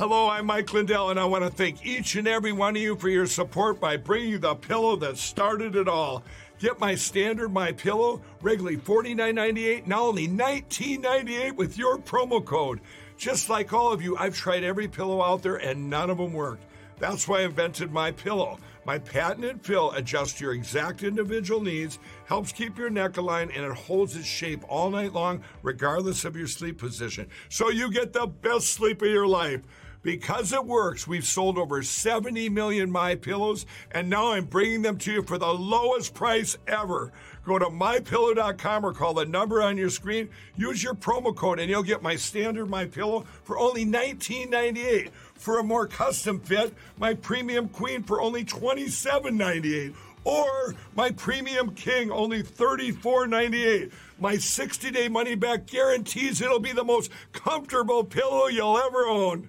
Hello, I'm Mike Lindell, and I want to thank each and every one of you for your support by bringing you the pillow that started it all. Get my standard My Pillow, regularly $49.98, now only $19.98 with your promo code. Just like all of you, I've tried every pillow out there and none of them worked. That's why I invented My Pillow. My patented fill adjusts your exact individual needs, helps keep your neck aligned, and it holds its shape all night long, regardless of your sleep position. So you get the best sleep of your life. Because it works, we've sold over 70 million My Pillows, and now I'm bringing them to you for the lowest price ever. Go to mypillow.com or call the number on your screen. Use your promo code, and you'll get my standard My Pillow for only $19.98. For a more custom fit, my premium queen for only $27.98. Or my premium king, only $34.98. My 60 day money back guarantees it'll be the most comfortable pillow you'll ever own.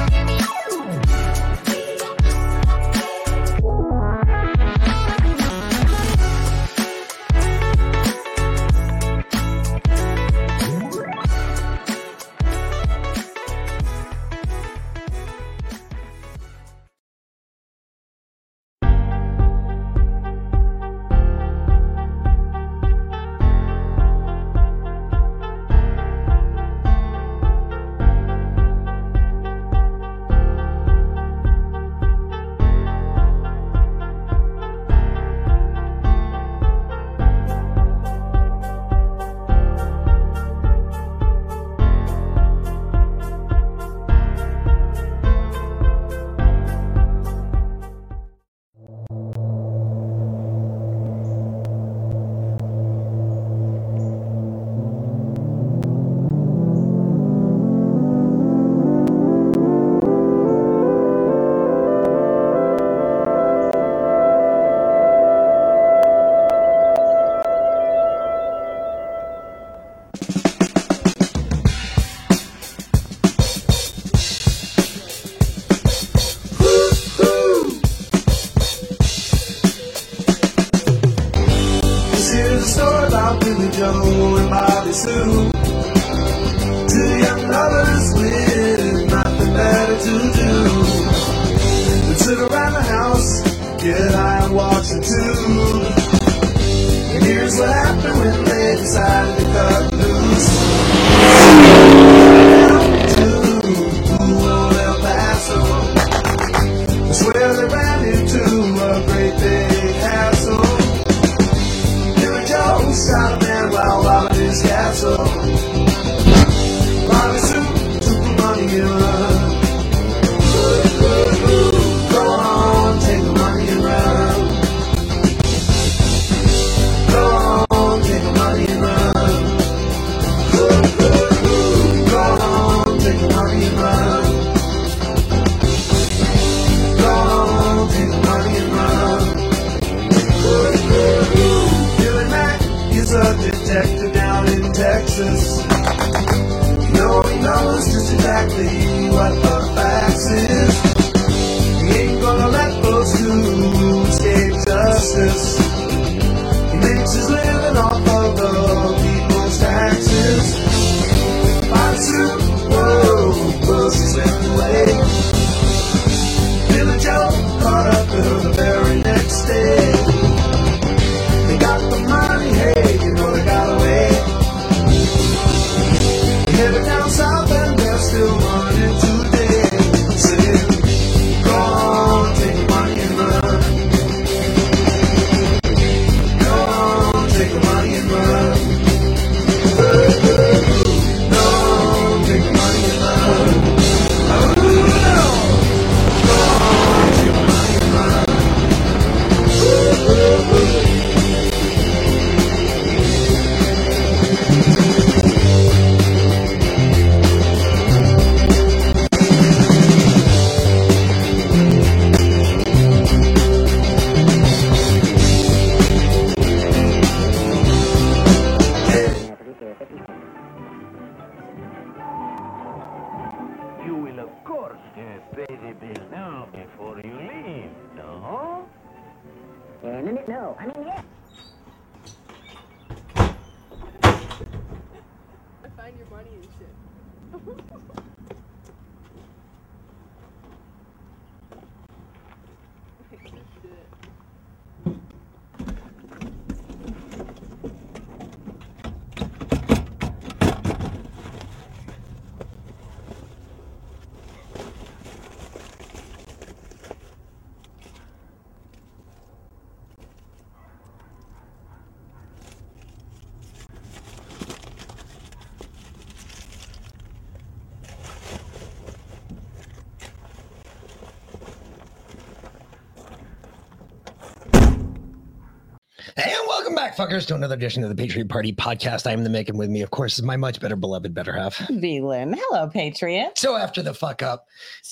To another edition of the Patriot Party podcast. I am the Mick, and with me, of course, is my much better beloved better half. Velin. Hello, Patriot. So after the fuck up,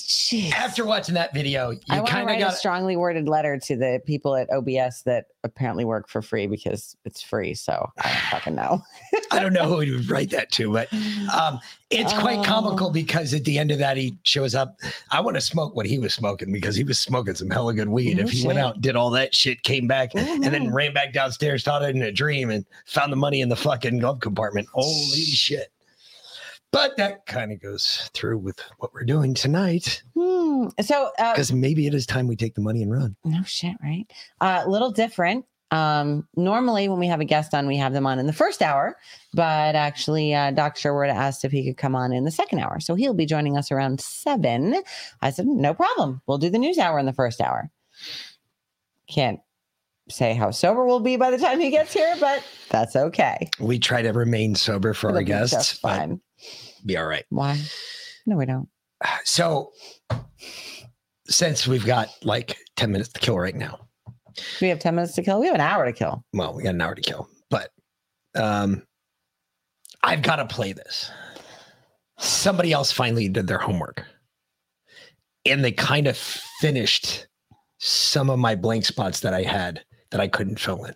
Jeez. after watching that video, you I want to kind of write got a strongly worded letter to the people at OBS that apparently work for free because it's free. So I don't fucking know. I don't know who he would write that to, but um, it's quite Oh. comical because at the end of that, he shows up. I want to smoke what he was smoking because he was smoking some hella good weed. No if he went shit. out, did all that shit, came back, and then ran back downstairs, thought it in a dream, and found the money in the fucking glove compartment. Holy shit. But that kind of goes through with what we're doing tonight Hmm. So, uh, because maybe it is time we take the money and run. no shit, right? A little different. Um, normally, when we have a guest on, we have them on in the first hour, but actually, uh, Doc Sherwood asked if he could come on in the second hour. So he'll be joining us around seven. I said, no problem. We'll do the news hour in the first hour. Can't say how sober we'll be by the time he gets here, but that's okay. We try to remain sober for It'll our just guests, but fine. Be all right. Why? No, we don't. So, since we've got like 10 minutes to kill right now, We have 10 minutes to kill. We have an hour to kill. well, we got an hour to kill, but um, I've got to play this. Somebody else finally did their homework and they kind of finished some of my blank spots that I had that I couldn't fill in.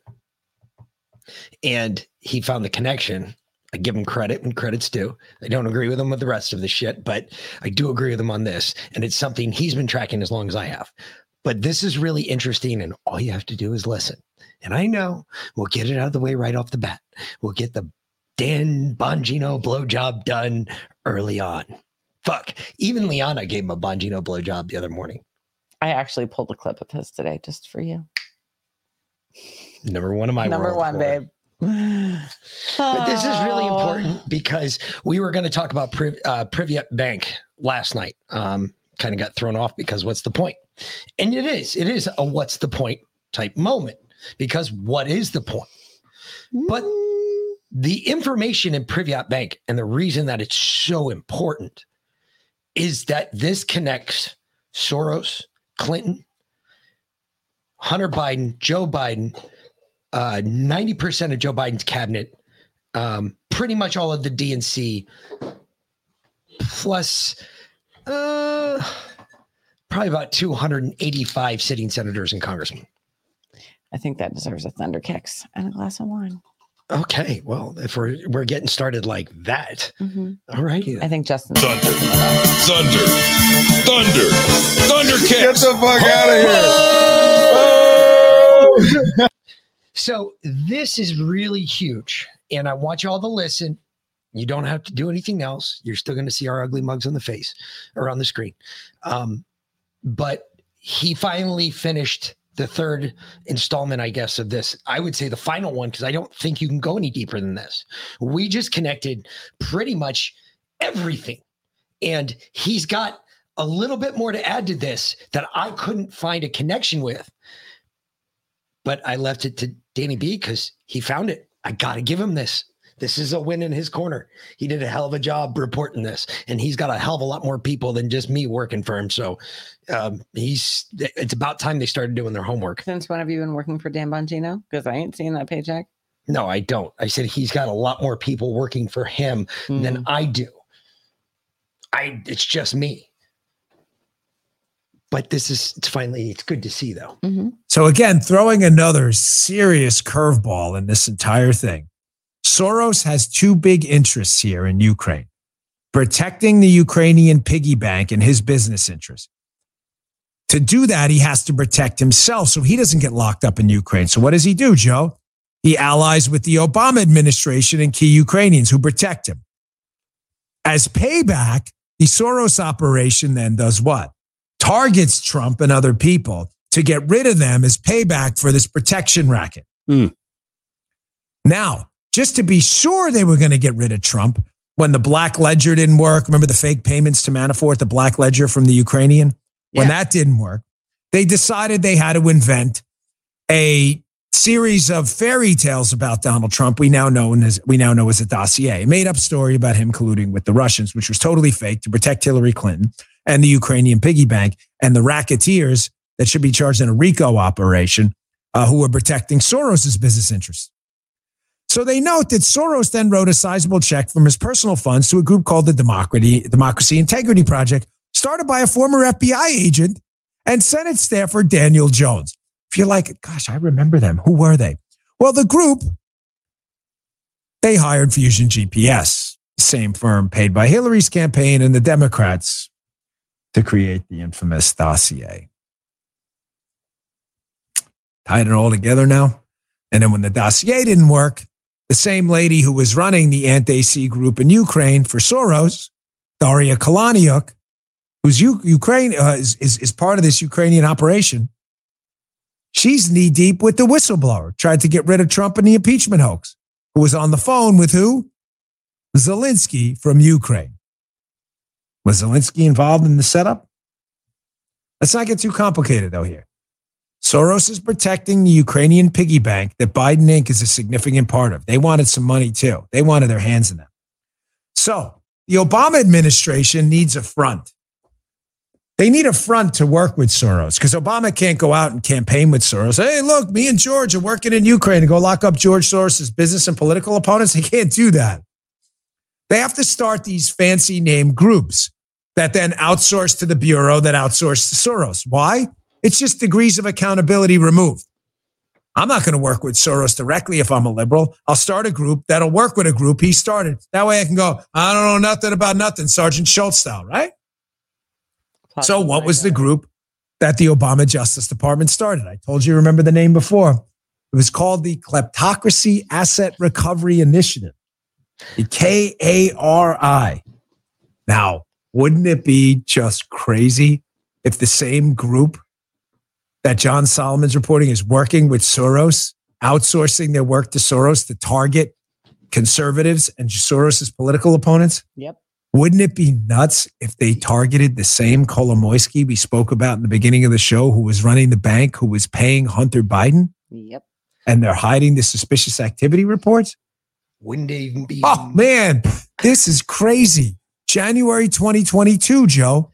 And he found the connection. I give him credit when credit's due. I don't agree with him with the rest of the shit, but I do agree with him on this. And it's something he's been tracking as long as I have. But this is really interesting, and all you have to do is listen. And I know we'll get it out of the way right off the bat. We'll get the Dan Bongino blowjob done early on. Fuck. Even Liana gave him a Bongino blowjob the other morning. I actually pulled a clip of his today just for you. Number one of my Number one, babe. But this is really Oh. important because we were going to talk about Priv- uh, Privat Bank last night. Um, kind of got thrown off because what's the point? And it is, it is a what's the point type moment because what is the point? But the information in Privat Bank and the reason that it's so important is that this connects Soros, Clinton, Hunter Biden, Joe Biden, uh, 90% of Joe Biden's cabinet, um, pretty much all of the DNC, plus uh, probably about 285 sitting senators and congressmen. I think that deserves a thunder kicks and a glass of wine. Okay, well, if we're we're getting started like that, Mhm. all righty. I think Justin. Thunder, thunder, thunder, thunder Get the fuck out of here. So this is really huge, and I want you all to listen. You don't have to do anything else. You're still going to see our ugly mugs on the face or on the screen. Um, but he finally finished the third installment, I guess, of this. I would say the final one because I don't think you can go any deeper than this. We just connected pretty much everything, and he's got a little bit more to add to this that I couldn't find a connection with but I left it to Danny B because he found it. I got to give him this. This is a win in his corner. He did a hell of a job reporting this, and he's got a hell of a lot more people than just me working for him. So um, he's. It's about time they started doing their homework. Since when have you been working for Dan Bongino? Because I ain't seeing that paycheck. No, I don't. I said he's got a lot more people working for him than Mm. I do. I. It's just me. But this is. It's finally. It's good to see though. Mm-hmm. So again, throwing another serious curveball in this entire thing. Soros has two big interests here in Ukraine. protecting the Ukrainian piggy bank and his business interests. To do that, he has to protect himself so he doesn't get locked up in Ukraine. So, what does he do, Joe? He allies with the Obama administration and key Ukrainians who protect him. As payback, the Soros operation then does what? Targets Trump and other people to get rid of them as payback for this protection racket. Hmm. Now, just to be sure they were going to get rid of Trump when the black ledger didn't work. Remember the fake payments to Manafort, the black ledger from the Ukrainian? When that didn't work, they decided they had to invent a series of fairy tales about Donald Trump. We now know as we now know as a dossier, a made up story about him colluding with the Russians, which was totally fake to protect Hillary Clinton and the Ukrainian piggy bank and the racketeers that should be charged in a RICO operation uh, who were protecting Soros's business interests. So they note that Soros then wrote a sizable check from his personal funds to a group called the Democracy, Democracy Integrity Project, started by a former FBI agent and Senate staffer Daniel Jones. If you're like, gosh, I remember them. Who were they? Well, the group, they hired Fusion GPS, same firm paid by Hillary's campaign and the Democrats to create the infamous dossier. Tied it all together now. And then when the dossier didn't work, the same lady who was running the anti-C group in Ukraine for Soros, Daria Kaleniuk, who's U- Ukraine uh, is, is is part of this Ukrainian operation. She's knee deep with the whistleblower, tried to get rid of Trump in the impeachment hoax, who was on the phone with who? Zelensky from Ukraine. Was Zelensky involved in the setup? Let's not get too complicated though here. Soros is protecting the Ukrainian piggy bank that Biden Inc. is a significant part of. They wanted some money too. They wanted their hands in that. So the Obama administration needs a front. They need a front to work with Soros because Obama can't go out and campaign with Soros. Hey, look, me and George are working in Ukraine to go lock up George Soros's business and political opponents. They can't do that. They have to start these fancy name groups that then outsourced to the bureau that outsourced to Soros. Why? It's just degrees of accountability removed. I'm not going to work with Soros directly if I'm a liberal. I'll start a group that'll work with a group he started. That way I can go, I don't know nothing about nothing, Sergeant Schultz style, right? So, what was the group that the Obama Justice Department started? I told you, remember the name before. It was called the Kleptocracy Asset Recovery Initiative, the KARI. Now, wouldn't it be just crazy if the same group that John Solomon's reporting is working with Soros, outsourcing their work to Soros to target conservatives and Soros's political opponents? Yep. Wouldn't it be nuts if they targeted the same Kolomoisky we spoke about in the beginning of the show, who was running the bank, who was paying Hunter Biden, Yep. and they're hiding the suspicious activity reports? Wouldn't it even be? Oh, man, this is crazy. January 2022, Joe.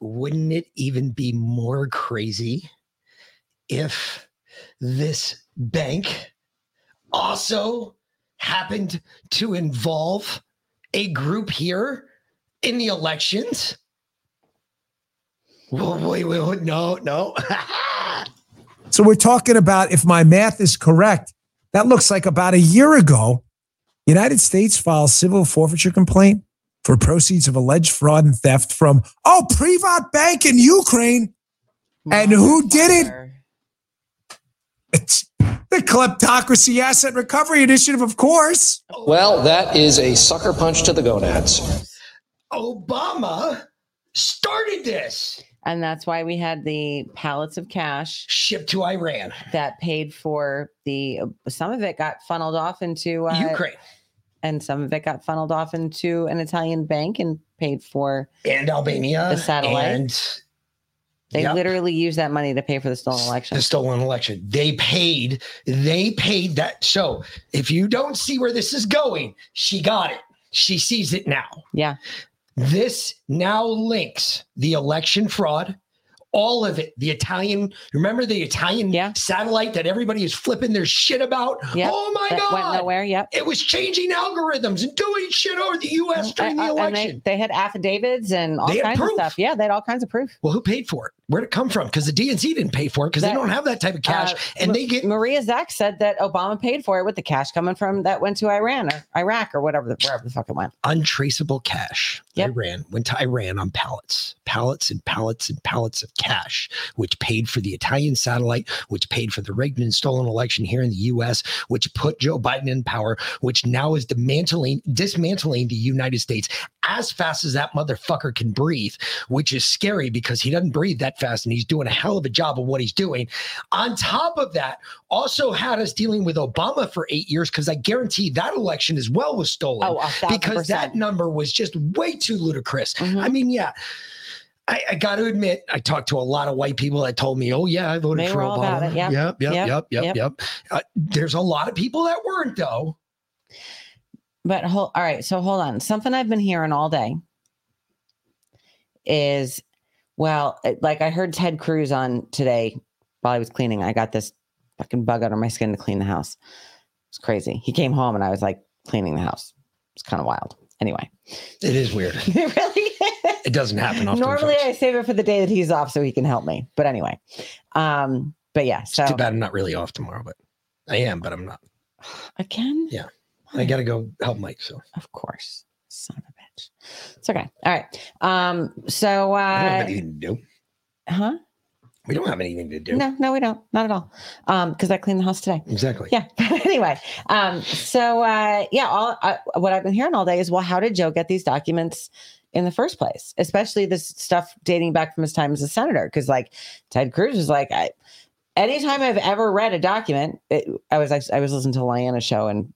Wouldn't it even be more crazy if this bank also happened to involve a group here in the elections? Whoa, wait, wait, wait, no, no. So we're talking about, if my math is correct, that looks like about a year ago, United States filed civil forfeiture complaint for proceeds of alleged fraud and theft from, oh, Privat Bank in Ukraine. And who did it? It's the Kleptocracy Asset Recovery Initiative, of course. Well, that is a sucker punch to the gonads. Obama started this. And that's why we had the pallets of cash shipped to Iran that paid for the some of it got funneled off into uh, Ukraine. And some of it got funneled off into an Italian bank and paid for and Albania the satellite. and they Yep. literally used that money to pay for the stolen election. the stolen election. They paid, they paid that. So if you don't see where this is going, she got it. She sees it now. Yeah. This now links the election fraud, all of it. The Italian, remember the Italian satellite that everybody is flipping their shit about? Yep. Oh my That God. went nowhere. Yep. It was changing algorithms and doing shit over the US during the Uh, uh, and election. they, they had affidavits and all They kinds of stuff. Yeah, they had all kinds of proof. Well, who paid for it? Where'd it come from? Because the DNC didn't pay for it because they don't have that type of cash, Uh, and they get Maria Zack said that Obama paid for it with the cash coming from that went to Iran or Iraq or whatever, the, wherever the fuck it went. untraceable cash. Yep. Iran went to Iran on pallets, pallets and pallets and pallets of cash, which paid for the Italian satellite, which paid for the rigged and stolen election here in the U.S., which put Joe Biden in power, which now is dismantling dismantling the United States as fast as that motherfucker can breathe, which is scary because he doesn't breathe that fast and he's doing a hell of a job of what he's doing. On top of that, also had us dealing with Obama for eight years because I guarantee that election as well was stolen Oh, because that number was just way too ludicrous. Mhm. I mean, yeah. I, I got to admit, I talked to a lot of white people that told me, "Oh yeah, I voted They for Obama." about it, yep, yep, yep, yep, yep, yep, yep. yep. Uh, there's a lot of people that weren't though. But hold, all right, so hold on. Something I've been hearing all day is, well, like I heard Ted Cruz on today while I was cleaning. I got this fucking bug under my skin to clean the house. It's crazy. He came home and I was like cleaning the house. It's kind of wild. Anyway, It is weird. it really is. It doesn't happen often. Normally. I save it for the day that he's off so he can help me. But anyway, um, but yeah. So Too bad I'm not really off tomorrow, but I am, but I'm not. again, Yeah. I got to go help Mike. So of course, son of a bitch. It's okay. All right. Um. So, I don't have uh, anything to do. huh? We don't have anything to do. No, no, we don't. Not at all. Um, because I cleaned the house today. Exactly. Yeah. Anyway, um, so uh, yeah, all uh, what I've been hearing all day is, well, how did Joe get these documents in the first place? Especially this stuff dating back from his time as a senator, because like Ted Cruz was like, I, anytime I've ever read a document, it, I was I, I was listening to Lyanna's show and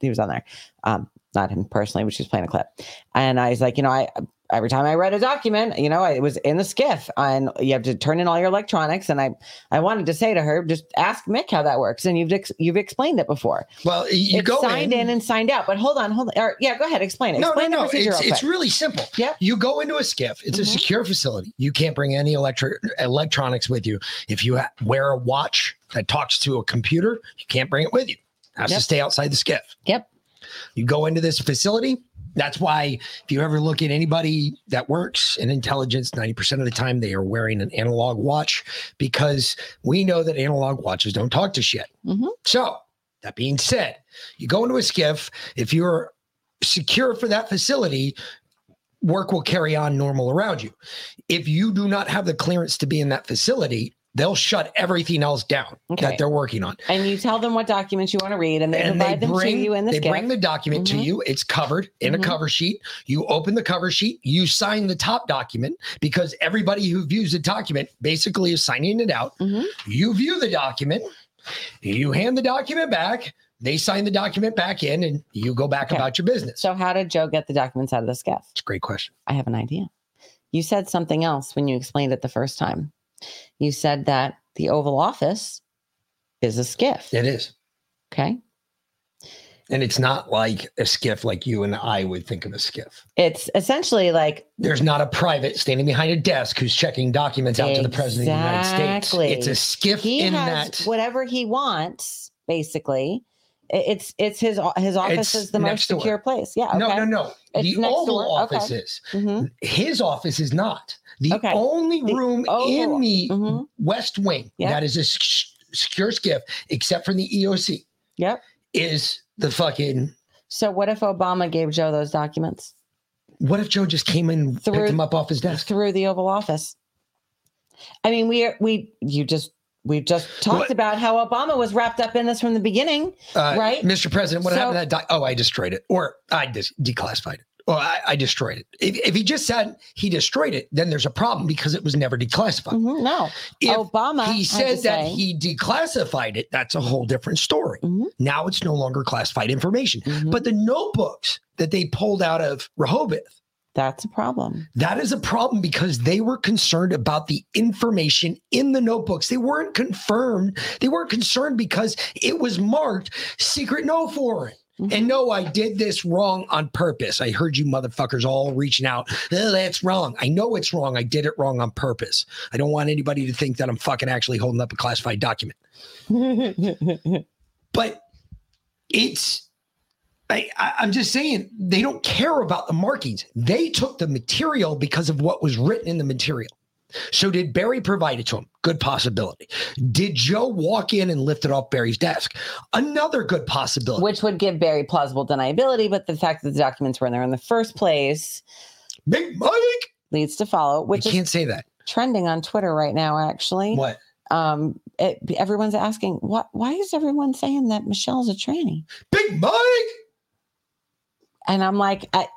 he was on there, um, not him personally, but she was playing a clip, and I was like, you know, I every time I read a document, you know, it was in the SCIF, and you have to turn in all your electronics, and I I wanted to say to her, just ask Mick how that works, and you've ex- you've explained it before. Well, you it's go signed in. and signed out, but hold on, hold on, or, yeah, go ahead, explain it. No, explain no, no. It's, it's really simple. Yep. You go into a SCIF. It's a Mhm. secure facility. You can't bring any electric electronics with you. If you ha- wear a watch that talks to a computer, you can't bring it with you. It has Yep. to stay outside the SCIF. Yep. You go into this facility. That's why if you ever look at anybody that works in intelligence, 90% of the time they are wearing an analog watch because we know that analog watches don't talk to shit. Mhm. So that being said, you go into a SCIF. If you're secure for that facility, work will carry on normal around you. If you do not have the clearance to be in that facility, they'll shut everything else down Okay. that they're working on. And you tell them what documents you want to read, and they and provide they them bring to you in the they bring the document to Mhm. you. It's covered in Mhm. a cover sheet. You open the cover sheet. You sign the top document because everybody who views the document basically is signing it out. Mhm. You view the document. You hand the document back. They sign the document back in, and you go back Okay. about your business. so, how did Joe get the documents out of the SCIF? it's a great question. I have an idea. You said something else when you explained it the first time. You said that the Oval Office is a SCIF. It is. Okay. And it's not like a SCIF like you and I would think of a SCIF. It's essentially like There's not a private standing behind a desk who's checking documents out to the president of the United States. It's a SCIF he in that. whatever he wants, basically. It's it's his his office It's is the most secure place. Yeah. Okay. No, no, no. It's the Oval door. Okay. Office is. Mhm. His office is not. The Okay. only The room in the Mhm. West Wing Yeah. that is a secure SCIF, except for the EOC, Yep. is the fucking. So what if Obama gave Joe those documents What if Joe just came and Through- picked them up off his desk? through the Oval Office? I mean, we are we you just we've just talked What? about how Obama was wrapped up in this from the beginning. Uh, Right? Mr. President, what So- happened to that? Doc- oh, I destroyed it, or I dis- declassified it, or I, I destroyed it. If, if he just said he destroyed it, then there's a problem because it was never declassified. Mhm, No, If Obama he said that he declassified it, that's a whole different story. Mhm. Now it's no longer classified information. Mhm. But the notebooks that they pulled out of Rehoboth, that's a problem. that is a problem because they were concerned about the information in the notebooks. They weren't confirmed. They weren't concerned because it was marked secret no foreign. Mhm. And no, I did this wrong on purpose. I heard you motherfuckers all reaching out. "Oh, that's wrong. I know it's wrong. I did it wrong on purpose. I don't want anybody to think that I'm fucking actually holding up a classified document. But it's I, I, I'm just saying they don't care about the markings. They took the material because of what was written in the material. So did Barry provide it to him? Good possibility. Did Joe walk in and lift it off Barry's desk? Another good possibility. Which would give Barry plausible deniability, but the fact that the documents were in there in the first place Big Mike leads to follow, which you can't say that. trending on Twitter right now, actually. What? Um, it, everyone's asking, what, why is everyone saying that Michelle's a tranny? Big Mike. And I'm like, I,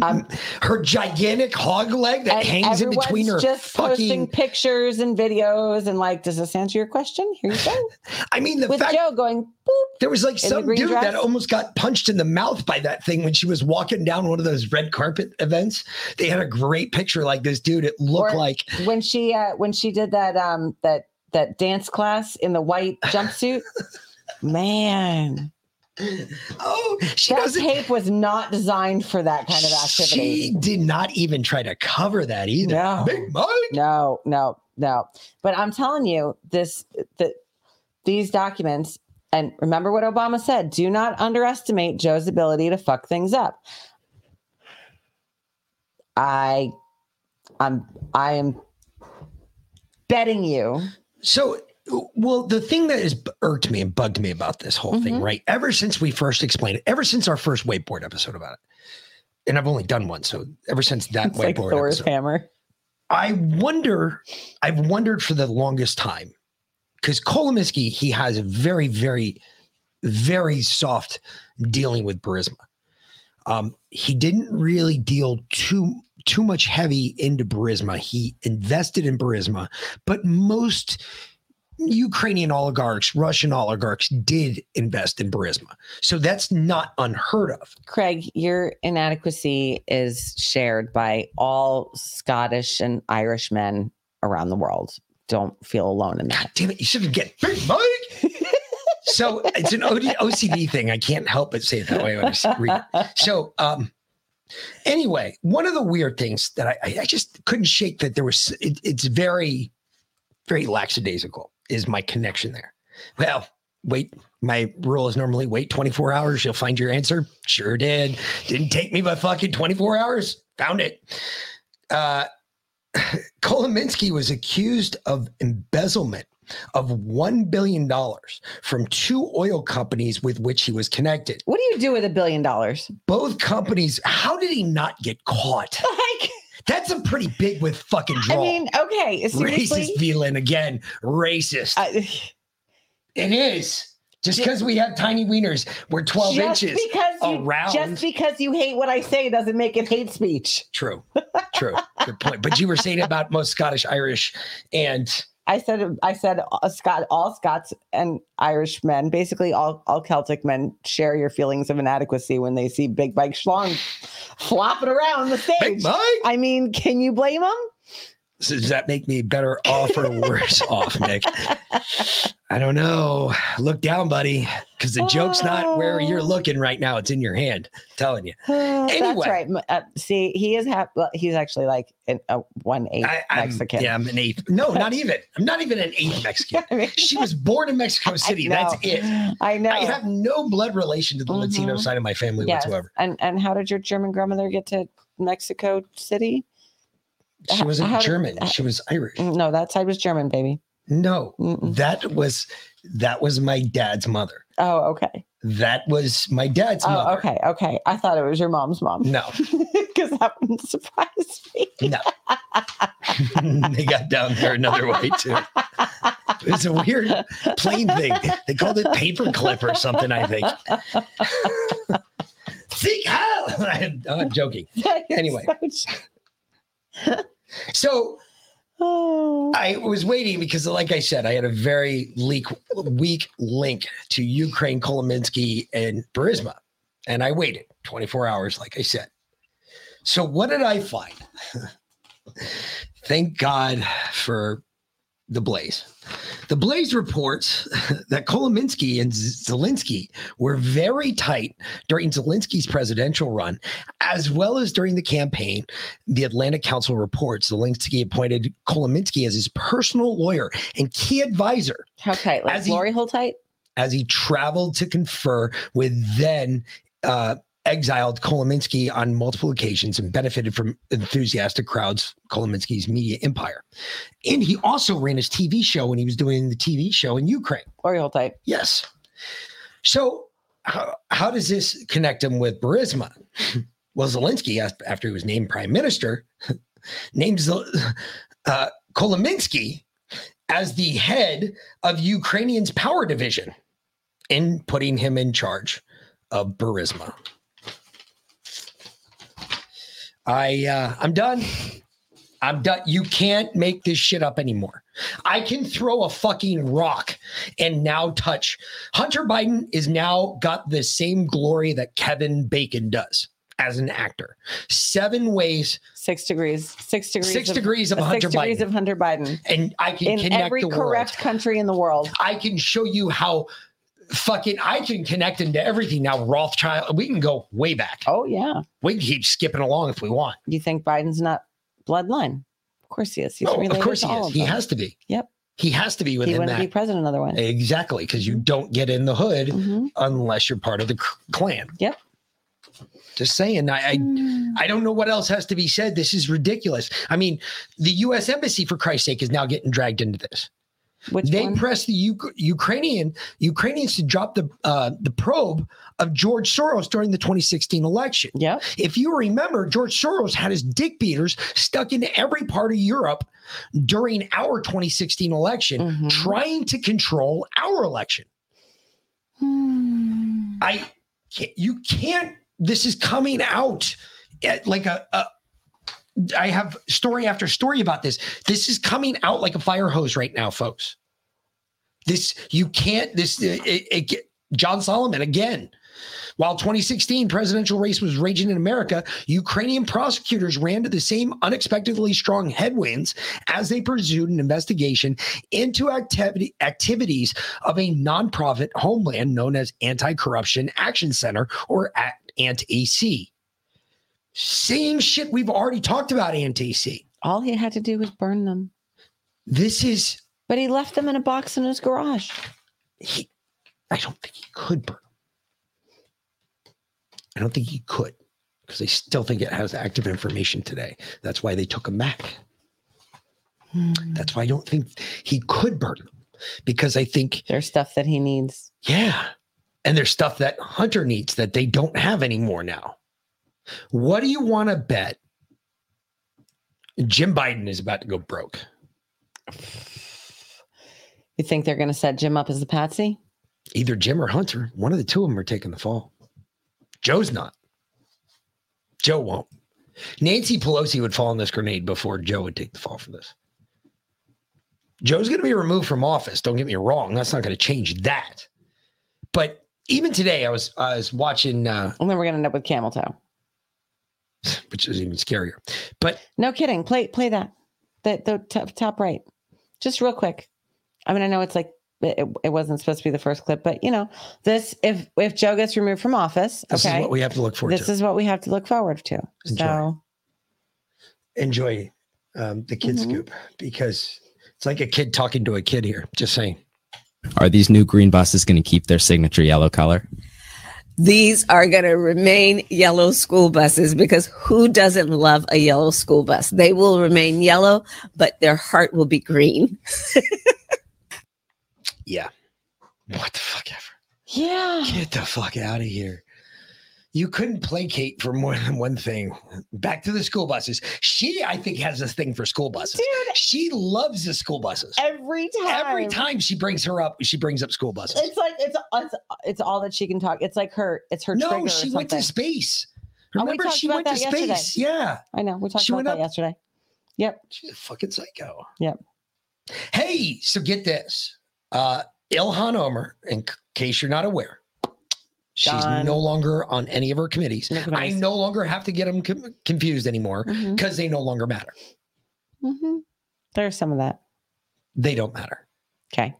I'm, Her gigantic hog leg that hangs in between her just posting pictures and videos and like, does this answer your question? Here you go. I mean, the With fact Joe going, boop. there was like some dude that almost got punched in the mouth by that thing when she was walking down one of those red carpet events. They had a great picture like this dude. It looked Or- like when she uh when she did that um that that dance class in the white jumpsuit man oh, she that doesn't. tape was not designed for that kind of activity She did not even try to cover that either. No. Big Mike. no no no but i'm telling you this that these documents and remember what obama said do not underestimate joe's ability to fuck things up i i'm i am betting you So, well, the thing that has irked me and bugged me about this whole thing, Mhm. right? Ever since we first explained it, ever since our first whiteboard episode about it, and I've only done one, so ever since that it's like whiteboard thor's episode, hammer I wonder, I've wondered for the longest time because Kolominsky, he has a very, very, very soft dealing with Burisma. Um, he didn't really deal too too much heavy into Burisma. He invested in Burisma, but most Ukrainian oligarchs, Russian oligarchs did invest in Burisma. So that's not unheard of. Craig, your inadequacy is shared by all Scottish and Irish men around the world. Don't feel alone in that. Damn it, you shouldn't get big Mike. so it's an OD, OCD thing. I can't help but say it that way when I read it. So um anyway, one of the weird things that I, I I just couldn't shake that there was it, it's very, very lackadaisical is my connection there. Well, wait, my rule is normally wait 24 hours, you'll find your answer. Sure did. Didn't take me but fucking 24 hours. Found it. Uh Kolominsky was accused of embezzlement of $1 billion from two oil companies with which he was connected. What do you do with a billion dollars? Both companies, how did he not get caught? Like, That's a pretty big with fucking draw. I mean, okay, seriously. racist villain again. Racist. I- it is. Just because we have tiny wieners, we're 12 just inches because you, around. just because you hate what I say doesn't make it hate speech. True. True. Good point. But you were saying about most Scottish, Irish, and I said I said uh, Scott all Scots and Irish men, basically all all Celtic men, share your feelings of inadequacy when they see Big Mike Schlong flopping around the stage. I mean, can you blame them? So does that make me better off or worse off, Nick? I don't know. Look down, buddy, because the joke's not where you're looking right now. It's in your hand. telling you. That's Anyway. right. Uh, see, he is well, He's actually like an, a one eighth Mexican. Yeah, I'm an eighth. No, not even. I'm not even an eighth Mexican. I mean- She was born in Mexico City. That's it. I know. I have no blood relation to the Latino Mhm. side of my family Yes. whatsoever. And and how did your German grandmother get to Mexico City? She wasn't how German. She was Irish. No, that side was German, baby. No, Mm-mm. that was that was my dad's mother. Oh, okay. That was my dad's Oh, mother. okay, okay. I thought it was your mom's mom. No, because that wouldn't surprise me. no. they got down there another way too. It's a weird plane thing. They called it paperclip or something. I think. Seek hell. I'm joking. Anyway. So Oh. I was waiting because, like I said, I had a very leak, weak link to Ukraine, Kolominsky, and Burisma. And I waited 24 hours, like I said. So, what did I find? Thank God for the Blaze. The Blaze reports that Kolominsky and Zelensky were very tight during Zelensky's presidential run, as well as during the campaign. The Atlantic Council reports Zelensky appointed Kolominsky as his personal lawyer and key advisor How tight? Like As he- glory hole tight? as he traveled to confer with then uh, exiled Kolominsky on multiple occasions and benefited from enthusiastic crowds, Kolominsky's media empire. And he also ran his TV show when he was doing the TV show in Ukraine. Oriole type. Yes. So, how, how does this connect him with Burisma? well, Zelensky, after he was named prime minister, named uh, Kolominsky as the head of Ukrainian's power division and putting him in charge of Burisma. I uh, I'm done. I'm done. You can't make this shit up anymore. I can throw a fucking rock and now touch. Hunter Biden is now got the same glory that Kevin Bacon does as an actor. Seven ways, Six degrees. Six degrees. Six degrees of six Hunter degrees Biden. of Hunter Biden. and I can In connect every correct country in the world. I can show you how fucking I can connect into everything now. Rothschild, we can go way back. Oh yeah. We can keep skipping along if we want. You think Biden's not bloodline? Of course he is. He's Oh, of course he is. He them. has to be. Yep. He has to be He within wouldn't that. be president otherwise. Exactly, because you don't get in the hood Mhm. unless you're part of the clan. Yep. Just saying, I, I I don't know what else has to be said. This is ridiculous. I mean, the U.S. embassy, for Christ's sake, is now getting dragged into this. Which they one? pressed the Uk- Ukrainian Ukrainians to drop the uh, the probe of George Soros during the 2016 election. Yep. If you remember, George Soros had his dick beaters stuck into every part of Europe during our 2016 election, Mhm. trying to control our election. Hmm. I can't, you can't. This is coming out at like a, a. I have story after story about this. This is coming out like a fire hose right now, folks. This you can't. This it, it, John Solomon again. While 2016 presidential race was raging in America, Ukrainian prosecutors ran to the same unexpectedly strong headwinds as they pursued an investigation into activity, activities of a nonprofit homeland known as Anti-Corruption Action Center or ANT-AC. Same shit we've already talked about ANT-AC. All he had to do was burn them. This is But he left them in a box in his garage. he. I don't think he could burn them. I don't think he could because they still think it has active information today. That's why they took him back. Hmm. That's why I don't think he could burn them because I think There's stuff that he needs. Yeah. And there's stuff that Hunter needs that they don't have anymore now. What do you want to bet? Jim Biden is about to go broke. You think they're going to set Jim up as the patsy? Either Jim or Hunter, one of the two of them are taking the fall. Joe's not. Joe won't. Nancy Pelosi would fall on this grenade before Joe would take the fall for this. Joe's going to be removed from office. Don't get me wrong. That's not going to change that. But even today, I was I was watching, uh, And then we're going to end up with camel toe. which is even scarier. But No kidding. Play play that. The, the top, top right. Just real quick. I mean, I know it's like it, it wasn't supposed to be the first clip, but you know, this if if Joe gets removed from office, this okay, is what we have to look forward this to. is what we have to look forward to. Enjoy. So Enjoy um, the kid Mhm. scoop because it's like a kid talking to a kid here. Just saying. Are these new green buses going to keep their signature yellow color? These are going to remain yellow school buses because who doesn't love a yellow school bus? They will remain yellow, but their heart will be green. Yeah. What the fuck ever. yeah, Get the fuck out of here. You couldn't placate for more than one thing. Back to the school buses. She, I think, has this thing for school buses. Dude. She loves the school buses. every time, Every time she brings her up, she brings up school buses. it's like it's it's it's all that she can talk. It's like her. It's her trigger. no, she went to space. Oh, we Remember, she went to that yesterday. space. Yeah. I know. We talked She about that up- yesterday. Yep. She's a fucking psycho. Yep. Hey, so get this. Uh Ilhan Omar, in c- case you're not aware, she's Gone. no longer on any of her committees. No I no longer have to get them com- confused anymore because they no longer matter. hmm There's some of that. They don't matter. Okay.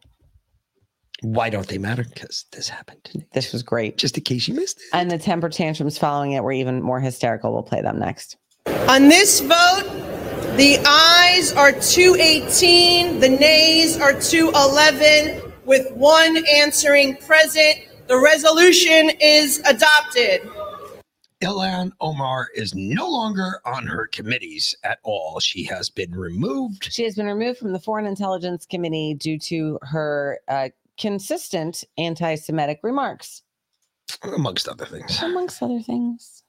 Why don't they matter? Because this happened today. This was great. Just in case you missed it. And the temper tantrums following it were even more hysterical. We'll play them next. On this vote, the ayes are 218, the nays are 211, with one answering present. The resolution is adopted. Ilhan Omar is no longer on her committees at all. She has been removed. She has been removed from the Foreign Intelligence Committee due to her uh, consistent anti Semitic remarks, amongst other things. amongst other things.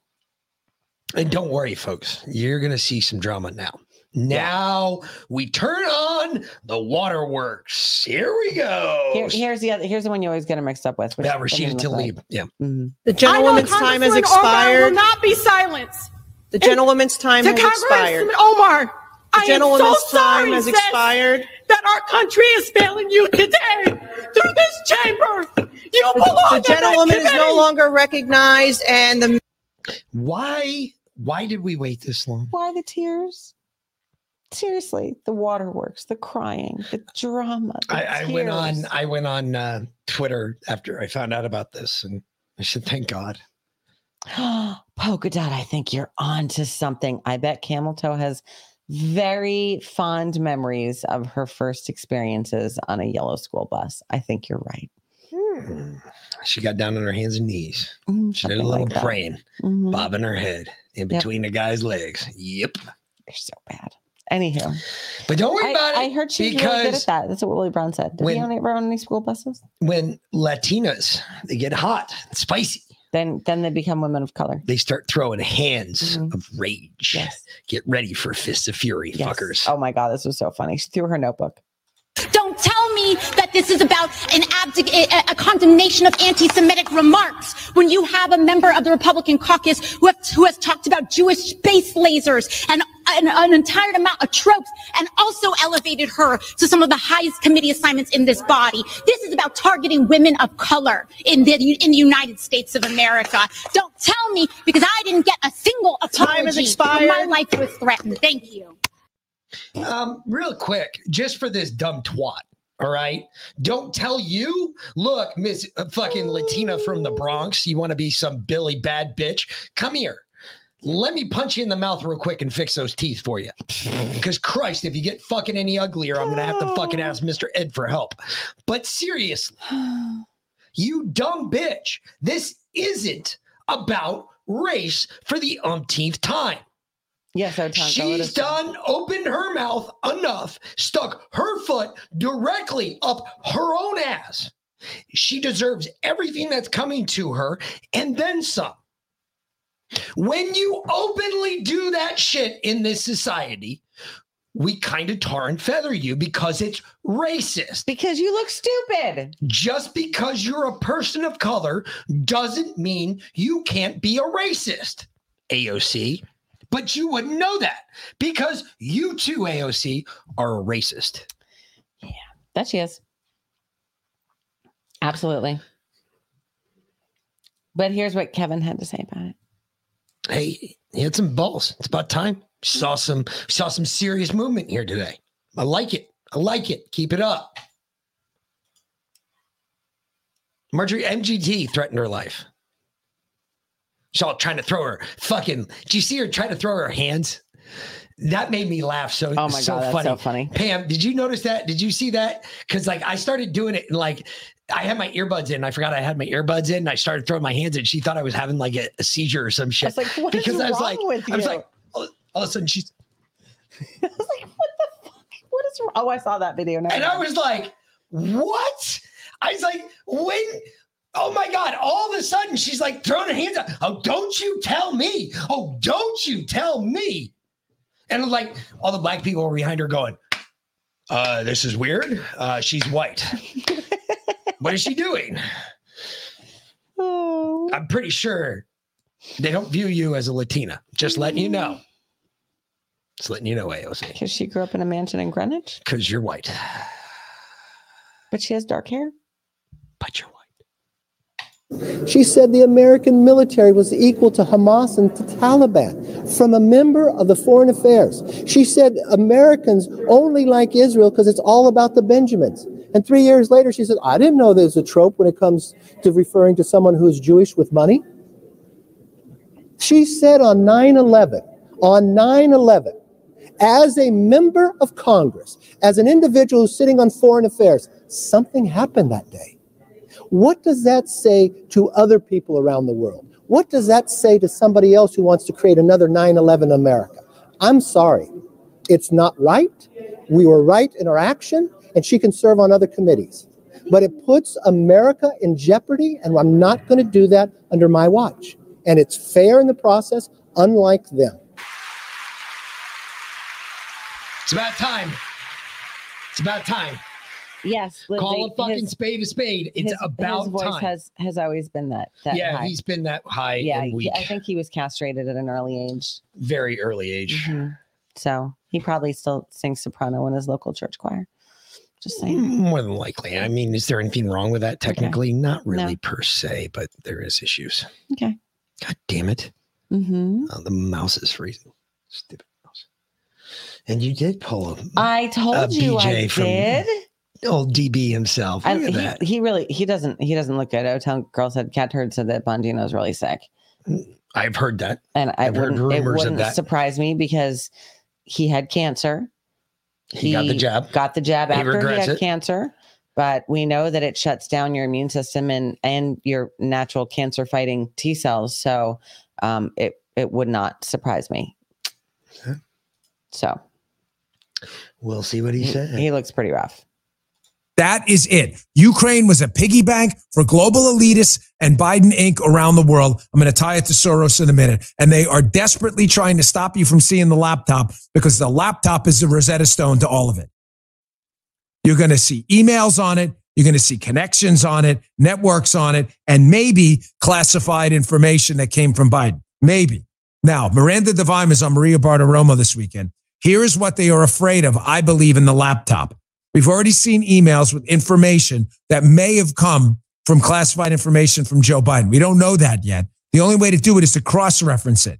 And don't worry, folks, you're going to see some drama now. Now we turn on the waterworks. Here we go. Here, here's the other. Here's the one you always get them mixed up with. which yeah, Rashida Tlaib. like- Yeah. Mhm. The gentlewoman's time has Congresswoman Omar expired. will not be silenced. The gentlewoman's time has expired. Congresswoman Omar, The I am so gentlewoman's time has expired. that our country is failing you today through this chamber. You The, belong the in that gentlewoman is no longer recognized, and the Why? Why did we wait this long? Why the tears? Seriously, the waterworks, the crying, the drama. the I, I went on. I went on uh, Twitter after I found out about this, and I said, "Thank God." Polka dot, I think you're on to something. I bet Camel Toe has very fond memories of her first experiences on a yellow school bus. I think you're right. Hmm. She got down on her hands and knees. Mm, She did a little like that. praying, Mhm. bobbing her head in Yep. between the guy's legs. Yep. They're so bad. Anywho, But don't worry I, about it. I heard she's really good at that. That's what Willie Brown said. Did when- he own ever own any school buses? when Latinas they get hot, spicy, Then then they become women of color. they start throwing hands Mhm. of rage. Yes. Get ready for fists of fury, Yes. fuckers. Oh my god, this was so funny. She threw her notebook. Don't tell me that this is about an abdic- a, a condemnation of anti-Semitic remarks when you have a member of the Republican caucus who, have, who has talked about Jewish space lasers and an, an entire amount of tropes and also elevated her to some of the highest committee assignments in this body. This is about targeting women of color in the, in the United States of America. Don't tell me because I didn't get a single Time has apology when expired. my life was threatened. Thank you. Um, real quick, just for this dumb twat. All right. Don't tell you, look, Miss uh, fucking Latina from the Bronx, you want to be some Billy bad bitch? Come here. Let me punch you in the mouth real quick and fix those teeth for you. Because Christ, if you get fucking any uglier, I'm gonna have to fucking ask Mr. Ed for help. But seriously, you dumb bitch, this isn't about race for the umpteenth time. Yes, Tom, go let us She's done opened her mouth enough, stuck her foot directly up her own ass. She deserves everything that's coming to her and then some. When you openly do that shit in this society, we kind of tar and feather you because it's racist. Because you look stupid. Just because you're a person of color doesn't mean you can't be a racist, AOC. But you wouldn't know that because you too, AOC, are a racist. Yeah, that she is. Absolutely. But here's what Kevin had to say about it. Hey, he had some balls. It's about time. Saw some saw some serious movement here today. I like it. I like it. Keep it up. Marjorie MGT threatened her life. She's all trying to throw her fucking. Do you see her trying to throw her hands? That made me laugh so Oh my so God, that's funny. so funny. Pam, did you notice that? Did you see that? Because like I started doing it and like I had my earbuds in. I forgot I had my earbuds in. And I started throwing my hands in. She thought I was having like a, a seizure or some shit. was like, "What is because I was wrong like, with I was you?" like, all, all of a sudden she's I was like, what the fuck? What is wrong? Oh, I saw that video now. and I was like, what? I was like, when? Oh my God. All of a sudden, she's like throwing her hands up. Oh, don't you tell me. Oh, don't you tell me. And like all the black people were behind her going, uh, this is weird. Uh, she's white. what is she doing? Oh. I'm pretty sure they don't view you as a Latina. Just letting you know. Just letting you know, AOC, Because she grew up in a mansion in Greenwich, because you're white. but she has dark hair. But you're white. She said the American military was equal to Hamas and to Taliban from a member of the Foreign Affairs. She said Americans only like Israel because it's all about the Benjamins. And three years later, she said, I didn't know there's a trope when it comes to referring to someone who's Jewish with money. She said on 9 11, on 9 11, as a member of Congress, as an individual who's sitting on foreign affairs, something happened that day. What does that say to other people around the world? What does that say to somebody else who wants to create another 9 11 America? I'm sorry. It's not right. We were right in our action, and she can serve on other committees. But it puts America in jeopardy, and I'm not going to do that under my watch. And it's fair in the process, unlike them. It's about time. It's about time. Yes, Call a fucking his- spade a spade. It's his- about his voice time. has has always been that. that yeah, high. he's been that high yeah. and weak, I think he was castrated at an early age, very early age. Mhm. so he probably still sings soprano in his local church choir. Just saying. More than likely. I mean, is there anything wrong with that technically? Okay. Not really per se, but there is issues. Okay. God damn it. Mm-hmm. Oh, the mouse is freezing. Stupid mouse. And you did pull a, I told a you I BJ from did. Old DB himself. Look he, he really he doesn't he doesn't look good. Hotel girl said Cat Turd said that Bongino's really sick. I've heard that. And I I've heard wouldn't, it rumors of wouldn't that. surprise me because he had cancer. He got the jab. Got the jab He after he had it. cancer. But we know that it shuts down your immune system and and your natural cancer fighting T cells. So um, it it would not surprise me. So We'll see what he he, said. he looks pretty rough. That is it. Ukraine was a piggy bank for global elitists and Biden Inc. around the world. I'm going to tie it to Soros in a minute. And they are desperately trying to stop you from seeing the laptop because the laptop is the Rosetta Stone to all of it. You're going to see emails on it. You're going to see connections on it, networks on it, and maybe classified information that came from Biden. Maybe. Now, Miranda Devine is on Maria Bartiromo this weekend. Here is what they are afraid of, I believe, in the laptop. We've already seen emails with information that may have come from classified information from Joe Biden. We don't know that yet. The only way to do it is to cross reference it.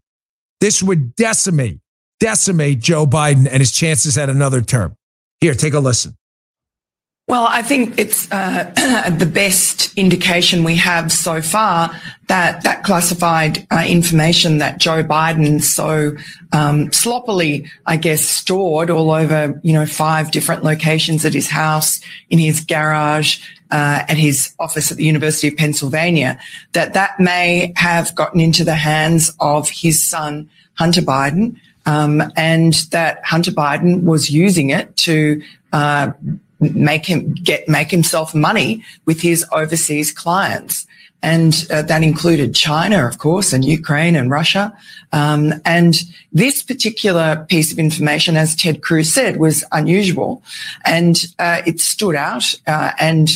This would decimate, decimate Joe Biden and his chances at another term. Here, take a listen. Well, I think it's uh, the best indication we have so far that that classified uh, information that Joe Biden so um, sloppily, I guess, stored all over, you know, five different locations at his house, in his garage, uh, at his office at the University of Pennsylvania, that that may have gotten into the hands of his son, Hunter Biden, um, and that Hunter Biden was using it to uh, make him get make himself money with his overseas clients and uh, that included China, of course, and Ukraine and Russia. Um, and this particular piece of information, as Ted Cruz said, was unusual, and uh, it stood out. Uh, and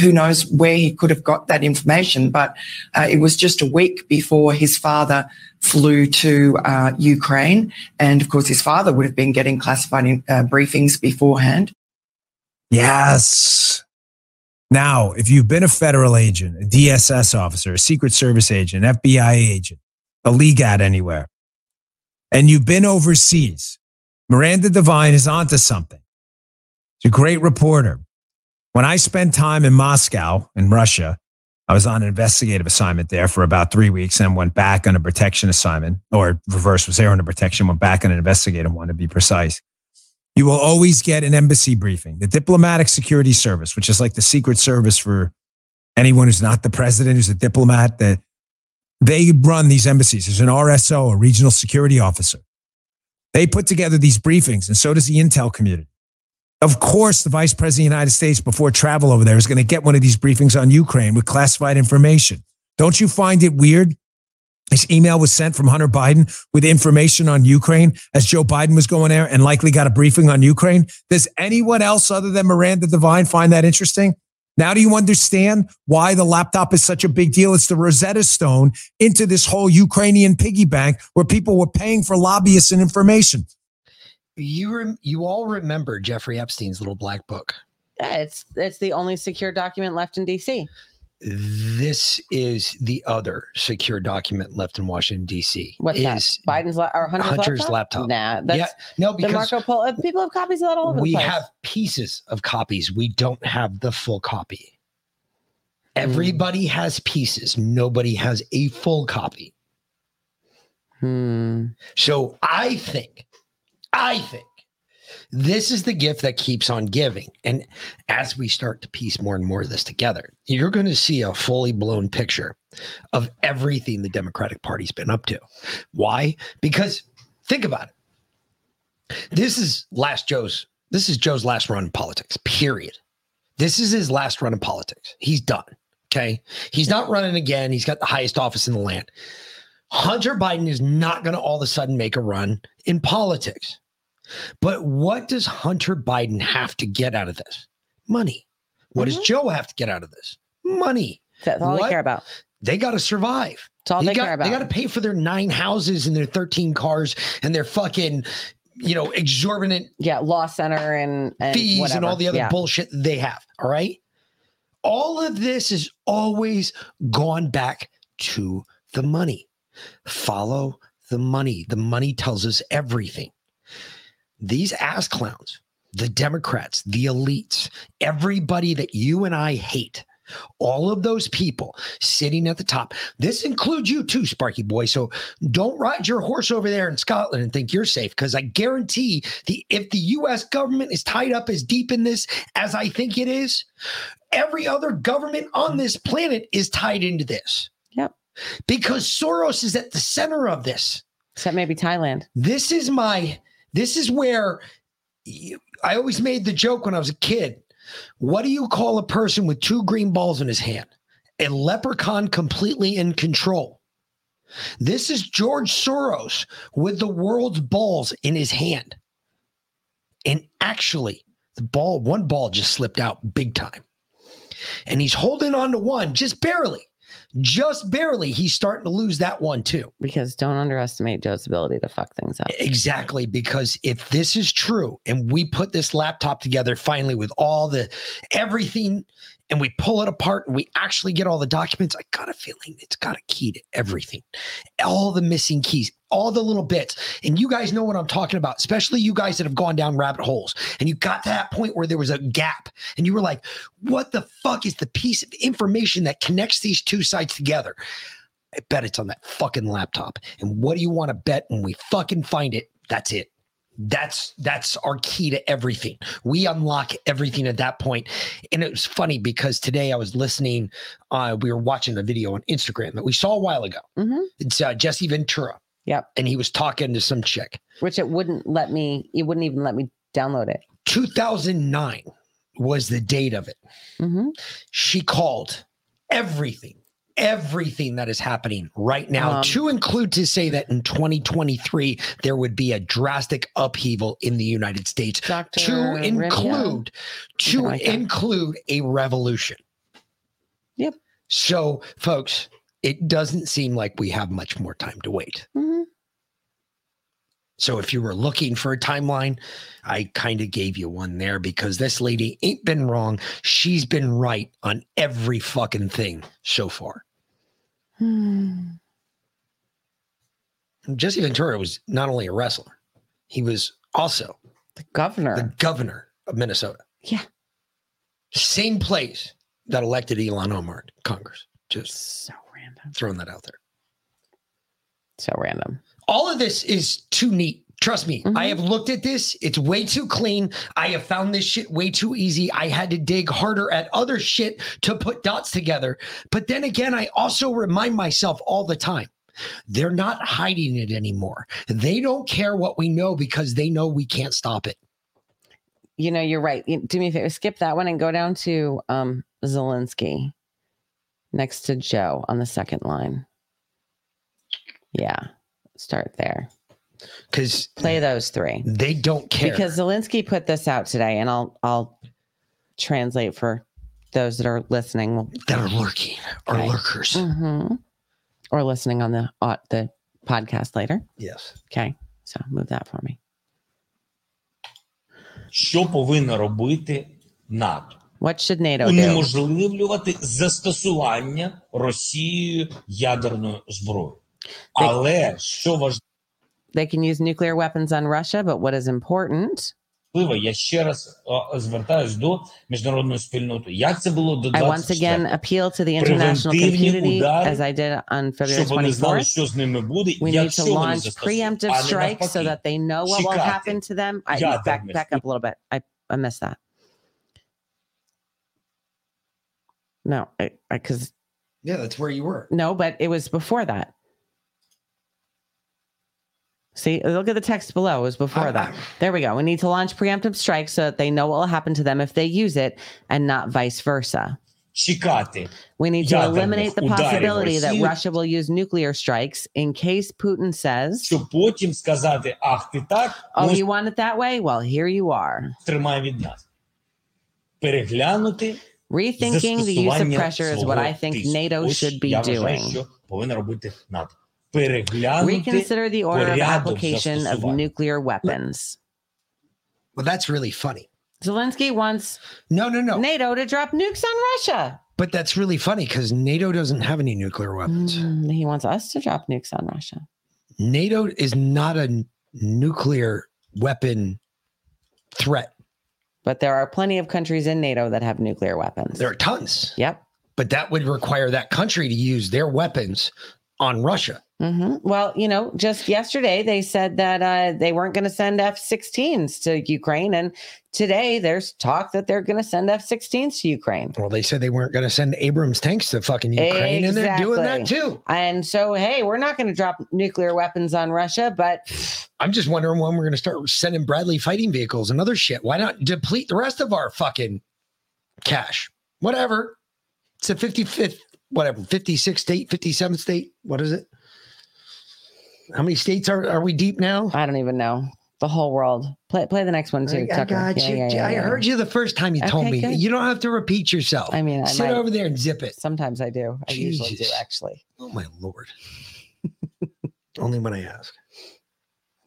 who knows where he could have got that information? But uh, it was just a week before his father flew to uh, Ukraine, and of course, his father would have been getting classified in, uh, briefings beforehand. Yes. Now, if you've been a federal agent, a DSS officer, a Secret Service agent, FBI agent, a legat anywhere, and you've been overseas, Miranda Devine is onto something. She's a great reporter. When I spent time in Moscow, in Russia, I was on an investigative assignment there for about three weeks and went back on a protection assignment, or reverse was there on a protection, went back on an investigative one to be precise. You will always get an embassy briefing. The Diplomatic Security Service, which is like the Secret Service for anyone who's not the president, who's a diplomat, that they run these embassies. There's an RSO, a regional security officer. They put together these briefings, and so does the intel community. Of course, the vice president of the United States, before travel over there, is going to get one of these briefings on Ukraine with classified information. Don't you find it weird? His email was sent from Hunter Biden with information on Ukraine as Joe Biden was going there and likely got a briefing on Ukraine. Does anyone else other than Miranda Devine find that interesting? Now, do you understand why the laptop is such a big deal? It's the Rosetta Stone into this whole Ukrainian piggy bank where people were paying for lobbyists and information. You rem- you all remember Jeffrey Epstein's little black book. Yeah, it's it's the only secure document left in DC. This is the other secure document left in Washington D.C. What's is that? Biden's la- or Hunter's, Hunter's laptop? laptop. Nah, that's Yeah, no, because Marco Polo. People have copies of that all over we the place. have pieces of copies. We don't have the full copy. Everybody has pieces. Nobody has a full copy. Hmm. So I think, I think this is the gift that keeps on giving. And as we start to piece more and more of this together, you're going to see a fully blown picture of everything the Democratic Party's been up to. Why? Because think about it. This is last Joe's this is Joe's last run in politics. Period. This is his last run in politics. He's done. Okay. He's not running again. He's got the highest office in the land. Hunter Biden is not going to all of a sudden make a run in politics. But what does Hunter Biden have to get out of this? Money. What does mm-hmm. Joe have to get out of this? Money. That's all What? they care about. They got to survive. That's all they got, care about. They got to pay for their nine houses and their 13 cars and their fucking, you know, exorbitant Yeah, law center and, and fees and all the other Yeah. bullshit they have. All right. All of this has always gone back to the money. Follow the money. The money tells us everything. These ass clowns, the Democrats, the elites, everybody that you and I hate, all of those people sitting at the top. This includes you too, Sparky boy. So don't ride your horse over there in Scotland and think you're safe because I guarantee the if the US government is tied up as deep in this as I think it is, every other government on this planet is tied into this. Yep. Because Soros is at the center of this. Except maybe Thailand. This is my this is where I always made the joke when I was a kid. What do you call a person with two green balls in his hand? A leprechaun completely in control. This is George Soros with the world's balls in his hand. And actually, the ball, one ball just slipped out big time. And he's holding on to one just barely. Just barely. He's starting to lose that one too. Because don't underestimate Joe's ability to fuck things up. Exactly. Because if this is true and we put this laptop together finally with all the everything and we pull it apart and we actually get all the documents, I got a feeling it's got a key to everything. All the missing keys, all the little bits. And you guys know what I'm talking about, especially you guys that have gone down rabbit holes and you got to that point where there was a gap and you were like, what the fuck is the piece of information that connects these two sites together? I bet it's on that fucking laptop. And what do you want to bet when we fucking find it? That's it. That's that's our key to everything. We unlock everything at that. And it was funny because today I was listening. Uh, we were watching a video on Instagram that we saw a while ago. It's uh, Jesse Ventura. Yep. And he was talking to some chick. Which it wouldn't let me, it wouldn't even let me download it. 2009 was the date of it. Mm-hmm. She called everything, everything that is happening right now, Um, to include to say that in 2023, there would be a drastic upheaval in the United States, to Rinio? include, to like include a revolution. Yep. So, folks, it doesn't seem like we have much more time to wait. Mm-hmm. So if you were looking for a timeline, I kind of gave you one there because this lady ain't been wrong. She's been right on every fucking thing so far. Hmm. Jesse Ventura was not only a wrestler, he was also the governor. The governor of Minnesota. Yeah. Same place that elected Ilhan Omar to Congress. Just so random. Throwing that out there. So random. all of this is too neat. Trust me, Mm-hmm. I have looked at this. It's way too clean. I have found this shit way too easy. I had to dig harder at other shit to put dots together. But then again, I also remind myself all the time they're not hiding it anymore. They don't care what we know because they know we can't stop it. You know, you're right. Do me a favor, skip that one and go down to um Zelensky next to Joe on the second line. Yeah. Start there Because play those three. They don't care. Because Zelensky put this out today, and I'll I'll translate for those that are listening. That are lurking, are lurkers. hmm Or listening on the uh, the podcast later. Yes. Okay. So move that for me. Що повинно робити НАТО? What should NATO do? Унеможливлювати застосування Росією ядерної зброї. Але що важливо, They can use nuclear weapons on Russia, but what is important важливо, я ще раз е, звертаюсь до міжнародної спільноти. Як це було до I once again 24 appeal to the international Превентивні community, удари, as I did on February щоб вони знали, 24th. що з ними буде, We need якщо to вони launch застосують, preemptive а не strikes so навпаки. that they know what will Чекати. happen to them. I Ядерних back, back up a little bit. I, I missed that. No, I because Yeah, that's where you were. no, but it was before that. See, look at the text below. It was before that. There we go. We need to launch preemptive strikes so that they know what will happen to them if they use it and not vice versa. Чекати. We need to ядерних eliminate the ударів possibility that Росії, Russia will use nuclear strikes in case Putin says, щоб потім сказати, ах, ти так, Oh, ну, you want it that way? Well, here you are. тримай від нас. Переглянути Rethinking the use of застосування pressure is what свого I think тиску. NATO Ось should be я вважаю, doing. що повинна робити НАТО. Reconsider the order of application of nuclear weapons. Well, that's really funny. Zelensky wants no, no, no NATO to drop nukes on Russia. But that's really funny because NATO doesn't have any nuclear weapons. Mm, he wants us to drop nukes on Russia. NATO is not a nuclear weapon threat. But there are plenty of countries in NATO that have nuclear weapons. There are tons. Yep. But that would require that country to use their weapons on Russia hmm Well, you know, just yesterday they said that uh, they weren't going to send F 16s to Ukraine. And today there's talk that they're going to send F 16s to Ukraine. Well, they said they weren't going to send Abrams tanks to fucking Ukraine, and they're doing that too. And so, hey, we're not going to drop nuclear weapons on Russia, but I'm just wondering when we're going to start sending Bradley fighting vehicles and other shit. Why not deplete the rest of our fucking cash? Whatever. It's a 55th, whatever, 56th state, 57th state. What is it? How many states are, are we deep now? I don't even know. The whole world. Play play the next one too. I, I Tucker. got Yeah, you. yeah, yeah, I heard you the first time you told me. good. You don't have to repeat yourself. I mean, I sit might. over there and zip it. Sometimes I do. I usually do actually. Oh my lord. Only when I ask.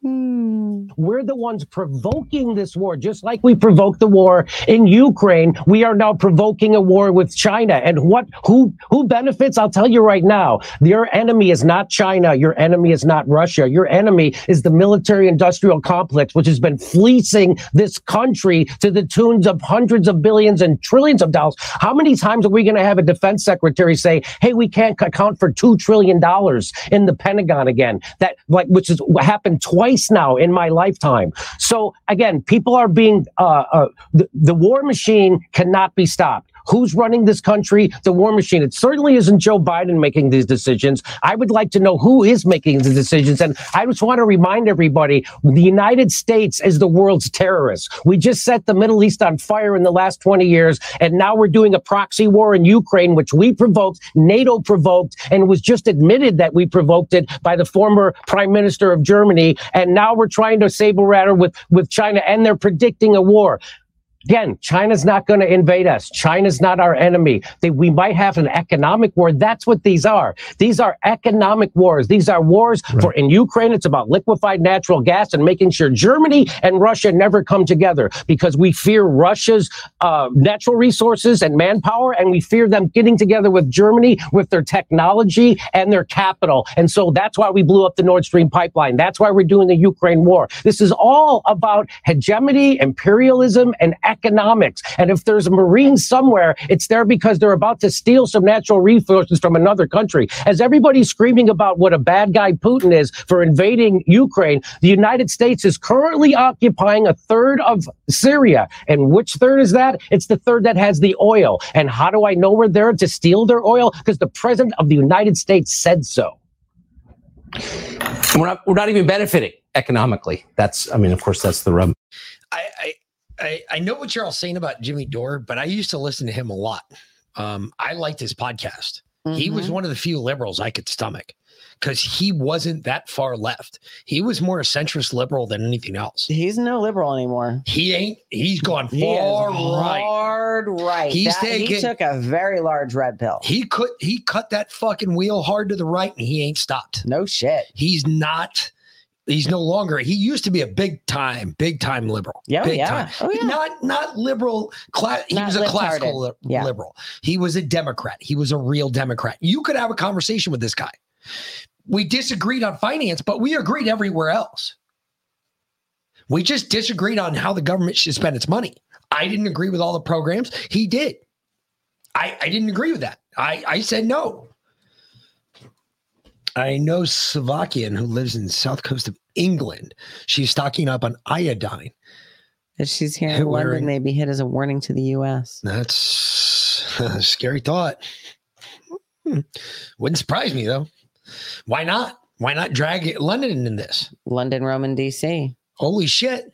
Hmm. We're the ones provoking this war, just like we provoked the war in Ukraine. We are now provoking a war with China. And what who who benefits? I'll tell you right now. Your enemy is not China. Your enemy is not Russia. Your enemy is the military industrial complex, which has been fleecing this country to the tunes of hundreds of billions and trillions of dollars. How many times are we going to have a defense secretary say, "Hey, we can't account for two trillion dollars in the Pentagon again"? That like which what happened twice now in my lifetime. So again, people are being uh, uh, the, the war machine cannot be stopped. Who's running this country? The war machine. It certainly isn't Joe Biden making these decisions. I would like to know who is making the decisions. And I just want to remind everybody the United States is the world's terrorist. We just set the Middle East on fire in the last 20 years. And now we're doing a proxy war in Ukraine, which we provoked, NATO provoked, and it was just admitted that we provoked it by the former prime minister of Germany. And now we're trying to saber rattle with, with China, and they're predicting a war. Again, China's not going to invade us. China's not our enemy. They, we might have an economic war. That's what these are. These are economic wars. These are wars for in Ukraine. It's about liquefied natural gas and making sure Germany and Russia never come together because we fear Russia's uh, natural resources and manpower, and we fear them getting together with Germany with their technology and their capital. And so that's why we blew up the Nord Stream pipeline. That's why we're doing the Ukraine war. This is all about hegemony, imperialism, and economics. And if there's a Marine somewhere, it's there because they're about to steal some natural resources from another country. As everybody's screaming about what a bad guy Putin is for invading Ukraine, the United States is currently occupying a third of Syria. And which third is that? It's the third that has the oil. And how do I know we're there to steal their oil? Because the president of the United States said so. We're not, we're not even benefiting economically. That's, I mean, of course, that's the rub. I, I I I know what you're all saying about Jimmy Dore, but I used to listen to him a lot. Um, I liked his podcast. He was Mhm. one of the few liberals I could stomach because he wasn't that far left. He was more a centrist liberal than anything else. He's no liberal anymore. He ain't. He's gone He far right. hard right. He's That- he took a very large red pill. He could. He cut that fucking wheel hard to the right, and he ain't stopped. No shit. He's not. He's no longer. He used to be a big time, big time liberal. Yeah, oh, big yeah. time. Oh, yeah. Not not liberal. Cla- he Not was a classical li- Yeah. liberal. He was a Democrat. He was a real Democrat. You could have a conversation with this guy. We disagreed on finance, but we agreed everywhere else. We just disagreed on how the government should spend its money. I didn't agree with all the programs. He did. I, I didn't agree with that. I, I said no. I know Slovakian who lives in the south coast of England. She's stocking up on iodine. If she's here in Hey, London, wearing- may be hit as a warning to the U.S. That's a scary thought. Hmm. Wouldn't surprise me though. Why not? Why not drag London in this? London, Rome, and D.C. Holy shit!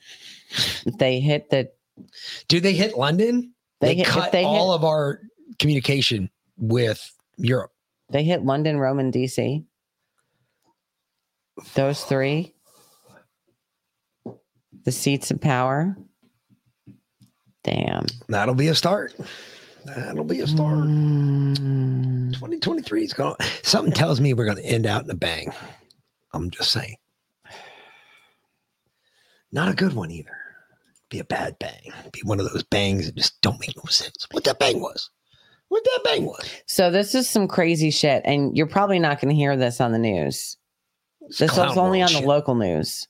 They hit the. Do they hit London? They They, hit- cut they all hit- of our communication with Europe. They hit London, Rome, and D.C. Those three. The seats of power. Damn. That'll be a start. That'll be a start. Mm. 2023 is going. Something tells me we're going to end out in a bang. I'm just saying. Not a good one either. Be a bad bang. Be one of those bangs that just don't make no sense. What that bang was. What that bang was. So this is some crazy shit, and you're probably not going to hear this on the news. This clown was only on world the shit. local news.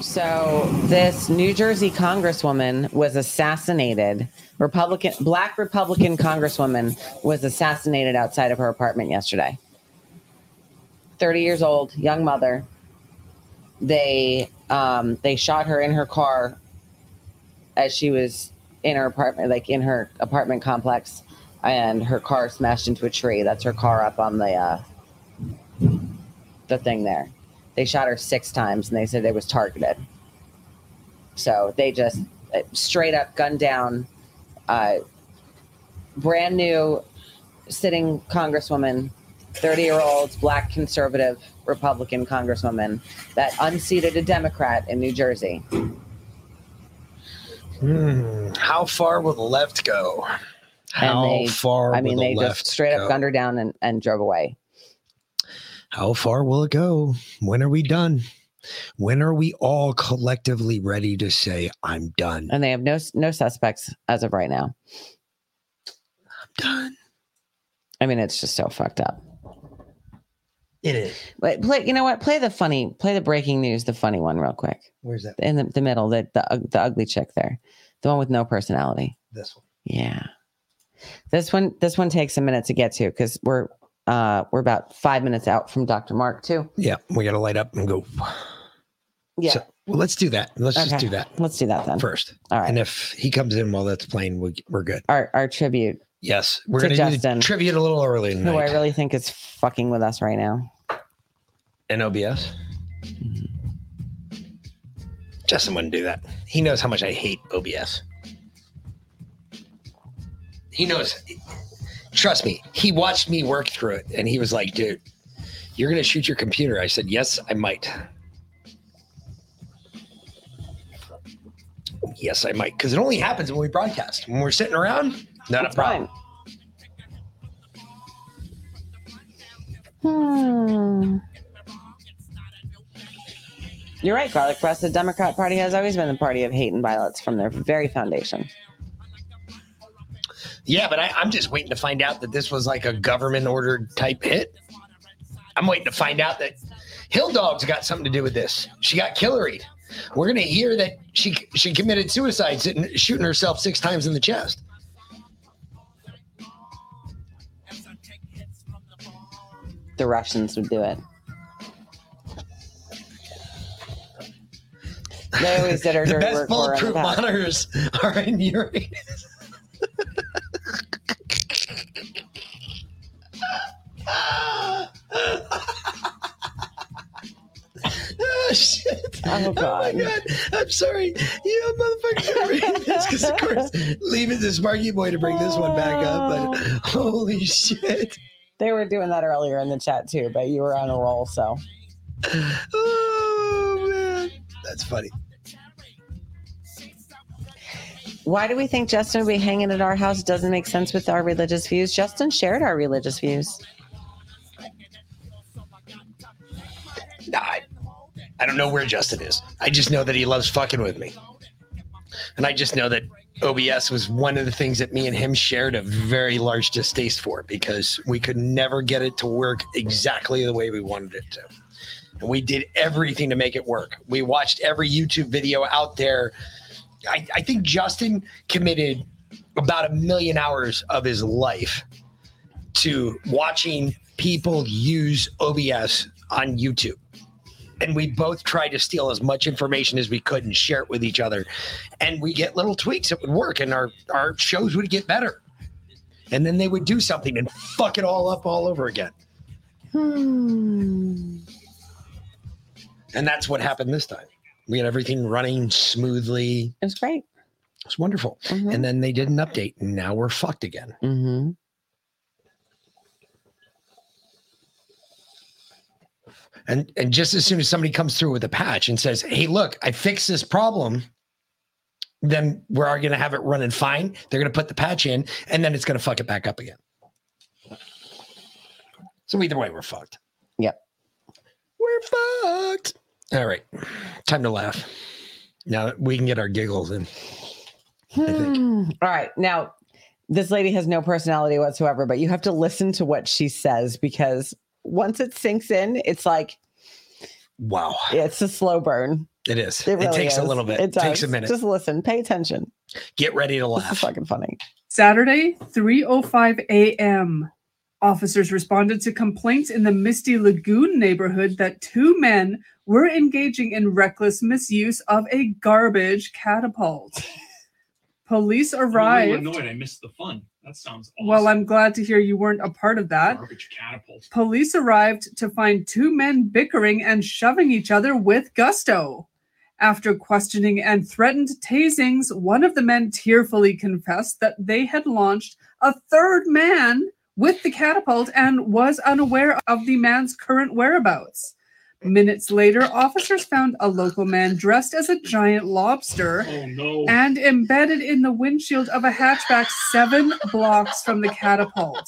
So this New Jersey congresswoman was assassinated. Republican black Republican congresswoman was assassinated outside of her apartment yesterday. 30 years old, young mother. They um they shot her in her car as she was in her apartment, like in her apartment complex, and her car smashed into a tree. That's her car up on the uh, the thing there. They shot her six times, and they said it was targeted. So they just uh, straight up gunned down, uh, brand new sitting congresswoman, thirty year old black conservative Republican congresswoman that unseated a Democrat in New Jersey. Hmm, how far will the left go? How they, far I mean, the they just straight go? up gunned her down and, and drove away. How far will it go? When are we done? When are we all collectively ready to say, I'm done? And they have no no suspects as of right now. I'm done. I mean, it's just so fucked up. It is. But play, you know what? Play the funny, play the breaking news, the funny one, real quick. Where's that? In the, the middle, the, the the ugly chick there, the one with no personality. This one. Yeah, this one this one takes a minute to get to because we're uh we're about five minutes out from Dr. Mark too. Yeah, we got to light up and go. Yeah. So, well, let's do that. Let's just do that Let's do that then. first. All right. And if he comes in while that's playing, we, we're good. Our our tribute, Yes, we're going to do trivia a little early who I really think is fucking with us right now. in OBS. Justin wouldn't do that. He knows how much I hate OBS. He knows. Trust me. He watched me work through it, and he was like, "Dude, you're going to shoot your computer." I said, "Yes, I might." Yes, I might, because it only happens when we broadcast. When we're sitting around, not a problem. Hmm. You're right, Garlic Press. The Democrat Party has always been the party of hate and violence from their very foundation. Yeah, but I, I'm just waiting to find out that this was like a government ordered type hit. I'm waiting to find out that Hill Dog's got something to do with this. She got killeried. We're gonna hear that she she committed suicide, sitting, shooting herself six times in the chest. The Russians would do it. They always did her the dirty best work for bulletproof past. monitors are in Uranus. oh shit! Oh, oh God. my god! I'm sorry. You motherfucker gotta read this because of course leave it to Sparky Boy to bring this one back up. But oh. holy shit! They were doing that earlier in the chat too, but you were on a roll, so Oh man, that's funny. why do we think Justin would be hanging at our house? Doesn't make sense with our religious views. Justin shared our religious views. I don't know where Justin is. I just know that he loves fucking with me. And I just know that OBS was one of the things that me and him shared a very large distaste for because we could never get it to work exactly the way we wanted it to. And we did everything to make it work. We watched every YouTube video out there. I, I think Justin committed about a million hours of his life to watching people use OBS on YouTube. And we both tried to steal as much information as we could and share it with each other. And we get little tweaks that would work, and our, our shows would get better. And then they would do something and fuck it all up all over again. Hmm. And that's what happened this time. We had everything running smoothly. It was great. It's wonderful. And then they did an update, and now we're fucked again. Mm-hmm. And and just as soon as somebody comes through with a patch and says, "Hey, look, I fixed this problem," then we're going to have it running fine. They're going to put the patch in, and then it's going to fuck it back up again. So either way, we're fucked. Yep. We're fucked. All right, time to laugh. Now that we can get our giggles in. Hmm. All right. Now, this lady has no personality whatsoever, but you have to listen to what she says because once it sinks in, it's like, wow, it's a slow burn. It is. It, It, really takes a little bit. It It takes a minute. Just listen, pay attention. Get ready to This is laugh. fucking funny. Saturday, 3:05 a.m. Officers responded to complaints in the Misty Lagoon neighborhood that two men were engaging in reckless misuse of a garbage catapult. Police I'm arrived. annoyed. I missed the fun. That sounds awesome. Well, I'm glad to hear you weren't a part of that. Garbage catapult. Police arrived to find two men bickering and shoving each other with gusto. After questioning and threatened tasings, one of the men tearfully confessed that they had launched a third man with the catapult and was unaware of the man's current whereabouts. Minutes later, officers found a local man dressed as a giant lobster Oh no. and embedded in the windshield of a hatchback seven blocks from the catapult.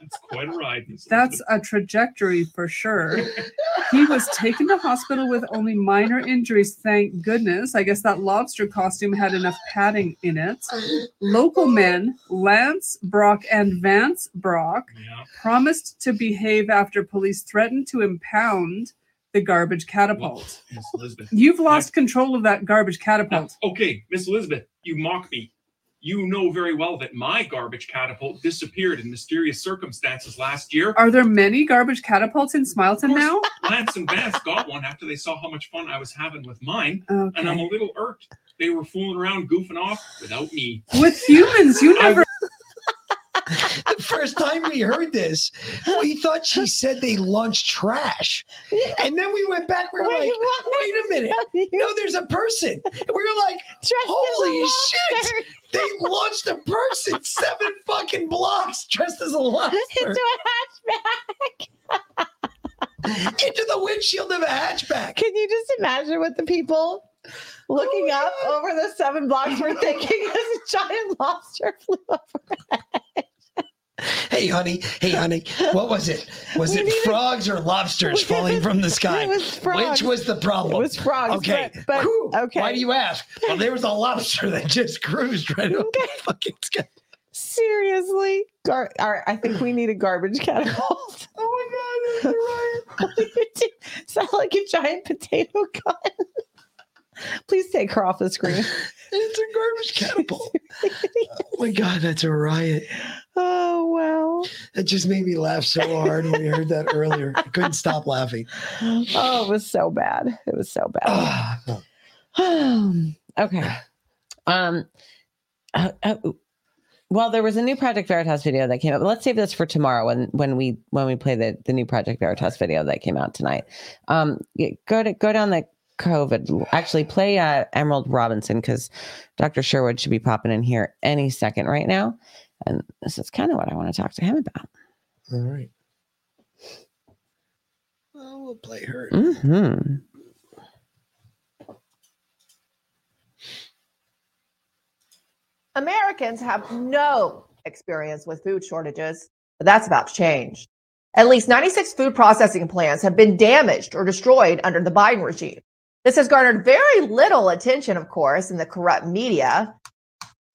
That's quite a ride. That's a trajectory for sure. He was taken to hospital with only minor injuries, thank goodness. I guess that lobster costume had enough padding in it. Local men, Lance Brock and Vance Brock, promised to behave after police threatened to impound the garbage catapult. Miss Elizabeth. You've lost control of that garbage catapult. Okay, Miss Elizabeth, you mock me. You know very well that my garbage catapult disappeared in mysterious circumstances last year. Are there many garbage catapults in Smileton now? Lance and Vance got one after they saw how much fun I was having with mine, Okay. and I'm a little irked. They were fooling around, goofing off without me. With humans, you never. The first time we heard this, we thought she said they launched trash. And then we went back, we were Wait, like, what? wait a minute. No, there's a person. And we were like, holy shit. They launched a person seven fucking blocks dressed as a lobster Into a hatchback. into the windshield of a hatchback. Can you just imagine what the people looking oh up over the seven blocks were thinking as a giant lobster flew over? Hey, honey. Hey, honey. What was it? Was We it needed- frogs or lobsters falling from the sky? It was frogs. Which was the problem? It was frogs, Okay. but- but- Whew. okay. Why do you ask? Well, there was a lobster that just cruised right over the fucking sky. Seriously? Gar- all right, I think we need a garbage catapult. Oh my god, you're right. Sound like a giant potato gun. Please take her off the screen. It's a garbage catapult. oh my god, that's a riot. Oh wow. That just made me laugh so hard when we heard that earlier. I couldn't stop laughing. Oh, it was so bad. It was so bad. okay. Um. uh, uh, well, there was a new Project Veritas video that came out. Let's save this for tomorrow when when we when we play the the new Project Veritas video that came out tonight. Um, go to go down the COVID. Actually, play uh, Emerald Robinson because Dr. Sherwood should be popping in here any second right now, and this is kind of what I want to talk to him about. All right. Well, we'll play her. Hmm. Americans have no experience with food shortages, but that's about to change. At least 96 food processing plants have been damaged or destroyed under the Biden regime. This has garnered very little attention, of course, in the corrupt media.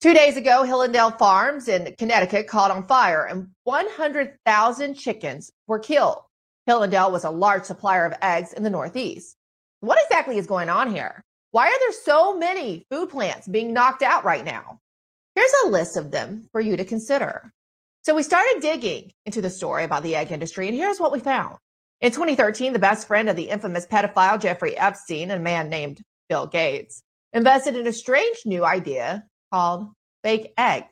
Two days ago, Hillandale Farms in Connecticut caught on fire and 100,000 chickens were killed. Hillendale was a large supplier of eggs in the Northeast. What exactly is going on here? Why are there so many food plants being knocked out right now? Here's a list of them for you to consider. So we started digging into the story about the egg industry, and here's what we found. In 2013, the best friend of the infamous pedophile Jeffrey Epstein, a man named Bill Gates, invested in a strange new idea called fake egg.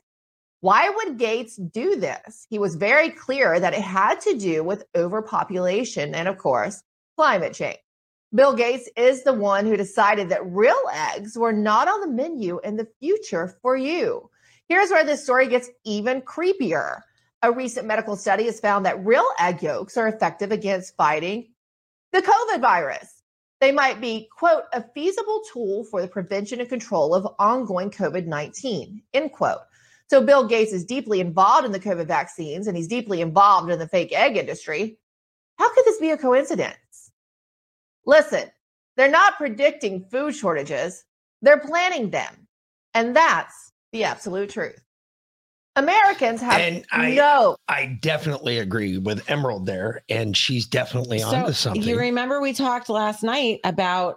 Why would Gates do this? He was very clear that it had to do with overpopulation and, of course, climate change. Bill Gates is the one who decided that real eggs were not on the menu in the future for you. Here's where this story gets even creepier. A recent medical study has found that real egg yolks are effective against fighting the COVID virus. They might be, quote, a feasible tool for the prevention and control of ongoing COVID 19, end quote. So Bill Gates is deeply involved in the COVID vaccines and he's deeply involved in the fake egg industry. How could this be a coincidence? Listen, they're not predicting food shortages, they're planning them. And that's the absolute truth. Americans have And I, no. I definitely agree with Emerald there, and she's definitely onto something. You remember we talked last night about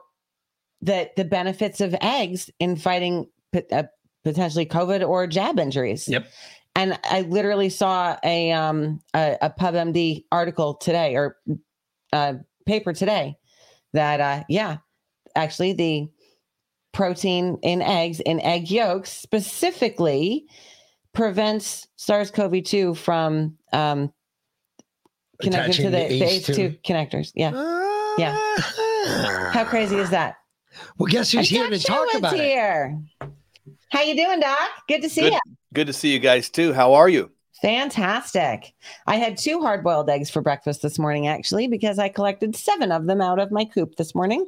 the the benefits of eggs in fighting p- uh, potentially COVID or jab injuries. Yep. And I literally saw a um a, a PubMed article today or uh, paper today that uh yeah actually the protein in eggs in egg yolks specifically prevents SARS-CoV-2 from um connected to the, the the ACE ACE2 connectors. Yeah. Yeah. How crazy is that? Well, guess who's here to talk Showman's about it? here. How you doing, Doc? Good to see Good, you. good to see you guys too. How are you? Fantastic. I had two hard boiled eggs for breakfast this morning, actually, because I collected seven of them out of my coop this morning.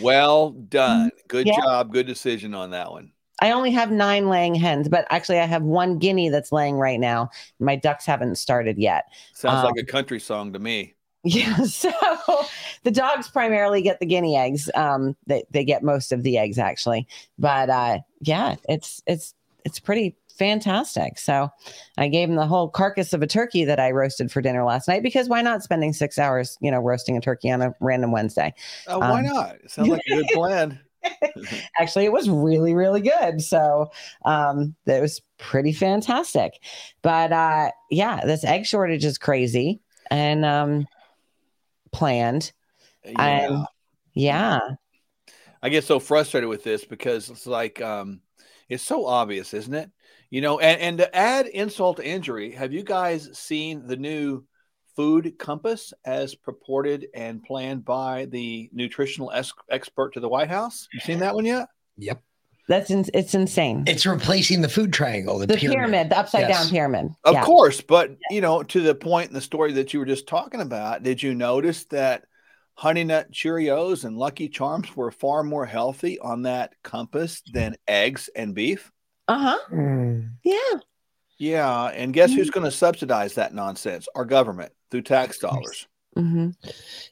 Well done. Good Yeah. job. Good decision on that one. I only have nine laying hens, but actually, I have one guinea that's laying right now. My ducks haven't started yet. Sounds Um, like a country song to me. Yeah, so the dogs primarily get the guinea eggs. Um, they they get most of the eggs actually, but uh, yeah, it's it's it's pretty fantastic. So I gave them the whole carcass of a turkey that I roasted for dinner last night because why not spending six hours, you know, roasting a turkey on a random Wednesday? Oh, why Um, not? It sounds like a good plan. actually it was really really good. So um it was pretty fantastic. But uh yeah this egg shortage is crazy and um planned. And yeah. I get so frustrated with this because it's like um it's so obvious, isn't it? You know, and, and to add insult to injury, have you guys seen the new food compass as purported and planned by the nutritional es- expert to the White House? You seen that one yet? Yep. that's in, it's insane It's replacing the food triangle, the, the pyramid, the upside Yes. down pyramid Of Yeah. course, but you know, to the point in the story that you were just talking about, did you notice that Honey Nut Cheerios and Lucky Charms were far more healthy on that compass than eggs and beef? uh-huh Mm. yeah Yeah, and guess who's going to subsidize that nonsense? Our government through tax dollars. mm-hmm.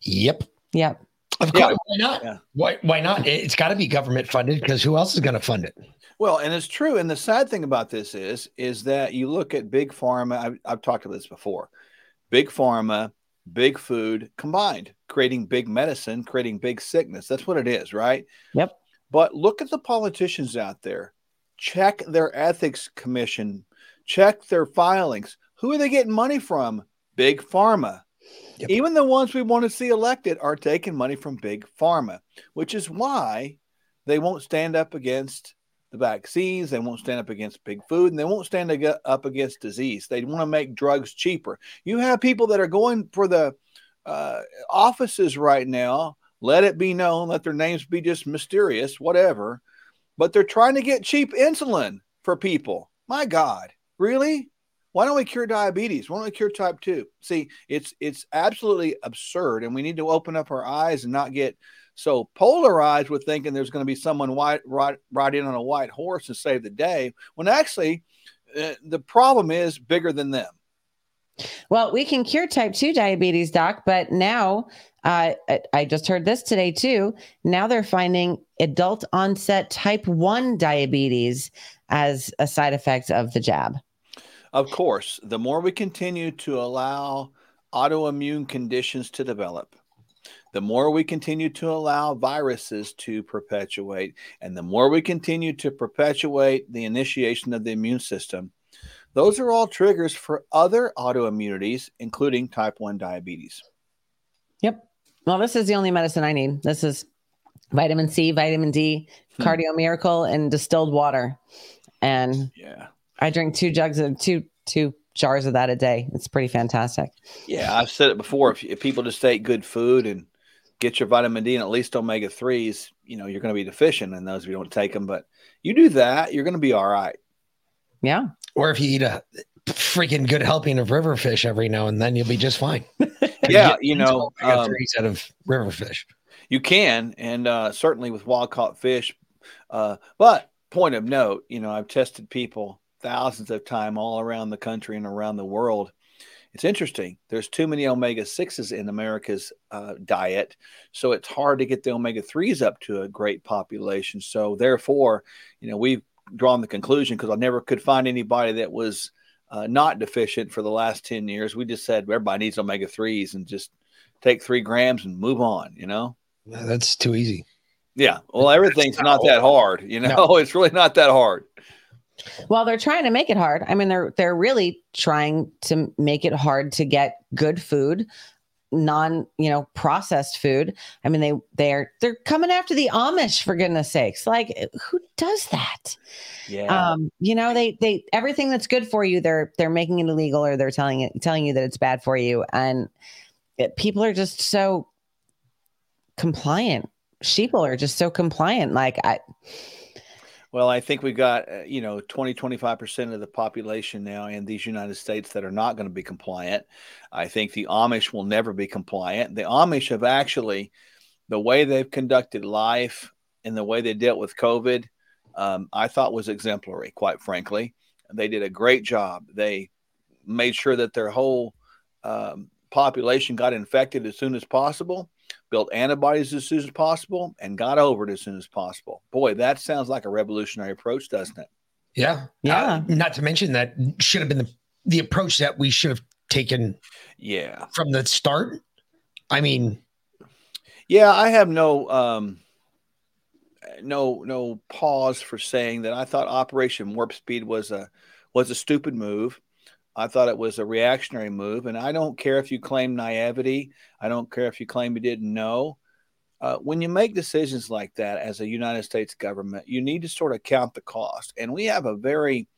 Yep. yep Of Yeah. course. Why not? Yeah. Why, why not? It- It's got to be government funded because who else is going to fund it? Well, and it's true. And the sad thing about this is, is that you look at big pharma. I've, I've talked about this before. Big pharma, big food combined, creating big medicine, creating big sickness. That's what it is, right? Yep. But look at the politicians out there. Check their ethics commission. Check their filings. Who are they getting money from? Big pharma. Even the ones we want to see elected are taking money from big pharma, which is why they won't stand up against the vaccines. They won't stand up against big food and they won't stand up against disease. They want to make drugs cheaper. You have people that are going for the uh, offices right now. Let it be known, let their names be just mysterious, whatever. But they're trying to get cheap insulin for people. My God, really? Why don't we cure diabetes? Why don't we cure type two? See, it's it's absolutely absurd, and we need to open up our eyes and not get so polarized with thinking there's going to be someone white ride, ride in on a white horse and save the day. When actually, uh, the problem is bigger than them. Well, we can cure type 2 diabetes, doc, but now uh, I- just heard this today too. Now they're finding adult onset type 1 diabetes as a side effect of the jab. Of course, the more we continue to allow autoimmune conditions to develop, the more we continue to allow viruses to perpetuate, and the more we continue to perpetuate the initiation of the immune system, those are all triggers for other autoimmunities, including type 1 diabetes. Yep. Well, this is the only medicine I need. This is vitamin C, vitamin D, Hmm. cardio miracle, and distilled water. And yeah, I drink two jugs of two two jars of that a day. It's pretty fantastic. Yeah, I've said it before. If, if people just eat good food and get your vitamin D and at least omega 3s, you know, you're going to be deficient in those if you don't take them. But you do that, you're going to be all right. Yeah. Or if you eat a freaking good helping of river fish every now and then, you'll be just fine. Yeah, you know, um, threes out of river fish. You can, and uh, certainly with wild caught fish. Uh, but point of note, you know, I've tested people thousands of time all around the country and around the world. It's interesting. There's too many omega sixes in America's uh, diet, so it's hard to get the omega threes up to a great population. So therefore, you know, we've drawn the conclusion because I never could find anybody that was uh, not deficient for the last ten years. We just said everybody needs omega threes and just take three grams and move on. You know. That's too easy. Yeah. Well, everything's not that hard. You know, No. it's really not that hard. Well, they're trying to make it hard. I mean, they're they're really trying to make it hard to get good food, non, you know, processed food. I mean, they they're they're coming after the Amish for goodness sakes. Like, who does that? Yeah. Um, you know, they they everything that's good for you, they're they're making it illegal or they're telling it telling you that it's bad for you, and it, people are just so compliant. Sheeple are just so compliant. Like I. Well, I think we've got, uh, you know, 20, 25% of the population now in these United States that are not going to be compliant. I think the Amish will never be compliant. The Amish have actually, the way they've conducted life and the way they dealt with COVID, um, I thought was exemplary, quite frankly. They did a great job. They made sure that their whole um, population got infected as soon as possible, built antibodies as soon as possible, and got over it as soon as possible. Boy, that sounds like a revolutionary approach, doesn't it? Yeah. Yeah. Uh, not to mention that should have been the, the approach that we should have taken Yeah. from the start. I mean, Yeah, I have no um no no pause for saying that I thought Operation Warp Speed was a was a stupid move. I thought it was a reactionary move, and I don't care if you claim naivety. I don't care if you claim you didn't know. Uh, when you make decisions like that as a United States government, you need to sort of count the cost. And we have a very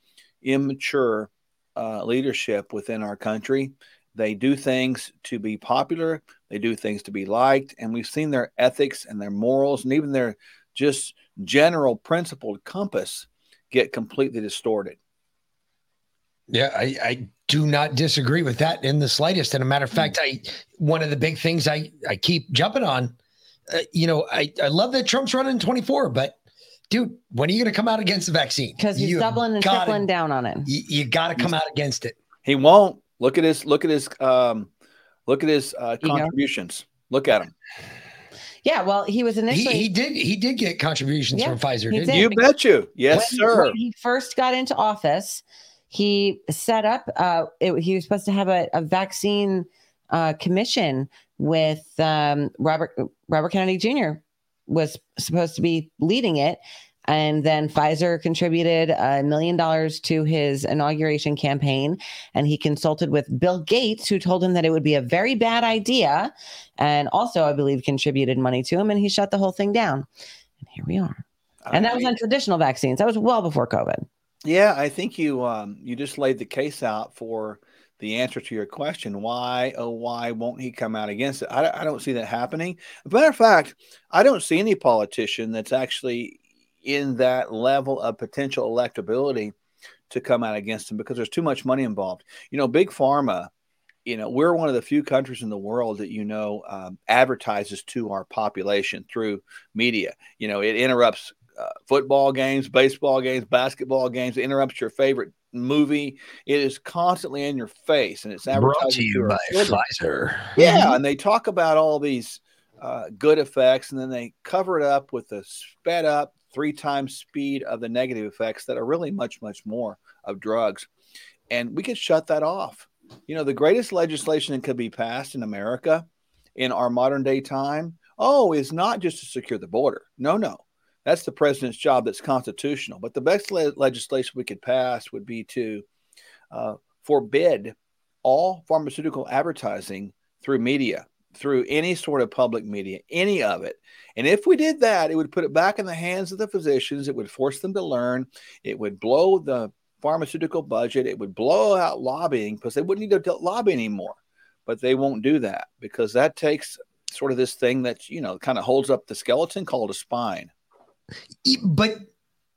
immature uh, leadership within our country. They do things to be popular, they do things to be liked, and we've seen their ethics and their morals and even their just general principled compass get completely distorted. Yeah, I, I do not disagree with that in the slightest. And a matter of fact, I one of the big things I I keep jumping on, uh, you know, I I love that Trump's running 24, but dude, when are you going to come out against the vaccine? Because he's You doubling and gotta- tripling down on it. You, you got to come out against it. He won't. Look at his look at his um look at his uh, Ego. contributions. Look at him. Yeah, well, he was He, initially he did he did get contributions Yeah, from Pfizer, didn't did. You bet you. Yes, when, sir. When he first got into office, he set up. Uh, it, he was supposed to have a, a vaccine uh, commission with um, Robert Robert Kennedy Jr. was supposed to be leading it, and then Pfizer contributed a million dollars to his inauguration campaign, and he consulted with Bill Gates, who told him that it would be a very bad idea, and also I believe contributed money to him, and he shut the whole thing down. And here we are. And that was on traditional vaccines. That was well before COVID. Yeah, I think you um you just laid the case out for the answer to your question. Why, oh, why won't he come out against it? I, I don't see that happening. As a matter of fact, I don't see any politician that's actually in that level of potential electability to come out against him because there's too much money involved. You know, big pharma. You know, we're one of the few countries in the world that you know um, advertises to our population through media. You know, it interrupts uh, football games, baseball games, basketball games. It interrupts your favorite movie. It is constantly in your face, and it's Brought advertising to you by children. Pfizer. Yeah, and they talk about all these uh, good effects, and then they cover it up with the sped up three times speed of the negative effects that are really much, much more of drugs. And we could shut that off. You know, the greatest legislation that could be passed in America in our modern day time, oh, is not just to secure the border. No, no. That's the president's job that's constitutional. But the best le- legislation we could pass would be to uh, forbid all pharmaceutical advertising through media, through any sort of public media, any of it. And if we did that, it would put it back in the hands of the physicians. It would force them to learn. It would blow the pharmaceutical budget. It would blow out lobbying because they wouldn't need to lobby anymore. But they won't do that because that takes sort of this thing that, you know, kind of holds up the skeleton called a spine. But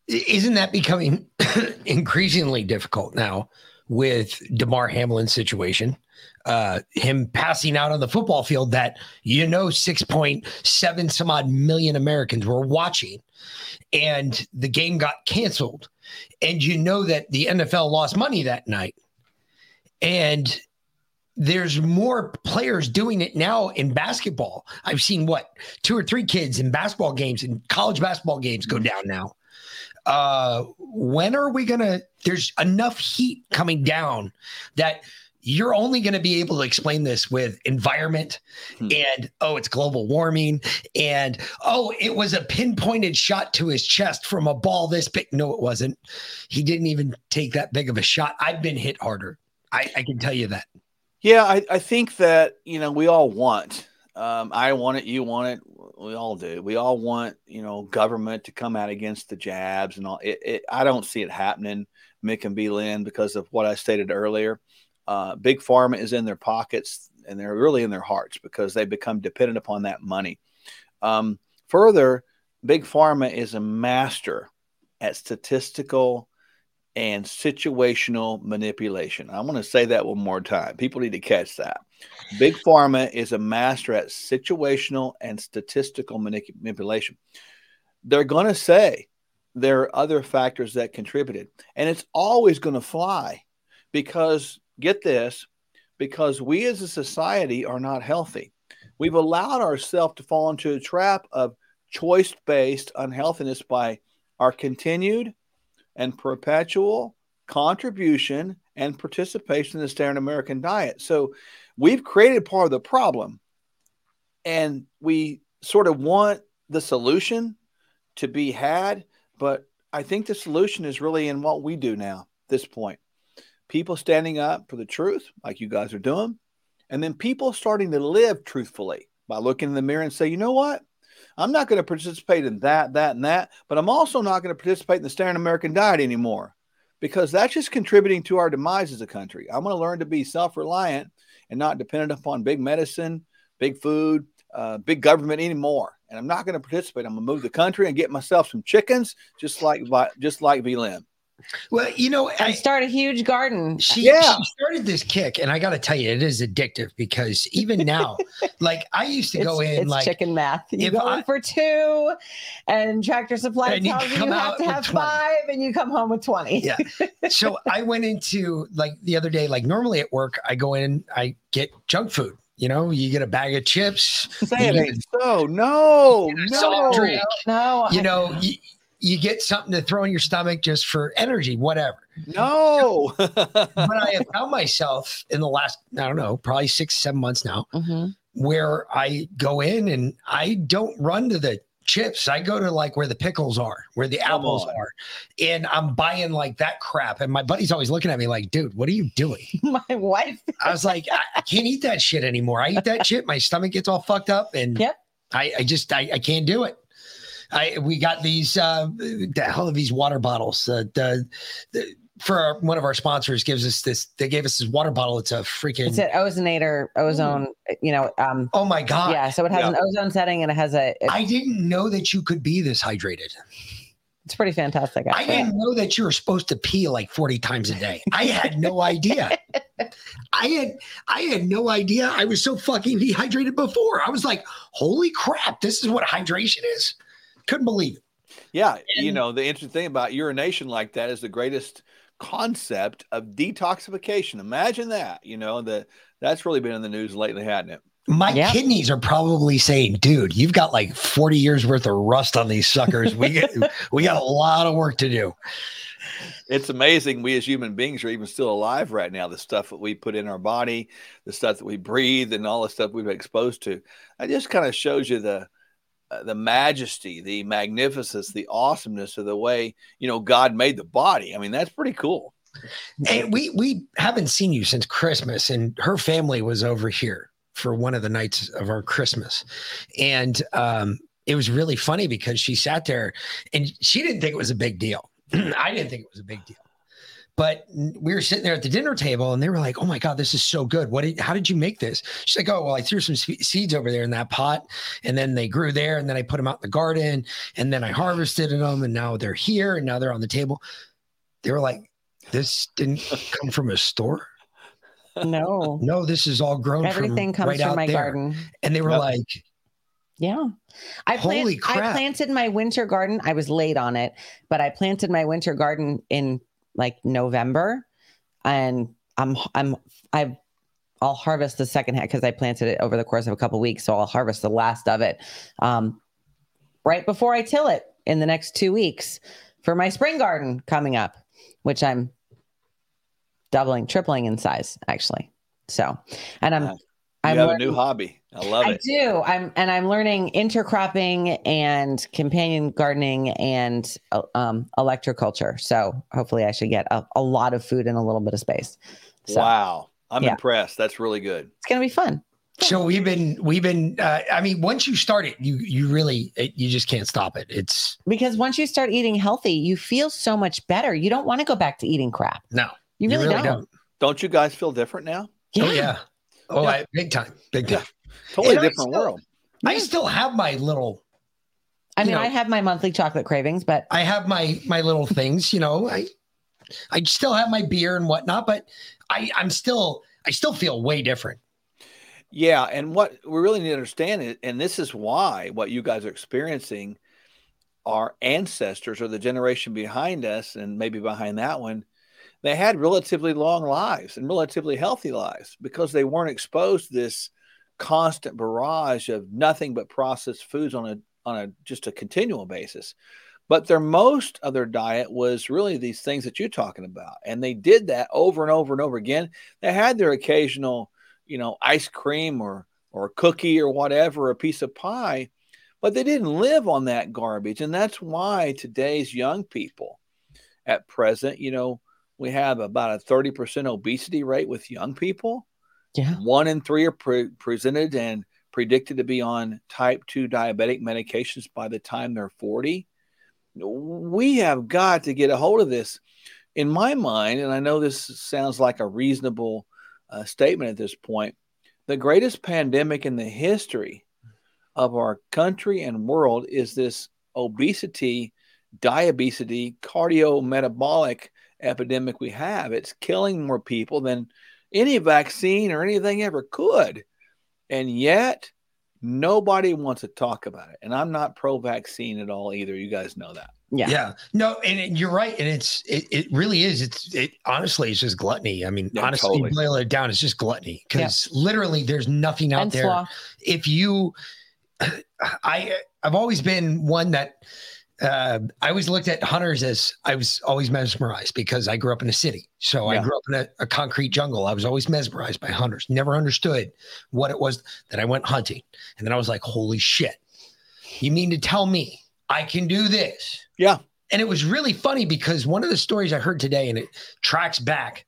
isn't that becoming increasingly difficult now with Damar Hamlin's situation? Uh, him passing out on the football field that you know 6.7 some odd million Americans were watching, and the game got canceled, and you know that the NFL lost money that night, and there's more players doing it now in basketball. I've seen what two or three kids in basketball games and college basketball games go down now. Uh, when are we gonna? There's enough heat coming down that you're only going to be able to explain this with environment hmm. and oh it's global warming and oh it was a pinpointed shot to his chest from a ball this big no it wasn't he didn't even take that big of a shot i've been hit harder i, I can tell you that yeah, I, I think that you know we all want. Um, I want it. You want it. We all do. We all want you know government to come out against the jabs and all. It, it, I don't see it happening, Mick and B. Lynn, because of what I stated earlier. Uh, big pharma is in their pockets and they're really in their hearts because they become dependent upon that money. Um, further, big pharma is a master at statistical and situational manipulation. I'm going to say that one more time. People need to catch that. Big Pharma is a master at situational and statistical manipulation. They're going to say there are other factors that contributed, and it's always going to fly because, get this, because we as a society are not healthy. We've allowed ourselves to fall into a trap of choice based unhealthiness by our continued and perpetual contribution and participation in the standard American diet. So we've created part of the problem and we sort of want the solution to be had, but I think the solution is really in what we do now, this point. People standing up for the truth, like you guys are doing, and then people starting to live truthfully by looking in the mirror and say, you know what? I'm not going to participate in that, that, and that, but I'm also not going to participate in the standard American diet anymore because that's just contributing to our demise as a country. I'm going to learn to be self reliant and not dependent upon big medicine, big food, uh, big government anymore. And I'm not going to participate. I'm going to move the country and get myself some chickens, just like just like VLM. Well, you know, I start a huge garden. She, yeah. she started this kick, and I got to tell you, it is addictive because even now, like I used to go in it's like chicken math. You go I, in for two, and Tractor Supply and tells you, you have to have 20. five, and you come home with twenty. Yeah. so I went into like the other day, like normally at work, I go in, I get junk food. You know, you get a bag of chips. Say it ain't so. No, no, drink. No, you know. You, you get something to throw in your stomach just for energy, whatever. No. but I have found myself in the last, I don't know, probably six, seven months now, mm-hmm. where I go in and I don't run to the chips. I go to like where the pickles are, where the apples on. are, and I'm buying like that crap. And my buddy's always looking at me like, dude, what are you doing? my wife. I was like, I, I, can't eat that shit anymore. I eat that shit, my stomach gets all fucked up, and yep. I, I just I, I can't do it. I we got these uh, the hell of these water bottles. Uh, the, the, for our, one of our sponsors gives us this. They gave us this water bottle. It's a freaking. It's an ozonator, ozone. Ooh. You know. Um, oh my god. Yeah. So it has yeah. an ozone setting, and it has a. I didn't know that you could be this hydrated. It's pretty fantastic. Actually. I didn't know that you were supposed to pee like 40 times a day. I had no idea. I had I had no idea I was so fucking dehydrated before. I was like, holy crap, this is what hydration is. Couldn't believe it. Yeah, and, you know the interesting thing about urination like that is the greatest concept of detoxification. Imagine that. You know that that's really been in the news lately, hadn't it? My kidneys are probably saying, dude, you've got like 40 years worth of rust on these suckers. We get we got a lot of work to do. It's amazing we as human beings are even still alive right now. The stuff that we put in our body, the stuff that we breathe, and all the stuff we've been exposed to. It just kind of shows you the uh, the majesty, the magnificence, the awesomeness of the way you know God made the body. I mean, that's pretty cool. And we we haven't seen you since Christmas, and her family was over here for one of the nights of our Christmas, and um, it was really funny because she sat there and she didn't think it was a big deal. I didn't think it was a big deal. But we were sitting there at the dinner table and they were like, "Oh my god, this is so good! What? Did, how did you make this?" She's like, "Oh, well, I threw some seeds over there in that pot, and then they grew there, and then I put them out in the garden, and then I harvested them, and now they're here, and now they're on the table." They were like, "This didn't come from a store." No, no, this is all grown. Everything from comes right from out my there. garden. and they were Yep. like, Yeah. I plant, I planted my winter garden. I was late on it, but I planted my winter garden in like November and I'm I'm I've I'll harvest the second half because I planted it over the course of a couple weeks. So I'll harvest the last of it um, right before I till it in the next two weeks for my spring garden coming up, which I'm doubling, tripling in size actually. So, and I'm, You I'm have a new hobby. I love I it. I do. I'm and I'm learning intercropping and companion gardening and uh, um, electroculture. So hopefully, I should get a, a lot of food in a little bit of space. So Wow, I'm yeah. impressed. That's really good. it's gonna be fun. So we've been we've been. Uh, I mean, once you start it, you you really it, you just can't stop it. It's Because once you start eating healthy, you feel so much better. You don't want to go back to eating crap. no, You really don't. Don't you guys feel different now? Oh yeah. Oh, Yeah. I, big time, big time. Totally And I different still- world. I still have my little. I mean, know, I have my monthly chocolate cravings, but I have my my little things. You know, I I still have my beer and whatnot, but I I'm still I still feel way different. Yeah, and what we really need to understand is, and this is why what you guys are experiencing, our ancestors or the generation behind us, and maybe behind that one, they had relatively long lives and relatively healthy lives because they weren't exposed to this constant barrage of nothing but processed foods on a on a just a continual basis. But their most of their diet was really these things that you're talking about, and they did that over and over and over again. They had their occasional you know, ice cream or or a cookie or whatever, a piece of pie, but they didn't live on that garbage. And that's why today's young people at present, you know, we have about a 30% obesity rate with young people. Yeah. One in three are pre- presented and predicted to be on type 2 diabetic medications by the time they're 40. We have got to get a hold of this. In my mind, and I know this sounds like a reasonable uh, statement at this point, the greatest pandemic in the history of our country and world is this obesity, diabetes, cardiometabolic epidemic we have. It's killing more people than any vaccine or anything ever could. And yet, nobody wants to talk about it. And I'm not pro vaccine at all either. You guys know that. Yeah. Yeah. No, and it- you're right. And it's it, it really is. It's it honestly it's just gluttony. I mean, Yeah, honestly, totally. boil it down, it's just gluttony. Because literally there's nothing out And there. sloth. If you I I've always been one that uh, I always looked at hunters as I was always mesmerized because I grew up in a city. So I grew up in a, a concrete jungle. I was always mesmerized by hunters. Never understood what it was that I went hunting. And then I was like, holy shit. You mean to tell me I can do this? Yeah. And it was really funny because one of the stories I heard today, and it tracks back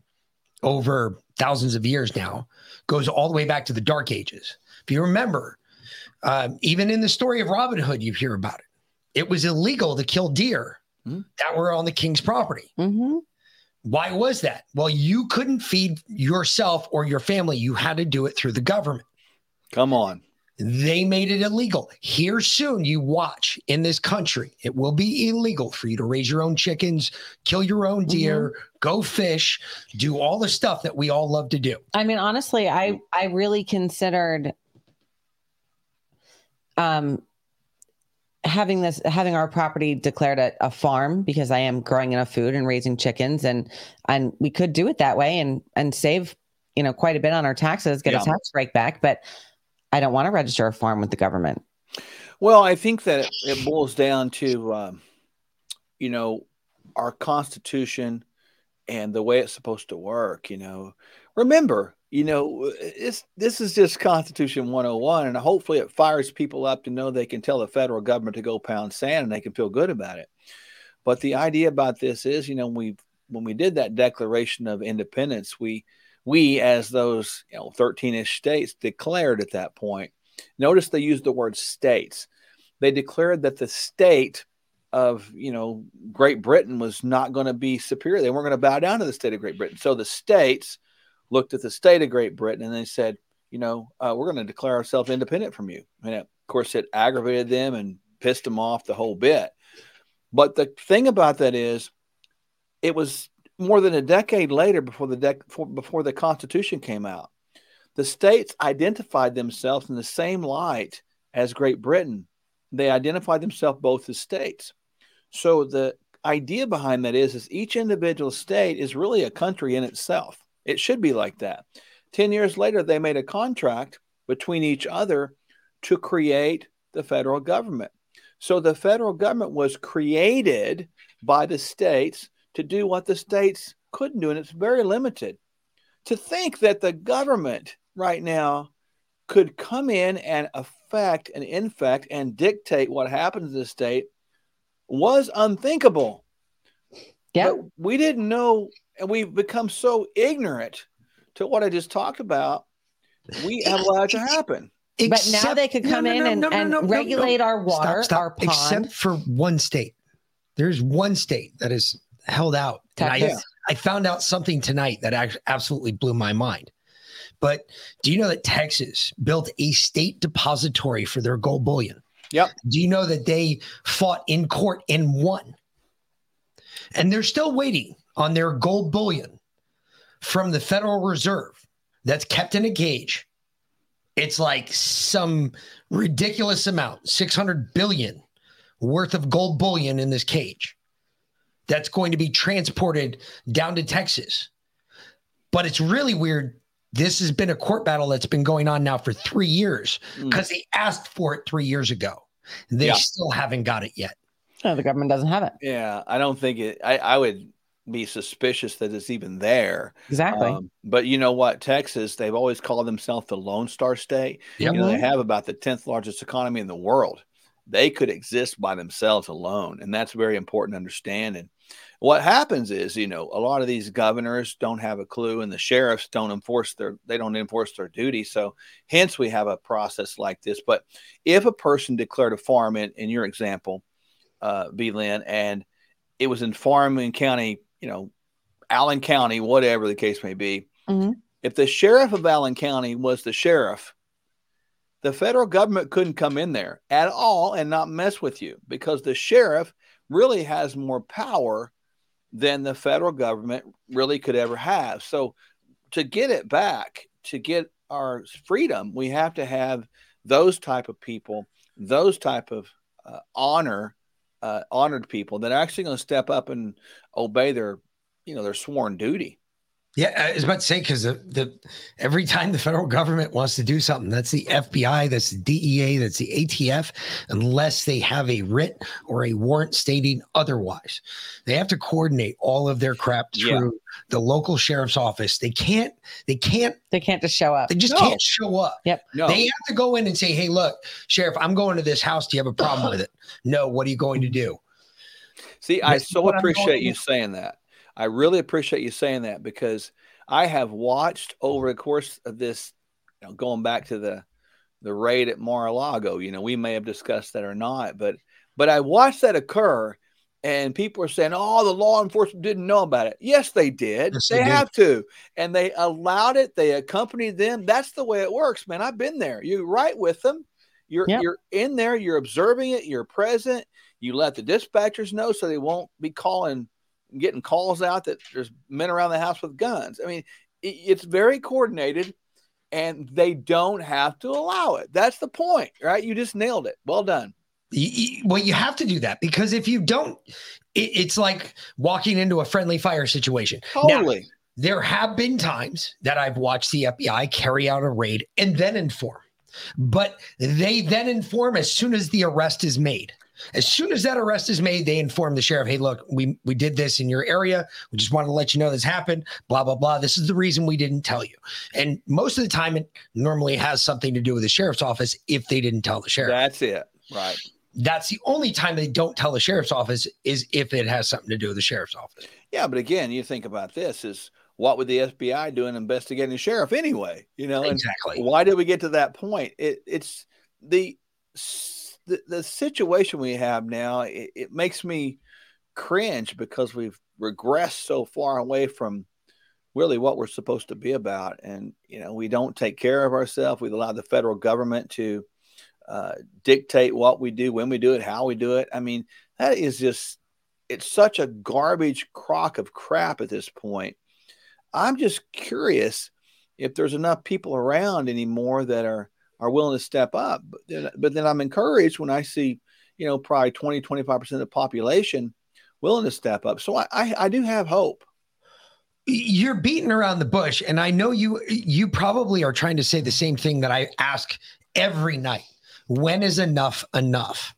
over thousands of years now, goes all the way back to the Dark Ages. If you remember, um, even in the story of Robin Hood, you hear about it. It was illegal to kill deer that were on the king's property. Mm-hmm. Why was that? Well, you couldn't feed yourself or your family. You had to do it through the government. Come on. They made it illegal. Here soon, you watch in this country, it will be illegal for you to raise your own chickens, kill your own deer, go fish, do all the stuff that we all love to do. I mean, honestly, I I really considered um having this having our property declared a, a farm because I am growing enough food and raising chickens and and we could do it that way and and save you know quite a bit on our taxes, get Yeah. a tax break back. But I don't want to register a farm with the government. Well, I think that it boils down to, um, you know, our Constitution and the way it's supposed to work. You know, remember, you know, it's this is just Constitution 101, and hopefully it fires people up to know they can tell the federal government to go pound sand and they can feel good about it. But the idea about this is, you know, we when we did that Declaration of Independence, we we as those you know 13ish states declared at that point. Notice they used the word states. They declared that the state of you know Great Britain was not going to be superior. They weren't going to bow down to the state of Great Britain. So the states looked at the state of Great Britain and they said, you know, uh, we're going to declare ourselves independent from you. And of course, it aggravated them and pissed them off the whole bit. But the thing about that is, it was more than a decade later before the dec- before the Constitution came out. The states identified themselves in the same light as Great Britain. They identified themselves both as states. So the idea behind that is, is each individual state is really a country in itself. It should be like that. 10 years later, they made a contract between each other to create the federal government. So the federal government was created by the states to do what the states couldn't do, and it's very limited. To think that the government right now could come in and affect and infect and dictate what happens in the state was unthinkable. Yeah. But we didn't know, and we've become so ignorant to what I just talked about. We have allowed it to happen. but now they could come in and, and regulate our water, Stop, stop. our pond. Except for one state. There's one state that is held out. And I, I found out something tonight that act- absolutely blew my mind. But do you know that Texas built a state depository for their gold bullion? Yep. Do you know that they fought in court and won? And they're still waiting on their gold bullion from the Federal Reserve that's kept in a cage. It's like some ridiculous amount, 600 billion worth of gold bullion in this cage that's going to be transported down to Texas. But it's really weird. This has been a court battle that's been going on now for three years hmm. because they asked for it three years ago. They Yeah. still haven't got it yet. No, the government doesn't have it. Yeah, I don't think it. I, I would be suspicious that it's even there. Exactly. Um, but you know what? Texas, they've always called themselves the Lone Star State. Yep. You know, they have about the 10th largest economy in the world. They could exist by themselves alone. And that's very important to understand. And what happens is, you know, a lot of these governors don't have a clue and the sheriffs don't enforce their they don't enforce their duty. So hence we have a process like this. But if a person declared a farm in, in your example, uh, B. Lynn, and it was in Farming County, you know, Allen County, whatever the case may be. Mhm. If the sheriff of Allen County was the sheriff, the federal government couldn't come in there at all and not mess with you because the sheriff really has more power than the federal government really could ever have. So to get it back, to get our freedom, we have to have those type of people, those type of uh, honor, uh, honored people that are actually going to step up and obey their, you know, their sworn duty. Yeah, I was about to say because the, the every time the federal government wants to do something, that's the FBI, that's the DEA, that's the ATF, unless they have a writ or a warrant stating otherwise. They have to coordinate all of their crap Yeah. through the local sheriff's office. They can't, they can't, they can't just show up. They just No. can't show up. Yep. No. They have to go in and say, Hey, look, Sheriff, I'm going to this house. Do you have a problem with it? No, what are you going to do? See, I This is so what I'm going appreciate you saying that. I really appreciate you saying that because I have watched over the course of this, you know, going back to the the raid at Mar-a-Lago. You know, we may have discussed that or not, but but I watched that occur, and people are saying, "Oh, the law enforcement didn't know about it." Yes, they did. Yes, they they did. have to, and they allowed it. They accompanied them. That's the way it works, man. I've been there. You're right with them. You're Yep. you're in there. You're observing it. You're present. You let the dispatchers know so they won't be calling, getting calls out that there's men around the house with guns. I mean, it, it's very coordinated, and they don't have to allow it. That's the point, right? You just nailed it. Well done. Well, you have to do that because if you don't, it, it's like walking into a friendly fire situation. Now, Totally. there have been times that I've watched the FBI carry out a raid and then inform. But they then inform as soon as the arrest is made. As soon as that arrest is made, they inform the sheriff, hey, look, we, we did this in your area. We just wanted to let you know this happened, blah, blah, blah. This is the reason we didn't tell you. And most of the time, it normally has something to do with the sheriff's office if they didn't tell the sheriff. That's it. Right. That's the only time they don't tell the sheriff's office is if it has something to do with the sheriff's office. Yeah, but again, you think about this is what would the FBI do in investigating the sheriff anyway? You know, Exactly. Why did we get to that point? It, it's the, the situation we have now. It, it makes me cringe because we've regressed so far away from really what we're supposed to be about, and you know, we don't take care of ourselves. We allow the federal government to uh, dictate what we do, when we do it, how we do it. I mean, that is just it's such a garbage crock of crap at this point. I'm just curious if there's enough people around anymore that are are willing to step up. But then, but then I'm encouraged when I see, you know, probably 20, 25% of the population willing to step up. So I, I, I do have hope. You're beating around the bush, and I know you you probably are trying to say the same thing that I ask every night. When is enough enough?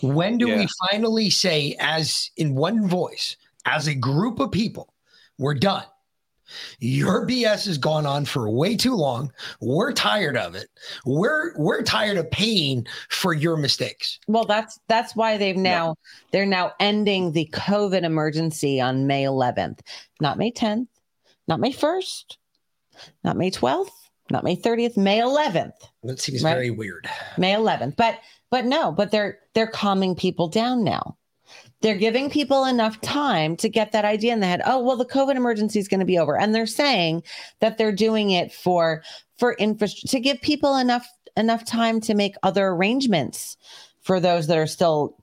When do we finally say, as in one voice, as a group of people, we're done? Your BS has gone on for way too long. We're tired of it. We're we're tired of paying for your mistakes. Well, that's that's why they've now they're now ending the COVID emergency on May 11th, not May 10th, not May 1st, not May 12th, not May 30th, May 11th. That seems Right. very weird. May 11th. But but no, but they're they're calming people down now. They're giving people enough time to get that idea in the head. Oh, well, the COVID emergency is going to be over, and they're saying that they're doing it for for infrastructure to give people enough enough time to make other arrangements for those that are still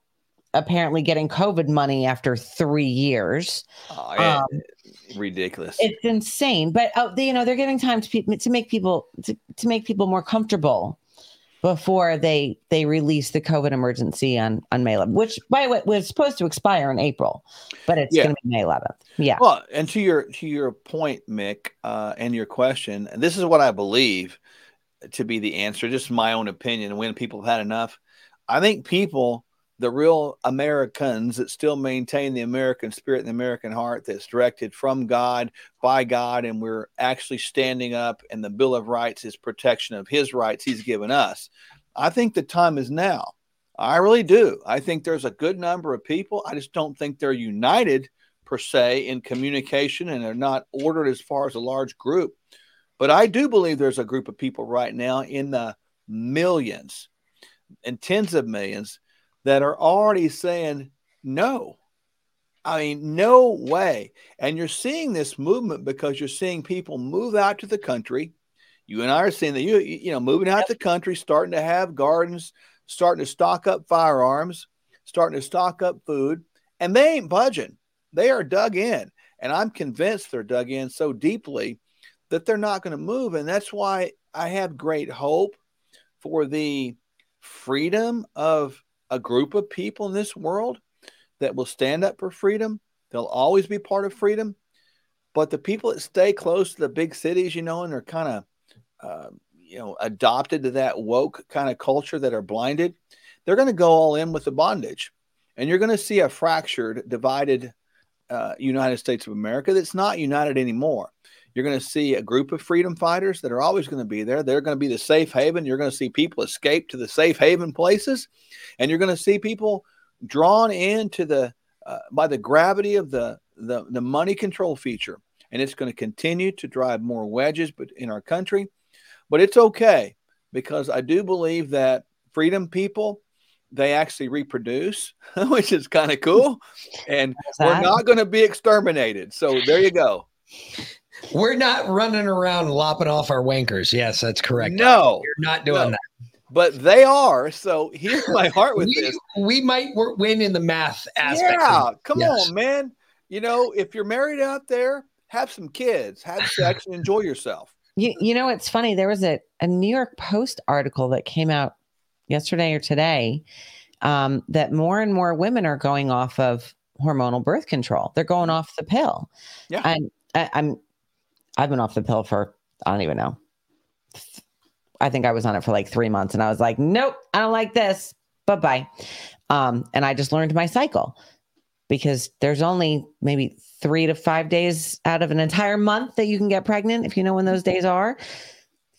apparently getting COVID money after three years. Oh, yeah, Um, ridiculous. it's insane but oh, they, you know they're giving time to people to make people to, to make people more comfortable before they they release the covid emergency on on may 11th which by the way was supposed to expire in april but it's Yeah. going to be may 11th yeah Well, and to your to your point, Mick, uh, and your question, and this is what I believe to be the answer. Just my own opinion. When people have had enough, I think people, the real Americans that still maintain the American spirit and the American heart, that's directed from God by God, and we're actually standing up, and the Bill of Rights is protection of His rights He's given us. I think the time is now. I really do. I think there's a good number of people. I just don't think they're united per se in communication and they're not ordered as far as a large group. But I do believe there's a group of people right now in the millions and tens of millions that are already saying no. I mean, no way. And you're seeing this movement because you're seeing people move out to the country. You and I are seeing that you you know moving out to the country, starting to have gardens, starting to stock up firearms, starting to stock up food, and they ain't budging. They are dug in, and I'm convinced they're dug in so deeply that they're not going to move. And that's why I have great hope for the freedom of a group of people in this world that will stand up for freedom. They'll always be part of freedom. But the people that stay close to the big cities, you know, and they're kind of, uh, you know, adopted to that woke kind of culture that are blinded, they're going to go all in with the bondage. And you're going to see a fractured, divided uh, United States of America that's not united anymore. You're going to see a group of freedom fighters that are always going to be there. They're going to be the safe haven. You're going to see people escape to the safe haven places, and you're going to see people drawn into the uh, by the gravity of the, the the money control feature, and it's going to continue to drive more wedges, but in our country. But it's okay because I do believe that freedom people they actually reproduce, which is kind of cool, and we're not going to be exterminated. So there you go. We're not running around lopping off our wankers. Yes, that's correct. No, you're not doing no. that. But they are. So here's my heart with we, this. we might win in the math aspect. Yeah, of come Yes. on, man. You know, if you're married out there, have some kids, have sex, and enjoy yourself. You, you know, it's funny. There was a, a New York Post article that came out yesterday or today um, that more and more women are going off of hormonal birth control. They're going off the pill. Yeah. And I, I'm, I've been off the pill for, I don't even know, I think I was on it for like three months and I was like, nope, I don't like this. Bye bye. Um, and I just learned my cycle because there's only maybe three to five days out of an entire month that you can get pregnant. If you know when those days are,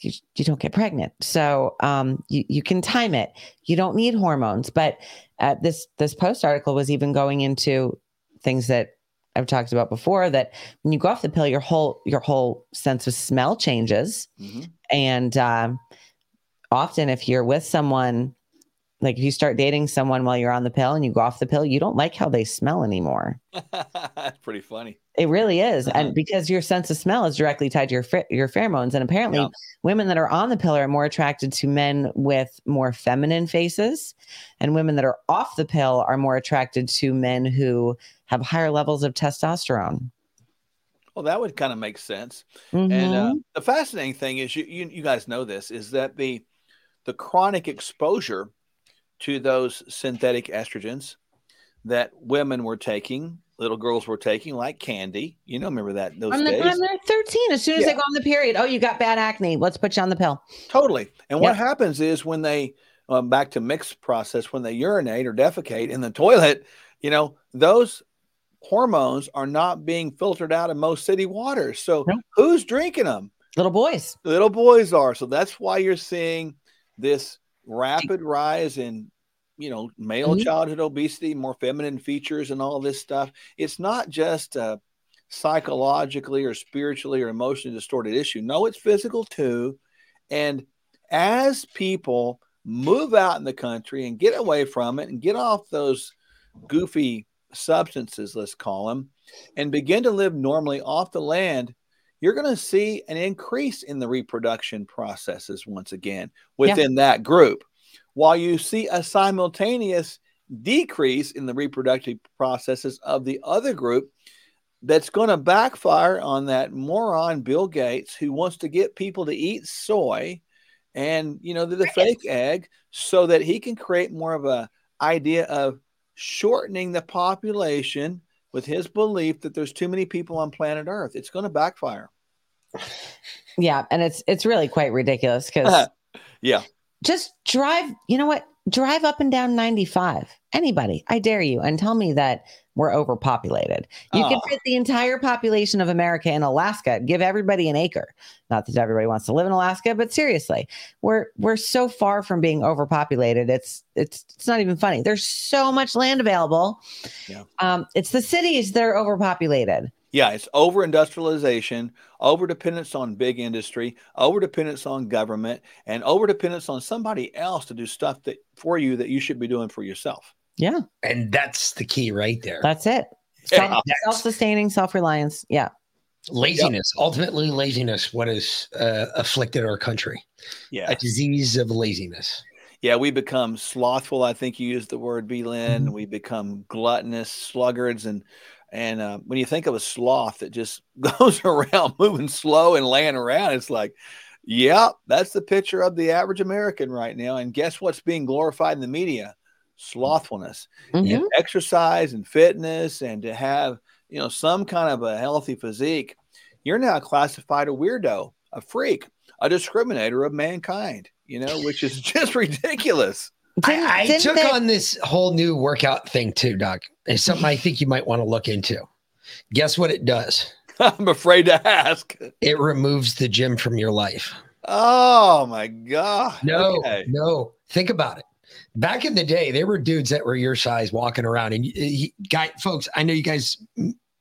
you, you don't get pregnant. So um, you, you can time it. You don't need hormones. But uh, this this post article was even going into things that I've talked about before that when you go off the pill, your whole your whole sense of smell changes, and um, often if you're with someone, like if you start dating someone while you're on the pill and you go off the pill, you don't like how they smell anymore. That's pretty funny. It really is, and because your sense of smell is directly tied to your your pheromones, and apparently, Yeah. women that are on the pill are more attracted to men with more feminine faces, and women that are off the pill are more attracted to men who have higher levels of testosterone. Well, that would kind of make sense. And uh, Mhm. the fascinating thing is, you, you you guys know this is that the the chronic exposure to those synthetic estrogens that women were taking, little girls were taking, like candy. You know, remember that those On the days. they're 13, as soon as they Yeah. go on the period, oh, you got bad acne. Let's put you on the pill. Totally. And what happens is when they um, back to mixed process, when they urinate or defecate in the toilet, you know, those hormones are not being filtered out in most city waters. So who's drinking them? Little boys. Little boys are. So that's why you're seeing this rapid rise in you know male Mhm. childhood obesity, more feminine features, and all this stuff. It's not just a psychologically or spiritually or emotionally distorted issue. No, it's physical too. And as people move out in the country and get away from it and get off those goofy substances, let's call them, and begin to live normally off the land, you're going to see an increase in the reproduction processes once again within that group. While you see a simultaneous decrease in the reproductive processes of the other group, that's going to backfire on that moron Bill Gates who wants to get people to eat soy and you know the, the fake egg so that he can create more of a idea of shortening the population with his belief that there's too many people on planet Earth. It's going to backfire. Yeah, and it's it's really quite ridiculous because yeah. just drive, you know what? Drive up and down 95. Anybody, I dare you, and tell me that we're overpopulated. You can Oh. fit the entire population of America in Alaska, give everybody an acre. Not that everybody wants to live in Alaska, but seriously, we're we're so far from being overpopulated. It's it's it's not even funny. There's so much land available. Yeah. Um, it's the cities that are overpopulated. Yeah, it's over industrialization, over dependence on big industry, over dependence on government, and over dependence on somebody else to do stuff that for you that you should be doing for yourself. Yeah. And that's the key right there. That's it. Self, self-sustaining, self-reliance. Yeah. Laziness, ultimately laziness, what has uh, afflicted our country. Yeah. A disease of laziness. Yeah, we become slothful. I think you used the word, B. Lynn. Mm-hmm. We become gluttonous, sluggards, and and uh, when you think of a sloth that just goes around moving slow and laying around, it's like, yeah, that's the picture of the average American right now. And guess what's being glorified in the media? Slothfulness, Mm-hmm. And exercise and fitness, and to have you know some kind of a healthy physique. You're now classified a weirdo, a freak, a discriminator of mankind. You know, which is just ridiculous. I, I didn't took they- on this whole new workout thing too, Doc. It's something I think you might want to look into. Guess what it does? I'm afraid to ask. It removes the gym from your life. Oh my god! No, Okay. no. Think about it. Back in the day, there were dudes that were your size walking around, and he, guy, folks, I know you guys.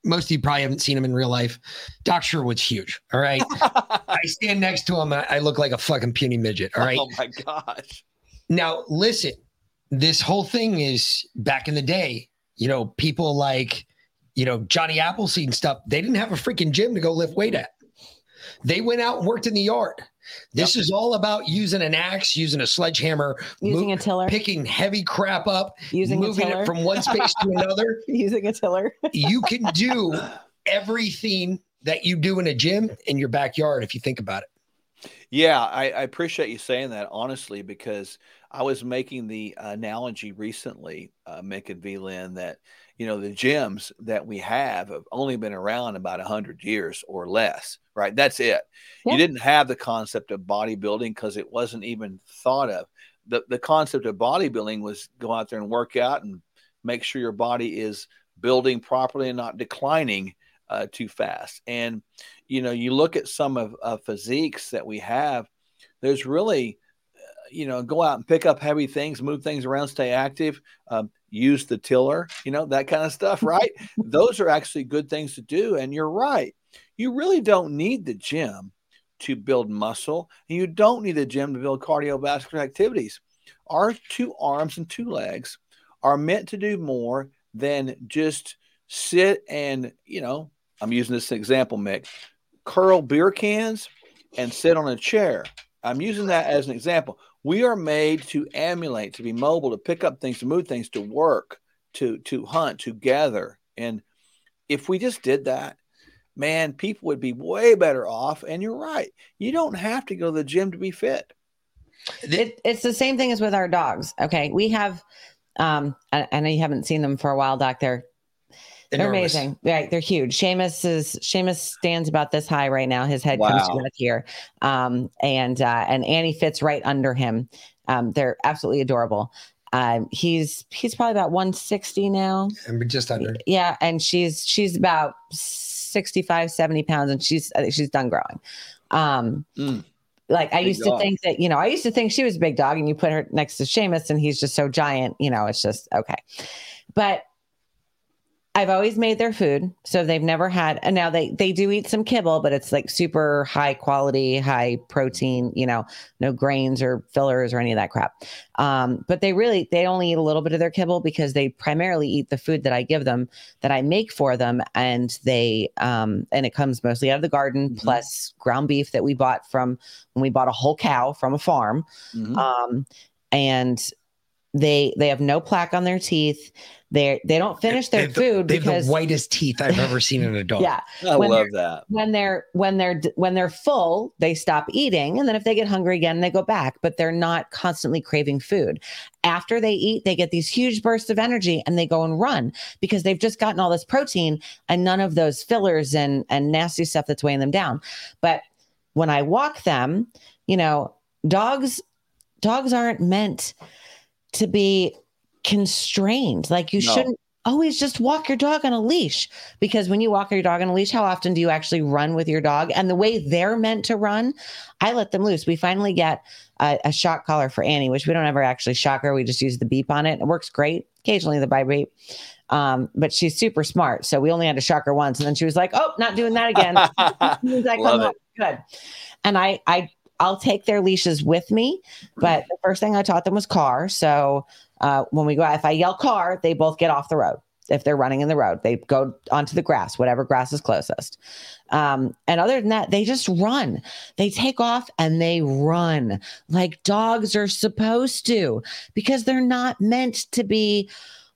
Most of you probably haven't seen him in real life. Doc Sherwood's huge. All right, I stand next to him. I, look like a fucking puny midget. All right. Oh my gosh. Now, listen, this whole thing is back in the day, you know, people like, you know, Johnny Appleseed and stuff, they didn't have a freaking gym to go lift weight at. They went out and worked in the yard. This is all about using an axe, using a sledgehammer, Using a tiller. picking heavy crap up, Using a moving tiller. it from one space to another. Using a tiller. You can do everything that you do in a gym in your backyard if you think about it. Yeah, I, I appreciate you saying that honestly because I was making the analogy recently, uh, Mick and B. Lynn, that you know the gyms that we have have only been around about 100 years or less right? That's it. Yeah. you didn't have the concept of bodybuilding because it wasn't even thought of. The, the concept of bodybuilding was go out there and work out and make sure your body is building properly and not declining uh, too fast. And you know you look at some of, of physiques that we have there's really uh, you know go out and pick up heavy things move things around stay active. Um, use the tiller you know that kind of stuff right? Those are actually good things to do and you're right. You really don't need the gym to build muscle and you don't need the gym to build cardiovascular activities. Our two arms and two legs are meant to do more than just sit and you know i'm using this example mick curl beer cans and sit on a chair. I'm using that as an example we are made to emulate to be mobile to pick up things to move things to work to to hunt to gather and if we just did that man people would be way better off and you're right you don't have to go to the gym to be fit it, it's the same thing as with our dogs. Okay, we have. Um, I, I know you haven't seen them for a while, Doc. They're they're amazing. Right, they're huge. Seamus is Seamus stands about this high right now. His head comes to here, um, and uh, and Annie fits right under him. Um, they're absolutely adorable. Um, he's he's probably about 160 now. And just under. Yeah, and she's she's about 65, 70 pounds, and she's she's done growing. Um, like I Big used to think that, you know, I used to think she was a big dog, and you put her next to Seamus, and he's just so giant, you know, it's just okay. But I've always made their food, so they've never had. And now they they do eat some kibble, but it's like super high quality, high protein. You know, no grains or fillers or any of that crap. Um, but they really they only eat a little bit of their kibble because they primarily eat the food that I give them, that I make for them, and they um, and it comes mostly out of the garden, plus ground beef that we bought from when we bought a whole cow from a farm. Um, and they they have no plaque on their teeth. They they don't finish their They have the- food they have the whitest teeth I've ever seen in a dog. yeah, I When love that. when they're when they're when they're full, they stop eating, and then if they get hungry again, they go back. But they're not constantly craving food. After they eat, they get these huge bursts of energy, and they go and run because they've just gotten all this protein and none of those fillers and and nasty stuff that's weighing them down. But when I walk them, you know, dogs dogs aren't meant to be constrained. Like you No. shouldn't always just walk your dog on a leash because when you walk your dog on a leash, how often do you actually run with your dog? And the way they're meant to run, I let them loose. We finally get a, a shock collar for Annie, which we don't ever actually shock her. We just use the beep on it. It works great. Occasionally the vibrate. Um, but she's super smart. So we only had to shock her once. And then she was like, oh, not doing that again. As soon as I come good. And I, I, I'll take their leashes with me, but the first thing I taught them was car. So uh, when we go out, if I yell car, they both get off the road. If they're running in the road, they go onto the grass, whatever grass is closest. Um, and other than that, they just run. They take off and they run like dogs are supposed to because they're not meant to be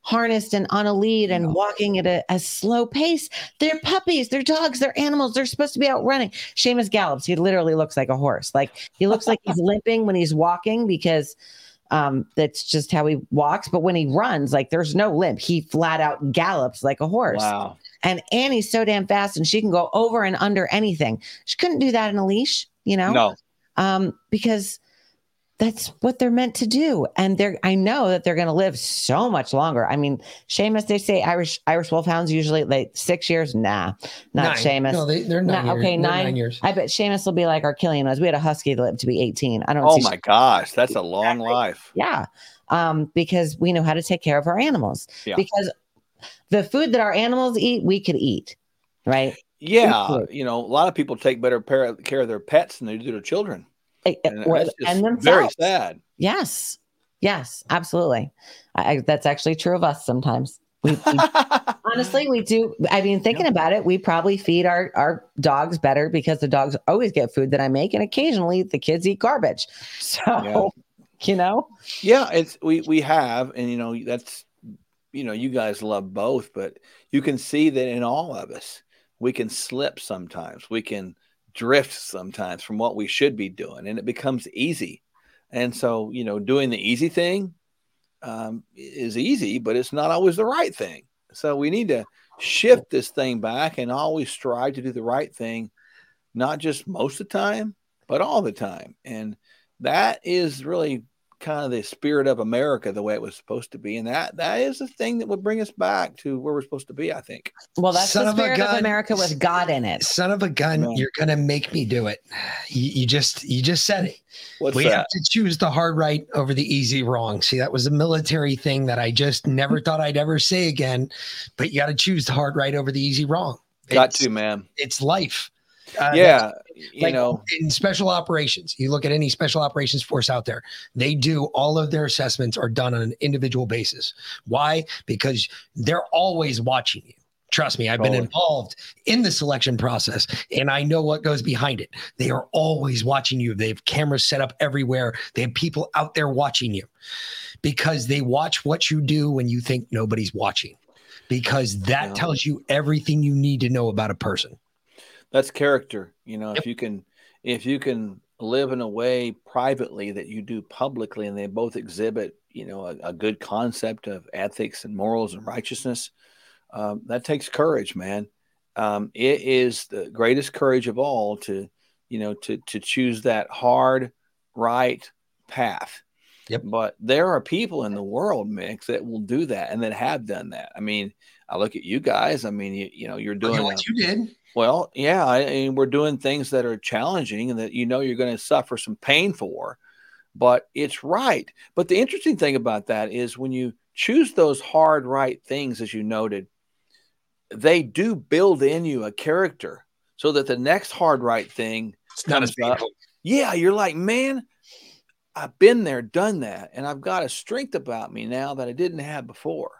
harnessed and on a lead and walking at a, a slow pace. They're puppies, they're dogs, they're animals. They're supposed to be out running. Seamus gallops. He literally looks like a horse. Like he looks like he's limping when he's walking because um, that's just how he walks. But when he runs, like there's no limp. He flat out gallops like a horse. Wow. And Annie's so damn fast and she can go over and under anything. She couldn't do that in a leash, you know? No. Um, because that's what they're meant to do. And they're I know that they're gonna live so much longer. I mean, Seamus, they say Irish Irish wolfhounds usually like six years. Nah, not Nine. Seamus. No, they- they're nine Nah, Okay, nine, nine years. I bet Seamus will be like our Killian was. We had a husky that lived to be 18. I don't Oh see my gosh, that's a long life. yeah. Um, because we know how to take care of our animals. Yeah. Because the food that our animals eat, we could eat. Right. Yeah, you know, a lot of people take better care of their pets than they do their children. And, or- and very sad. Yes. Yes, absolutely. I, I- that's actually true of us sometimes. We, we- honestly, we do. I mean, thinking about it, we probably feed our, our dogs better because the dogs always get food that I make, and occasionally the kids eat garbage. So, you know, Yeah, it's we we have, and you know that's you know you guys love both, but you can see that in all of us, we can slip sometimes. We can drift sometimes from what we should be doing, and it becomes easy. And so you know, doing the easy thing um, is easy, but it's not always the right thing. So we need to shift this thing back and always strive to do the right thing, not just most of the time, but all the time. And that is really kind of the spirit of America the way it was supposed to be, and that that is the thing that would bring us back to where we're supposed to be. I think. Well, that's Son the of a spirit of, gun. America with God in it. Son of a gun, you're gonna make me do it. You, you just you just said it. What's we have to choose the hard right over the easy wrong. See, that was a military thing that I just never thought I'd ever say again. But you got to choose the hard right over the easy wrong. Got It's- to, man. It's life. Uh, Yeah, that's- you like know. in special operations, you look at any special operations force out there, they do all of their assessments are done on an individual basis. Why? Because they're always watching you. Trust me, I've been involved in the selection process and I know what goes behind it. They are always watching you. They have cameras set up everywhere. They have people out there watching you because they watch what you do when you think nobody's watching. Because that tells you everything you need to know about a person. That's character. You know, if you can, if you can live in a way privately that you do publicly, and they both exhibit, you know, a, a good concept of ethics and morals and righteousness, um, that takes courage, man. Um, it is the greatest courage of all to, you know, to to choose that hard, right path. Yep. But there are people in the world, Mick, that will do that and that have done that. I mean, I look at you guys. I mean, you, you know, you're doing what a- you did. Well, yeah, I, mean, we're doing things that are challenging and that you know you're going to suffer some pain for, but it's right. But the interesting thing about that is when you choose those hard, right things, as you noted, they do build in you a character so that the next hard, right thing it's not as painful. Yeah, you're like, man, I've been there, done that, and I've got a strength about me now that I didn't have before.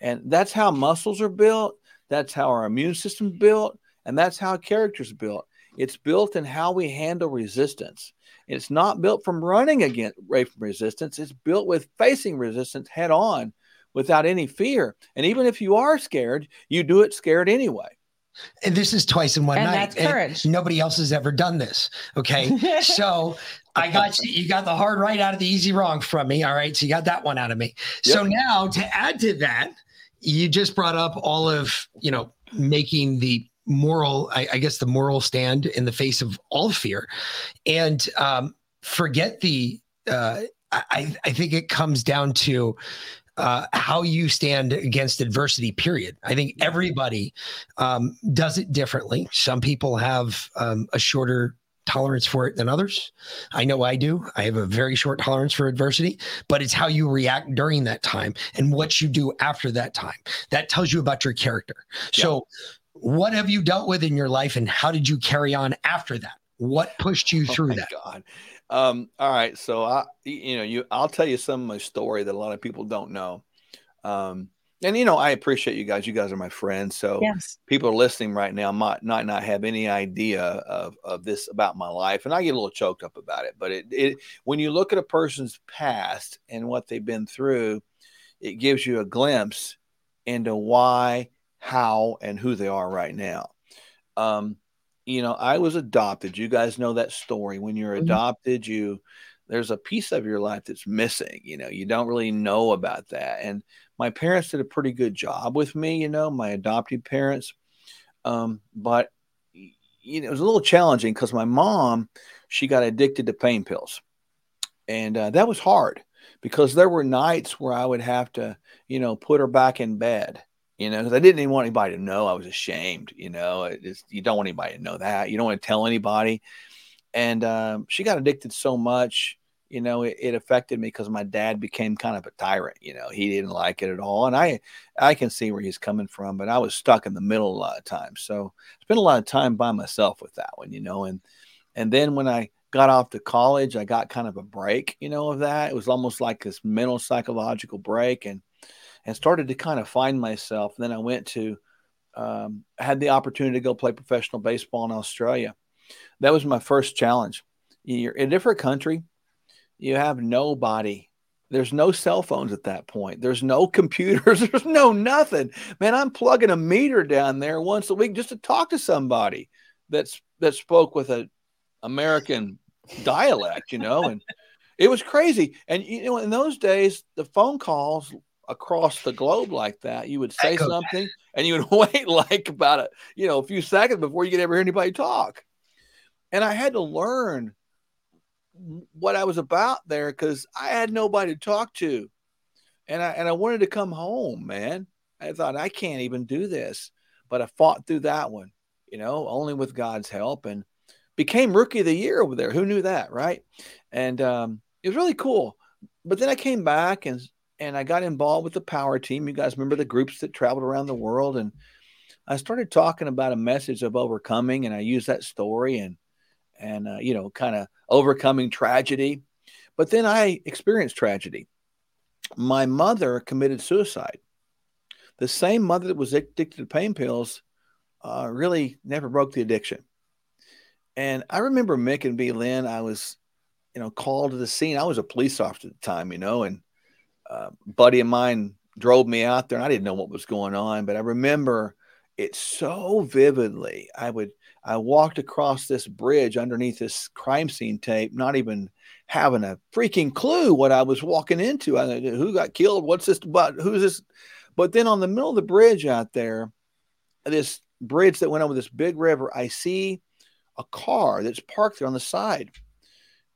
And that's how muscles are built. That's how our immune system's built. And that's how character's built. It's built in how we handle resistance. It's not built from running against away from resistance. It's built with facing resistance head on without any fear. And even if you are scared, you do it scared anyway. And this is twice in one And night. that's courage. nobody else has ever done this. Okay. so I got you, you got the hard right out of the easy wrong from me. All right. So you got that one out of me. So now to add to that, you just brought up all of, you know, making the moral, I, I guess the moral stand in the face of all fear. And um, forget the uh I, I think it comes down to uh, how you stand against adversity period. I think everybody um, does it differently. Some people have um, a shorter tolerance for it than others. I know i do. I have a very short tolerance for adversity but it's how you react during that time and what you do after that time. That tells you about your character. So what have you dealt with in your life and how did you carry on after that what pushed you through Oh my that God. Um, all right. So I, you know, you, I'll tell you some of my story that a lot of people don't know. Um, and you know, I appreciate you guys. You guys are my friends. So Yes. people are listening right now might not not have any idea of, of this about my life. And I get a little choked up about it. But it, it when you look at a person's past and what they've been through, it gives you a glimpse into why, how, and who they are right now. Um, you know, I was adopted. You guys know that story. When you're adopted, you there's a piece of your life that's missing. You know, you don't really know about that. And my parents did a pretty good job with me, you know, my adopted parents. Um, but you know, it was a little challenging because my mom, she got addicted to pain pills. And uh, that was hard because there were nights where I would have to, you know, put her back in bed you know, because I didn't even want anybody to know I was ashamed. You know, just, you don't want anybody to know that. You don't want to tell anybody. And um, she got addicted so much, you know, it, it affected me because my dad became kind of a tyrant. You know, he didn't like it at all, and I, I can see where he's coming from. But I was stuck in the middle a lot of times, so I spent a lot of time by myself with that one. You know, and and then when I got off to college, I got kind of a break, you know, of that. It was almost like this mental psychological break, and and started to kind of find myself. And then I went to, um, had the opportunity to go play professional baseball in Australia. That was my first challenge. You're in a different country. You have nobody. There's no cell phones at that point. There's no computers. There's no nothing. Man, I'm plugging a meter down there once a week just to talk to somebody that's that spoke with a American dialect, you know, and it was crazy. And you know, in those days, the phone calls across the globe like that, you would say Echo. something and you would wait like about a you know a few seconds before you could ever hear anybody talk. And I had to learn what I was about there because I had nobody to talk to. And I and I wanted to come home, man. I thought I can't even do this. But I fought through that one, you know, only with God's help and became rookie of the year over there. Who knew that, right? And um, it was really cool. But then I came back and and I got involved with the power team. You guys remember the groups that traveled around the world and I started talking about a message of overcoming and I used that story and and uh, you know, kind of overcoming tragedy. But then I experienced tragedy. My mother committed suicide. The same mother that was addicted to pain pills uh, really never broke the addiction. And I remember Mick and B. Lynn, I was, you know, called to the scene. I was a police officer at the time, you know, and uh, buddy of mine drove me out there and I didn't know what was going on, but I remember it so vividly. I would, I walked across this bridge underneath this crime scene tape, not even having a freaking clue what I was walking into. I, who got killed? What's this about? Who's this? But then on the middle of the bridge out there, this bridge that went over this big river, I see a car that's parked there on the side.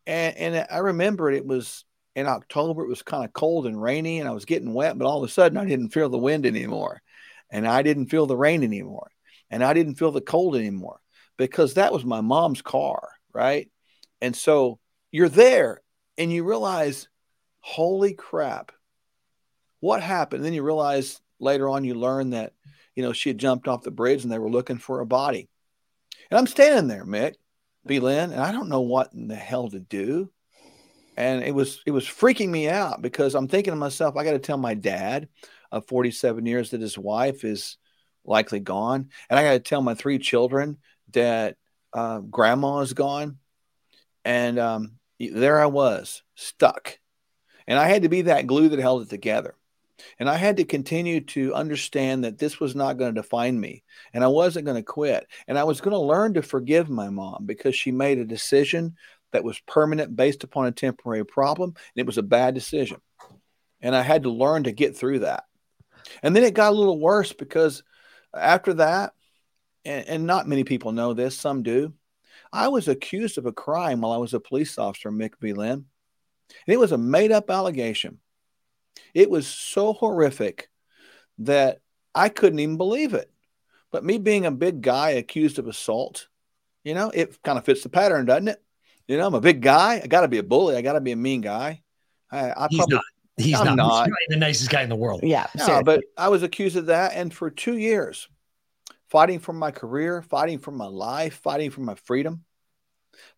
And, and I remember it was in October, it was kind of cold and rainy, and I was getting wet, but all of a sudden I didn't feel the wind anymore. And I didn't feel the rain anymore. And I didn't feel the cold anymore because that was my mom's car. Right. And so you're there and you realize, holy crap, what happened? And then you realize later on, you learn that, you know, she had jumped off the bridge and they were looking for a body. And I'm standing there, Mick, B. Lynn, and I don't know what in the hell to do. And it was it was freaking me out because I'm thinking to myself, I got to tell my dad of 47 years that his wife is likely gone, and I got to tell my three children that uh, grandma is gone. And um, there I was stuck, and I had to be that glue that held it together. And I had to continue to understand that this was not going to define me and I wasn't going to quit. And I was going to learn to forgive my mom because she made a decision that was permanent based upon a temporary problem. And it was a bad decision. And I had to learn to get through that. And then it got a little worse because after that, and, and not many people know this, some do, I was accused of a crime while I was a police officer, Mick B. Lynn. And it was a made up allegation. It was so horrific that I couldn't even believe it. But me being a big guy accused of assault, you know, it kind of fits the pattern, doesn't it? You know, I'm a big guy. I got to be a bully. I got to be a mean guy. I, I He's probably, not. He's I'm not. not. He's the nicest guy in the world. Yeah. No, but I was accused of that. And for two years, fighting for my career, fighting for my life, fighting for my freedom.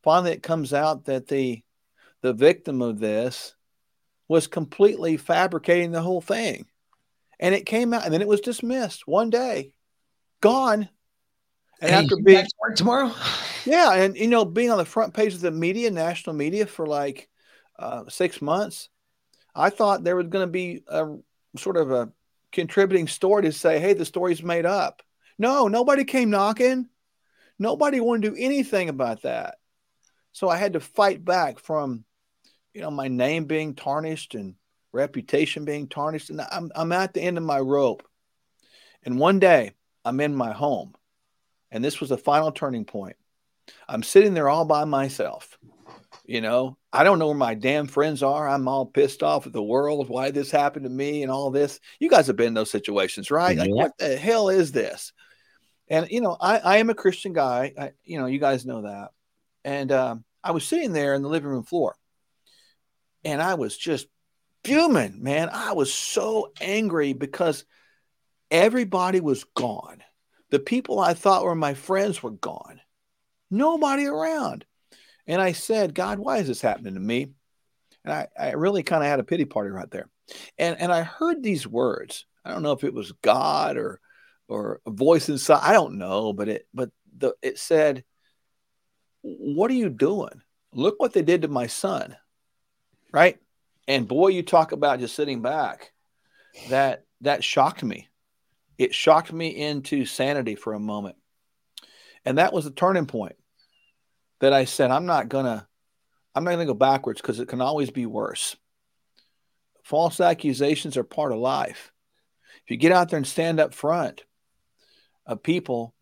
Finally, it comes out that the the victim of this was completely fabricating the whole thing. And it came out and then it was dismissed one day, gone. And Hey, after being back to tomorrow? yeah, and you know, being on the front page of the media, national media, for like uh, six months, I thought there was going to be a sort of a contributing story to say, "Hey, the story's made up." No, nobody came knocking. Nobody wanted to do anything about that. So I had to fight back from, you know, my name being tarnished and reputation being tarnished, and I'm I'm at the end of my rope. And one day, I'm in my home, and this was the final turning point. I'm sitting there all by myself. You know, I don't know where my damn friends are. I'm all pissed off at the world, why this happened to me and all this. You guys have been in those situations, right? Like, what the hell is this? And, you know, I, I am a Christian guy. I, you know, you guys know that. And um, I was sitting there in the living room floor and I was just fuming, man. I was so angry because everybody was gone. The people I thought were my friends were gone. Nobody around. And I said, God, why is this happening to me? And I, I really kind of had a pity party right there. And and I heard these words. I don't know if it was God or or a voice inside. I don't know, but it but the it said, What are you doing? Look what they did to my son. Right? And boy, you talk about just sitting back. That that shocked me. It shocked me into sanity for a moment. And that was the turning point that I said, I'm not gonna, I'm not gonna go backwards because it can always be worse. false accusations are part of life. If you get out there and stand up front of people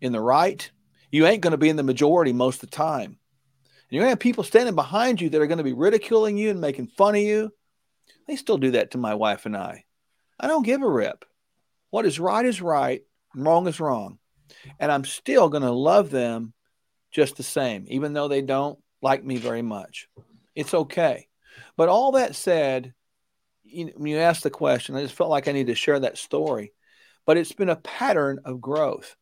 in the right, you ain't going to be in the majority most of the time. And you're going to have people standing behind you that are going to be ridiculing you and making fun of you. They still do that to my wife and I. I don't give a rip. What is right is right, wrong is wrong. And I'm still going to love them just the same, even though they don't like me very much. It's okay. But all that said, you, when you asked the question, I just felt like I need to share that story. But it's been a pattern of growth.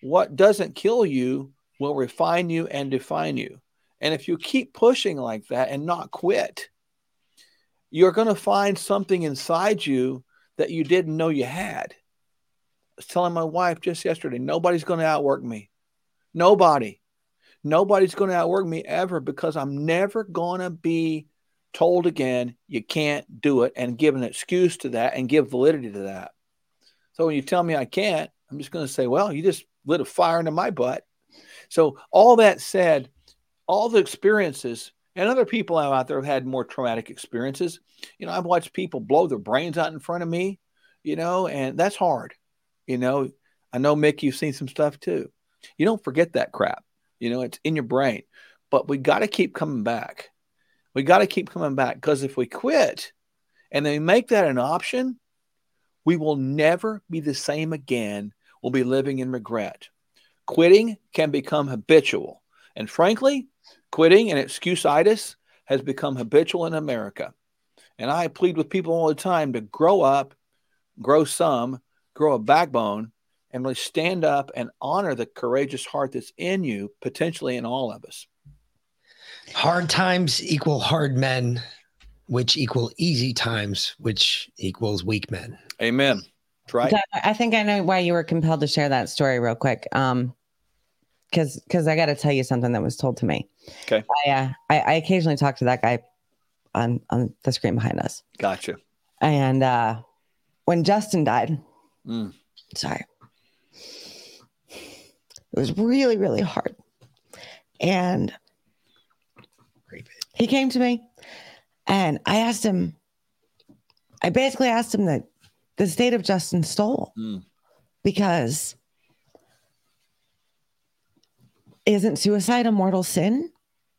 What doesn't kill you will refine you and define you. And if you keep pushing like that and not quit, you're going to find something inside you that you didn't know you had. I was telling my wife just yesterday nobody's going to outwork me. Nobody. Nobody's going to outwork me ever because I'm never going to be told again you can't do it and give an excuse to that and give validity to that. So when you tell me I can't, I'm just going to say, well, you just lit a fire into my butt. So all that said, all the experiences and other people out there have had more traumatic experiences. You know, I've watched people blow their brains out in front of me, you know, and that's hard. You know, I know Mick, you've seen some stuff too. You don't forget that crap. You know, it's in your brain. But we got to keep coming back. We got to keep coming back because if we quit and they make that an option, we will never be the same again. We'll be living in regret. Quitting can become habitual. And frankly, quitting and excuseitis has become habitual in America. And I plead with people all the time to grow up, grow some, grow a backbone, and really stand up and honor the courageous heart that's in you, potentially in all of us. Hard times equal hard men, which equal easy times, which equals weak men. Amen. That's right. I think I know why you were compelled to share that story real quick. Um, because because I got to tell you something that was told to me. Okay. I, uh, I I occasionally talk to that guy on on the screen behind us, Gotcha. and uh, when Justin died, Mm. sorry, it was really really hard, and he came to me, and I asked him. I basically asked him that the state of Justin stole Mm. because isn't suicide a mortal sin?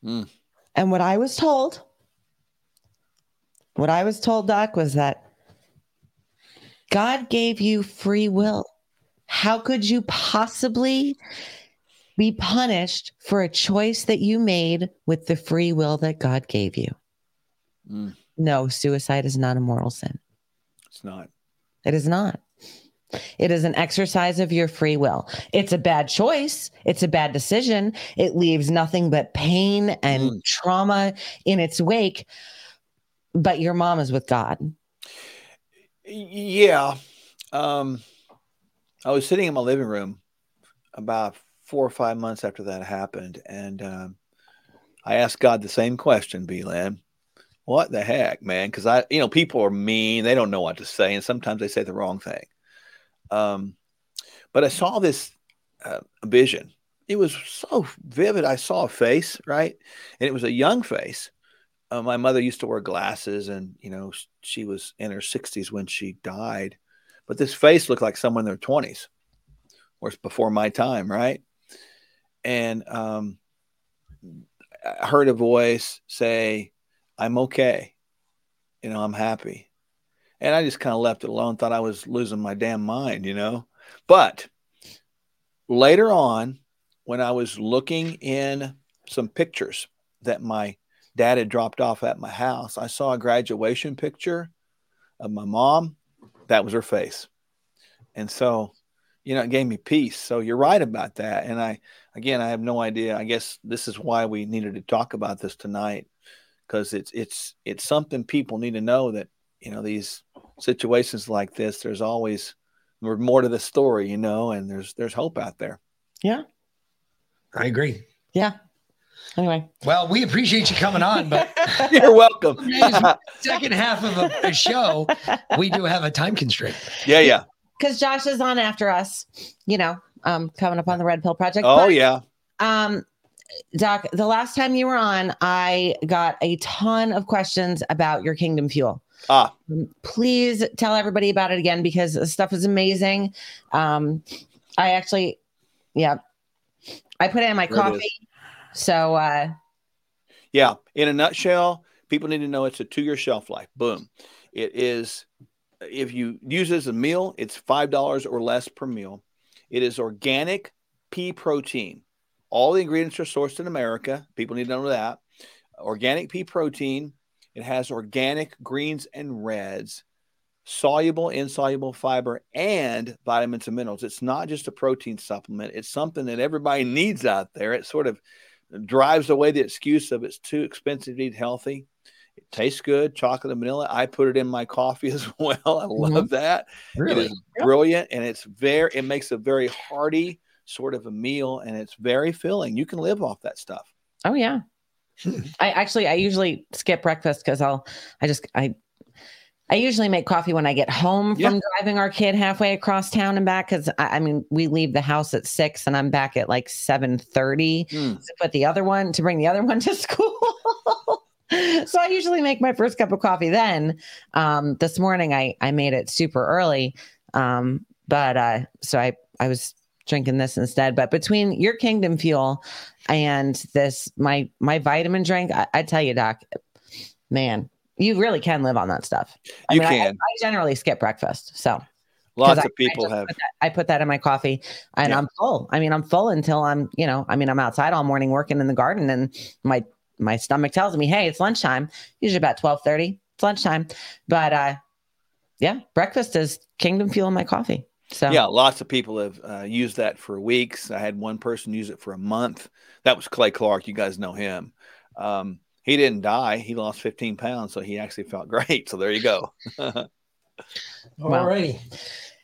Mm. And what I was told, what I was told, Doc, was that God gave you free will. How could you possibly be punished for a choice that you made with the free will that God gave you? Mm. No, suicide is not a mortal sin. It's not. It is not. It is an exercise of your free will. It's a bad choice. It's a bad decision. It leaves nothing but pain and trauma in its wake. But your mom is with God. Yeah. Um, I was sitting in my living room about four or five months after that happened, and um, I asked God the same question, B. Lynn. What the heck, man? Because I, you know, people are mean; they don't know what to say, and sometimes they say the wrong thing. Um, but I saw this uh, vision. It was so vivid. I saw a face, right, and it was a young face. Uh, my mother used to wear glasses, and you know, she was in her sixties when she died. But this face looked like someone in their twenties, or it's before my time, right? And um, I heard a voice say, "I'm okay," you know, I'm happy. And I just kind of left it alone, thought I was losing my damn mind, you know. But later on, when I was looking in some pictures that my dad had dropped off at my house, I saw a graduation picture of my mom. That was her face. And so, you know, it gave me peace. So you're right about that. And I, again, I have no idea. I guess this is why we needed to talk about this tonight because it's, it's, it's something people need to know that, you know, these situations like this, there's always there's more to the story, you know, and there's, there's hope out there. Yeah. I agree. Yeah. Anyway, Well, we appreciate you coming on, but You're welcome. second half of a, a show, we do have a time constraint. yeah. Yeah. because Josh is on after us, you know, um, coming up on the Red Pill Project. Oh But, yeah. Um, Doc, the last time you were on, I got a ton of questions about your Kingdom Fuel. Ah, please tell everybody about it again because the stuff is amazing. Um, I actually, yeah, I put it in my There coffee. So, uh, Yeah. In a nutshell, people need to know it's a two year shelf life. Boom. It is, if you use it as a meal, it's $5 or less per meal. It is organic pea protein. All the ingredients are sourced in America. People need to know that. Organic pea protein. It has organic greens and reds, soluble, insoluble fiber, and vitamins and minerals. It's not just a protein supplement, it's something that everybody needs out there. It sort of drives away the excuse of it's too expensive to eat healthy. It tastes good, chocolate and vanilla. I put it in my coffee as well. I love Mhm. that. Really? It is brilliant and it's very it makes a very hearty sort of a meal and it's very filling. You can live off that stuff. oh yeah. I actually, I usually skip breakfast because I'll, I just, I, I usually make coffee when I get home from Yeah. driving our kid halfway across town and back. Cause I, I mean, we leave the house at six and I'm back at like 730 Hmm. to put the other one, to bring the other one to school. so I usually make my first cup of coffee then. Um, this morning I, I made it super early. Um, but, uh, so I, I was drinking this instead, but between your kingdom fuel and this, my, my vitamin drink, I, I tell you, doc, man, you really can live on that stuff. I You mean, can. I, generally skip breakfast. So lots of I- people I have Put that, I put that in my coffee and Yeah. I'm full. I mean, I'm full until I'm, you know, I mean, I'm outside all morning working in the garden and my, my stomach tells me, Hey, it's lunchtime, usually about 12 30. It's lunchtime. But, uh, yeah, breakfast is kingdom fuel in my coffee. So Yeah, lots of people have uh, used that for weeks. I had one person use it for a month. That was Clay Clark. You guys know him. Um, he didn't die. He lost 15 pounds, so he actually felt great. So there you go. All righty.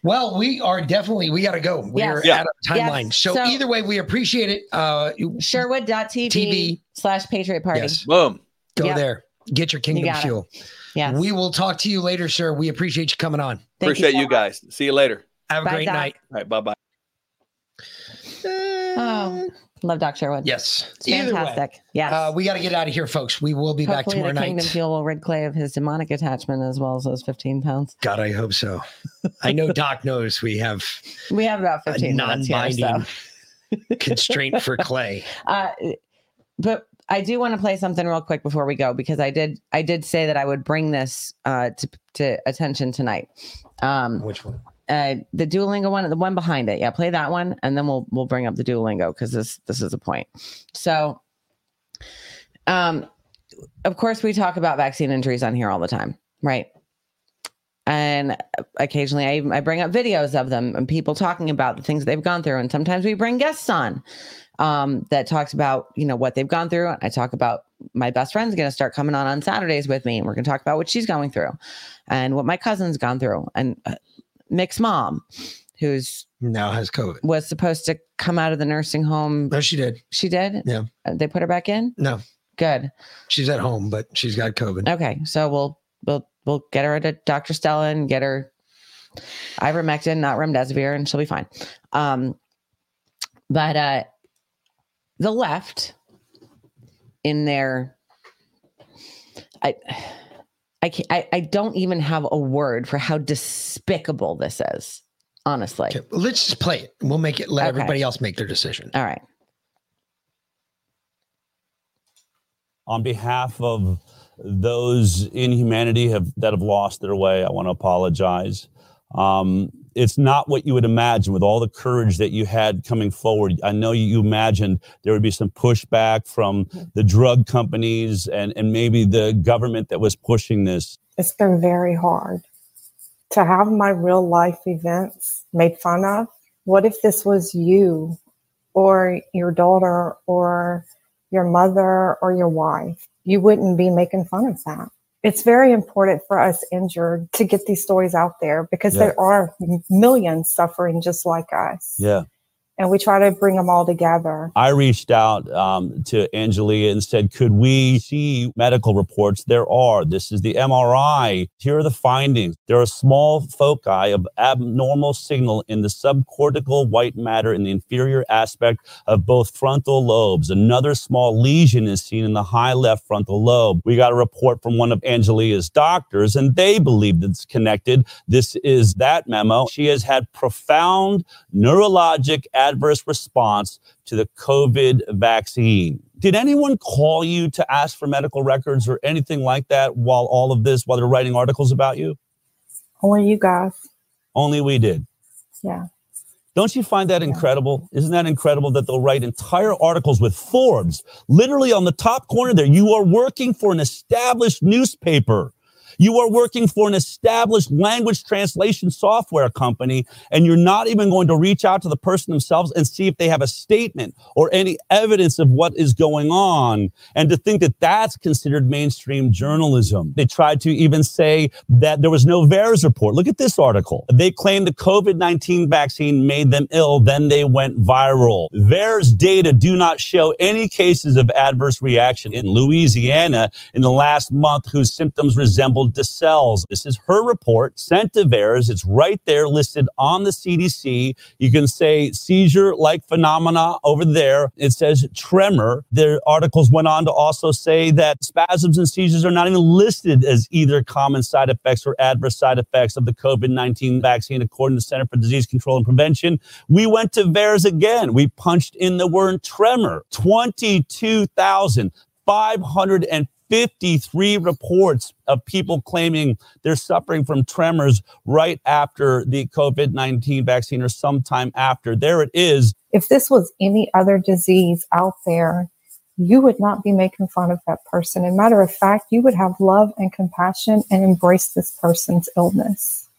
Well, we are definitely, we got to go. We're Yes. out of timeline. Yes. So, So- either way, we appreciate it. Uh, you- Sherwood.tv TV. slash Patriot Party. Yes. Boom. Go Yep. there. Get your kingdom got it. fuel. Yes. We will talk to you later, sir. We appreciate you coming on. Thank Appreciate so you, guys. See you later. Have a Bye, great Doc. night. All right. Bye bye. Oh, love Doc Sherwood. Yes. It's Either way, fantastic. Yes. Uh, we got to get out of here, folks. We will be back tomorrow the night. Kingdom Fuel will rid Clay of his demonic attachment as well as those 15 pounds. God, I hope so. I know Doc knows we have We have about 15 minutes here, non-binding so. constraint for Clay. Uh, but I do want to play something real quick before we go because I did I did say that I would bring this uh, to to attention tonight. Um, Which one? Uh, the Duolingo one, the one behind it. Yeah, play that one, and then we'll we'll bring up the Duolingo because this this is a point. So, um, of course, we talk about vaccine injuries on here all the time, right? And occasionally, I I bring up videos of them and people talking about the things they've gone through, and sometimes we bring guests on um, that talks about you know what they've gone through. I talk about my best friend's going to start coming on on Saturdays with me, and we're going to talk about what she's going through and what my cousin's gone through, and uh, Mick's mom, who's Now has COVID. was supposed to come out of the nursing home. No, she did. She did. Yeah. Uh, They put her back in. No, Good. she's at home, but she's got COVID. Okay, so we'll we'll we'll get her to Dr. Stella and get her ivermectin, not remdesivir, and she'll be fine. Um, but uh, the left in their, I. I, can't, I I don't even have a word for how despicable this is. Honestly. Okay, well, let's just play it. We'll make it. Let Okay. everybody else make their decision. All right. on behalf of those in humanity have that have lost their way i want to apologize um, it's not what you would imagine with all the courage that you had coming forward i know you, imagined there would be some pushback from mm-hmm. the drug companies and, and maybe the government that was pushing this It's been very hard to have my real life events made fun of. What if this was you or your daughter or your mother or your wife? You wouldn't be making fun of that. It's very important for us injured to get these stories out there because Yeah. there are millions suffering just like us. yeah and we try to bring them all together. I reached out um, to Angelia and said, Could we see medical reports? There are. This is the MRI. Here are the findings. There are small foci of abnormal signal in the subcortical white matter in the inferior aspect of both frontal lobes. Another small lesion is seen in the high left frontal lobe. We got a report from one of Angelia's doctors, and they believe it's connected. This is that memo. She has had profound neurologic adverse response to the COVID vaccine. Did anyone call you to ask for medical records or anything like that while all of this, while they're writing articles about you? Only you guys. Only we did. Yeah. Don't you find that incredible? Isn't that incredible that they'll write entire articles with Forbes literally on the top corner there? You are working for an established newspaper. You are working for an established language translation software company, and you're not even going to reach out to the person themselves and see if they have a statement or any evidence of what is going on. And to think that that's considered mainstream journalism. They tried to even say that there was no VAERS report. Look at this article. They claimed the COVID 19 vaccine made them ill, then they went viral. VAERS data do not show any cases of adverse reaction in Louisiana in the last month whose symptoms resembled the cells. This is her report sent to VAERS. It's right there listed on the CDC. You can say seizure like phenomena over there. It says tremor. Their articles went on to also say that spasms and seizures are not even listed as either common side effects or adverse side effects of the COVID 19 vaccine, according to the Center for Disease Control and Prevention. We went to VAERS again. We punched in the word tremor. 22,550 53 reports of people claiming they're suffering from tremors right after the COVID 19 vaccine or sometime after. There it is. If this was any other disease out there, you would not be making fun of that person. And matter of fact, you would have love and compassion and embrace this person's illness.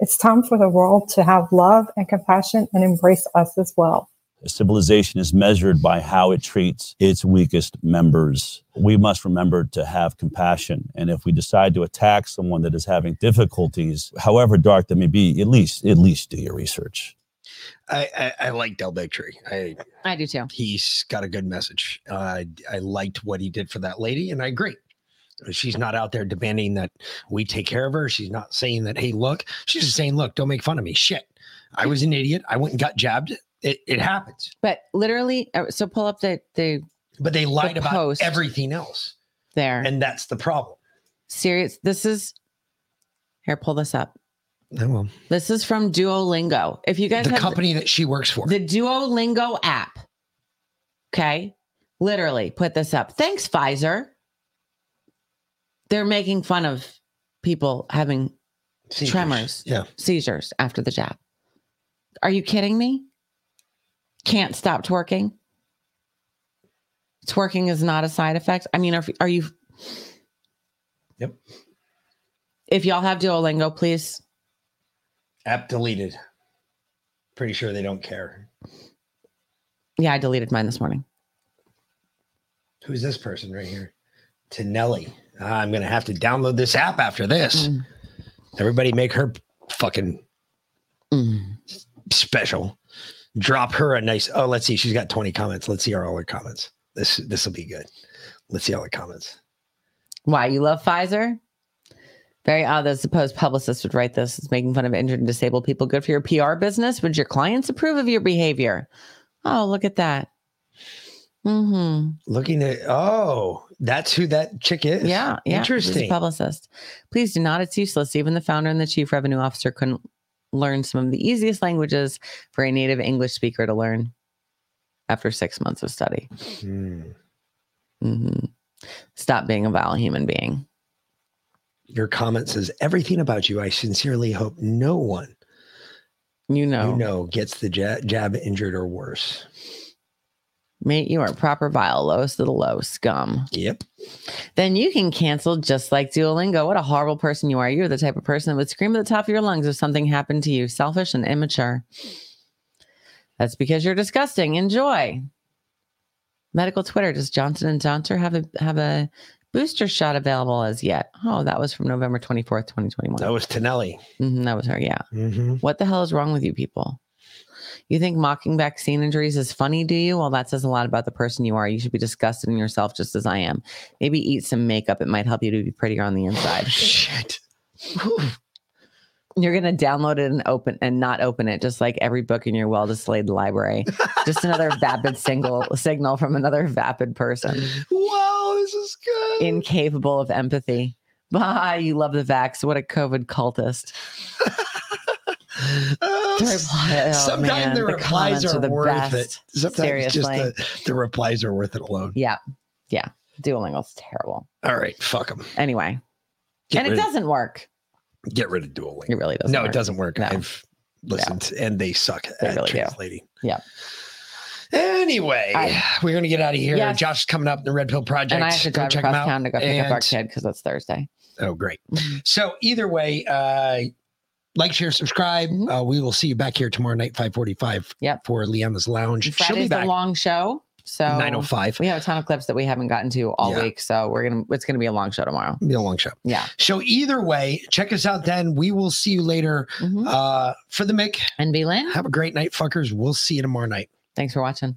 It's time for the world to have love and compassion and embrace us as well. A civilization is measured by how it treats its weakest members. We must remember to have compassion. And if we decide to attack someone that is having difficulties, however dark that may be, at least at least do your research. I, I, I like Del Bigtree. I I do too. He's got a good message. Uh, I liked what he did for that lady, and I agree. She's not out there demanding that we take care of her. She's not saying that, hey, look. She's just saying, look, don't make fun of me. Shit. I was an idiot. I went and got jabbed. It, it happens. But literally, uh, so pull up the the. But they lied the about everything else. there. And that's the problem. Serious. This is here. Pull this up. I will. This is from Duolingo. If you guys The company that she works for. the Duolingo app. Okay, literally put this up. Thanks, Pfizer. They're making fun of people having Seizures. tremors, Yeah. seizures after the jab. Are you kidding me? Can't stop twerking. Twerking is not a side effect. I mean, are, are you? Yep. If y'all have Duolingo, please. App deleted. Pretty sure they don't care. Yeah, I deleted mine this morning. Who's this person right here? Tonelli. Ah, I'm gonna have to download this app after this. Mm. Everybody make her fucking Mm. special. Drop her a nice. Oh, let's see. She's got 20 comments. Let's see all her comments. This this will be good. Let's see all the comments. Why you love Pfizer? Very odd that a supposed publicist would write this. It's making fun of injured and disabled people. Good for your PR business. Would your clients approve of your behavior? Oh, look at that. Mm-hmm. Looking at oh, that's who that chick is. Yeah, yeah. Interesting. publicist. Please do not. It's useless. Even the founder and the chief revenue officer couldn't learn some of the easiest languages for a native English speaker to learn after six months of study. Hmm. hmm Stop being a vile human being. Your comment says everything about you. I sincerely hope no one You know, you know gets the jab, jab injured or worse. Mate, you are proper vile, lowest of the low scum. Yep. Then you can cancel just like Duolingo. What a horrible person you are. You're the type of person that would scream at the top of your lungs if something happened to you. Selfish and immature. That's because you're disgusting. Enjoy. Medical Twitter. Does Johnson and Johnson have a have a booster shot available as yet? Oh, that was from November 24th, 2021. That was Tonelli. Mhm, that was her. Yeah. Mhm. What the hell is wrong with you people? You think mocking vaccine injuries is funny, do you? Well, that says a lot about the person you are. You should be disgusted in yourself just as I am. Maybe eat some makeup. It might help you to be prettier on the inside. Shit. You're gonna download it and open and not open it, just like every book in your well displayed library. just another vapid single signal from another vapid person. Wow, this is good. Incapable of empathy. Bye, you love the vax. What a COVID cultist. Uh, oh, Sometimes man, the the replies comments are, the worth best. it. Sometimes Seriously. just the, the replies are worth it alone. Yeah. Yeah. Duolingo's terrible. All right, fuck them. Anyway. Get and it of- doesn't work. Get rid of Duolingo. It really doesn't no, work. it doesn't work. No. I've listened, and they suck They at really do. Yeah. Anyway, I- we're gonna get out of here. Yes. Josh's coming up in the Red Pill Project. And I have to Go drive check across out. town to go pick up our kid because it's Thursday. Oh, great. So either way, uh, like, share, subscribe. Mm-hmm. Uh, we will see you back here tomorrow night, five forty-five. Yep. For Leanna's Lounge. She'll be Friday's a long show. So 9:05. We have a ton of clips that we haven't gotten to all Yeah. week. So we're gonna it's gonna be a long show tomorrow. Be a long show. Yeah. So either way, check us out then. We will see you later. Mm-hmm. Uh, for the Mick and B Lynn. Have a great night, fuckers. We'll see you tomorrow night. Thanks for watching.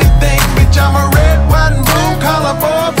Bitch, I'm a red, white, and blue collar boy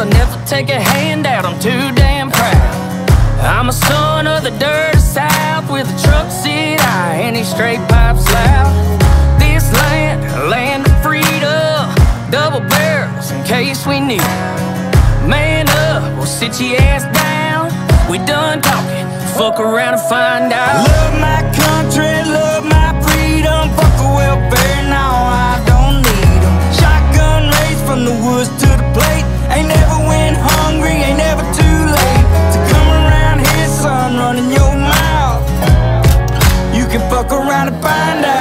I never take a handout, I'm too damn proud. I'm a son of the dirty south with a truck seat high and these straight pipes loud. This land, land of freedom, double barrels in case we need. Man up, we'll sit your ass down. We done talking, fuck around and find out. Love my country, love my freedom, fuck the welfare, now I don't need 'em. Shotgun race from the woods to hungry, ain't ever too late to come around here, son, running your mouth. You can fuck around and find out.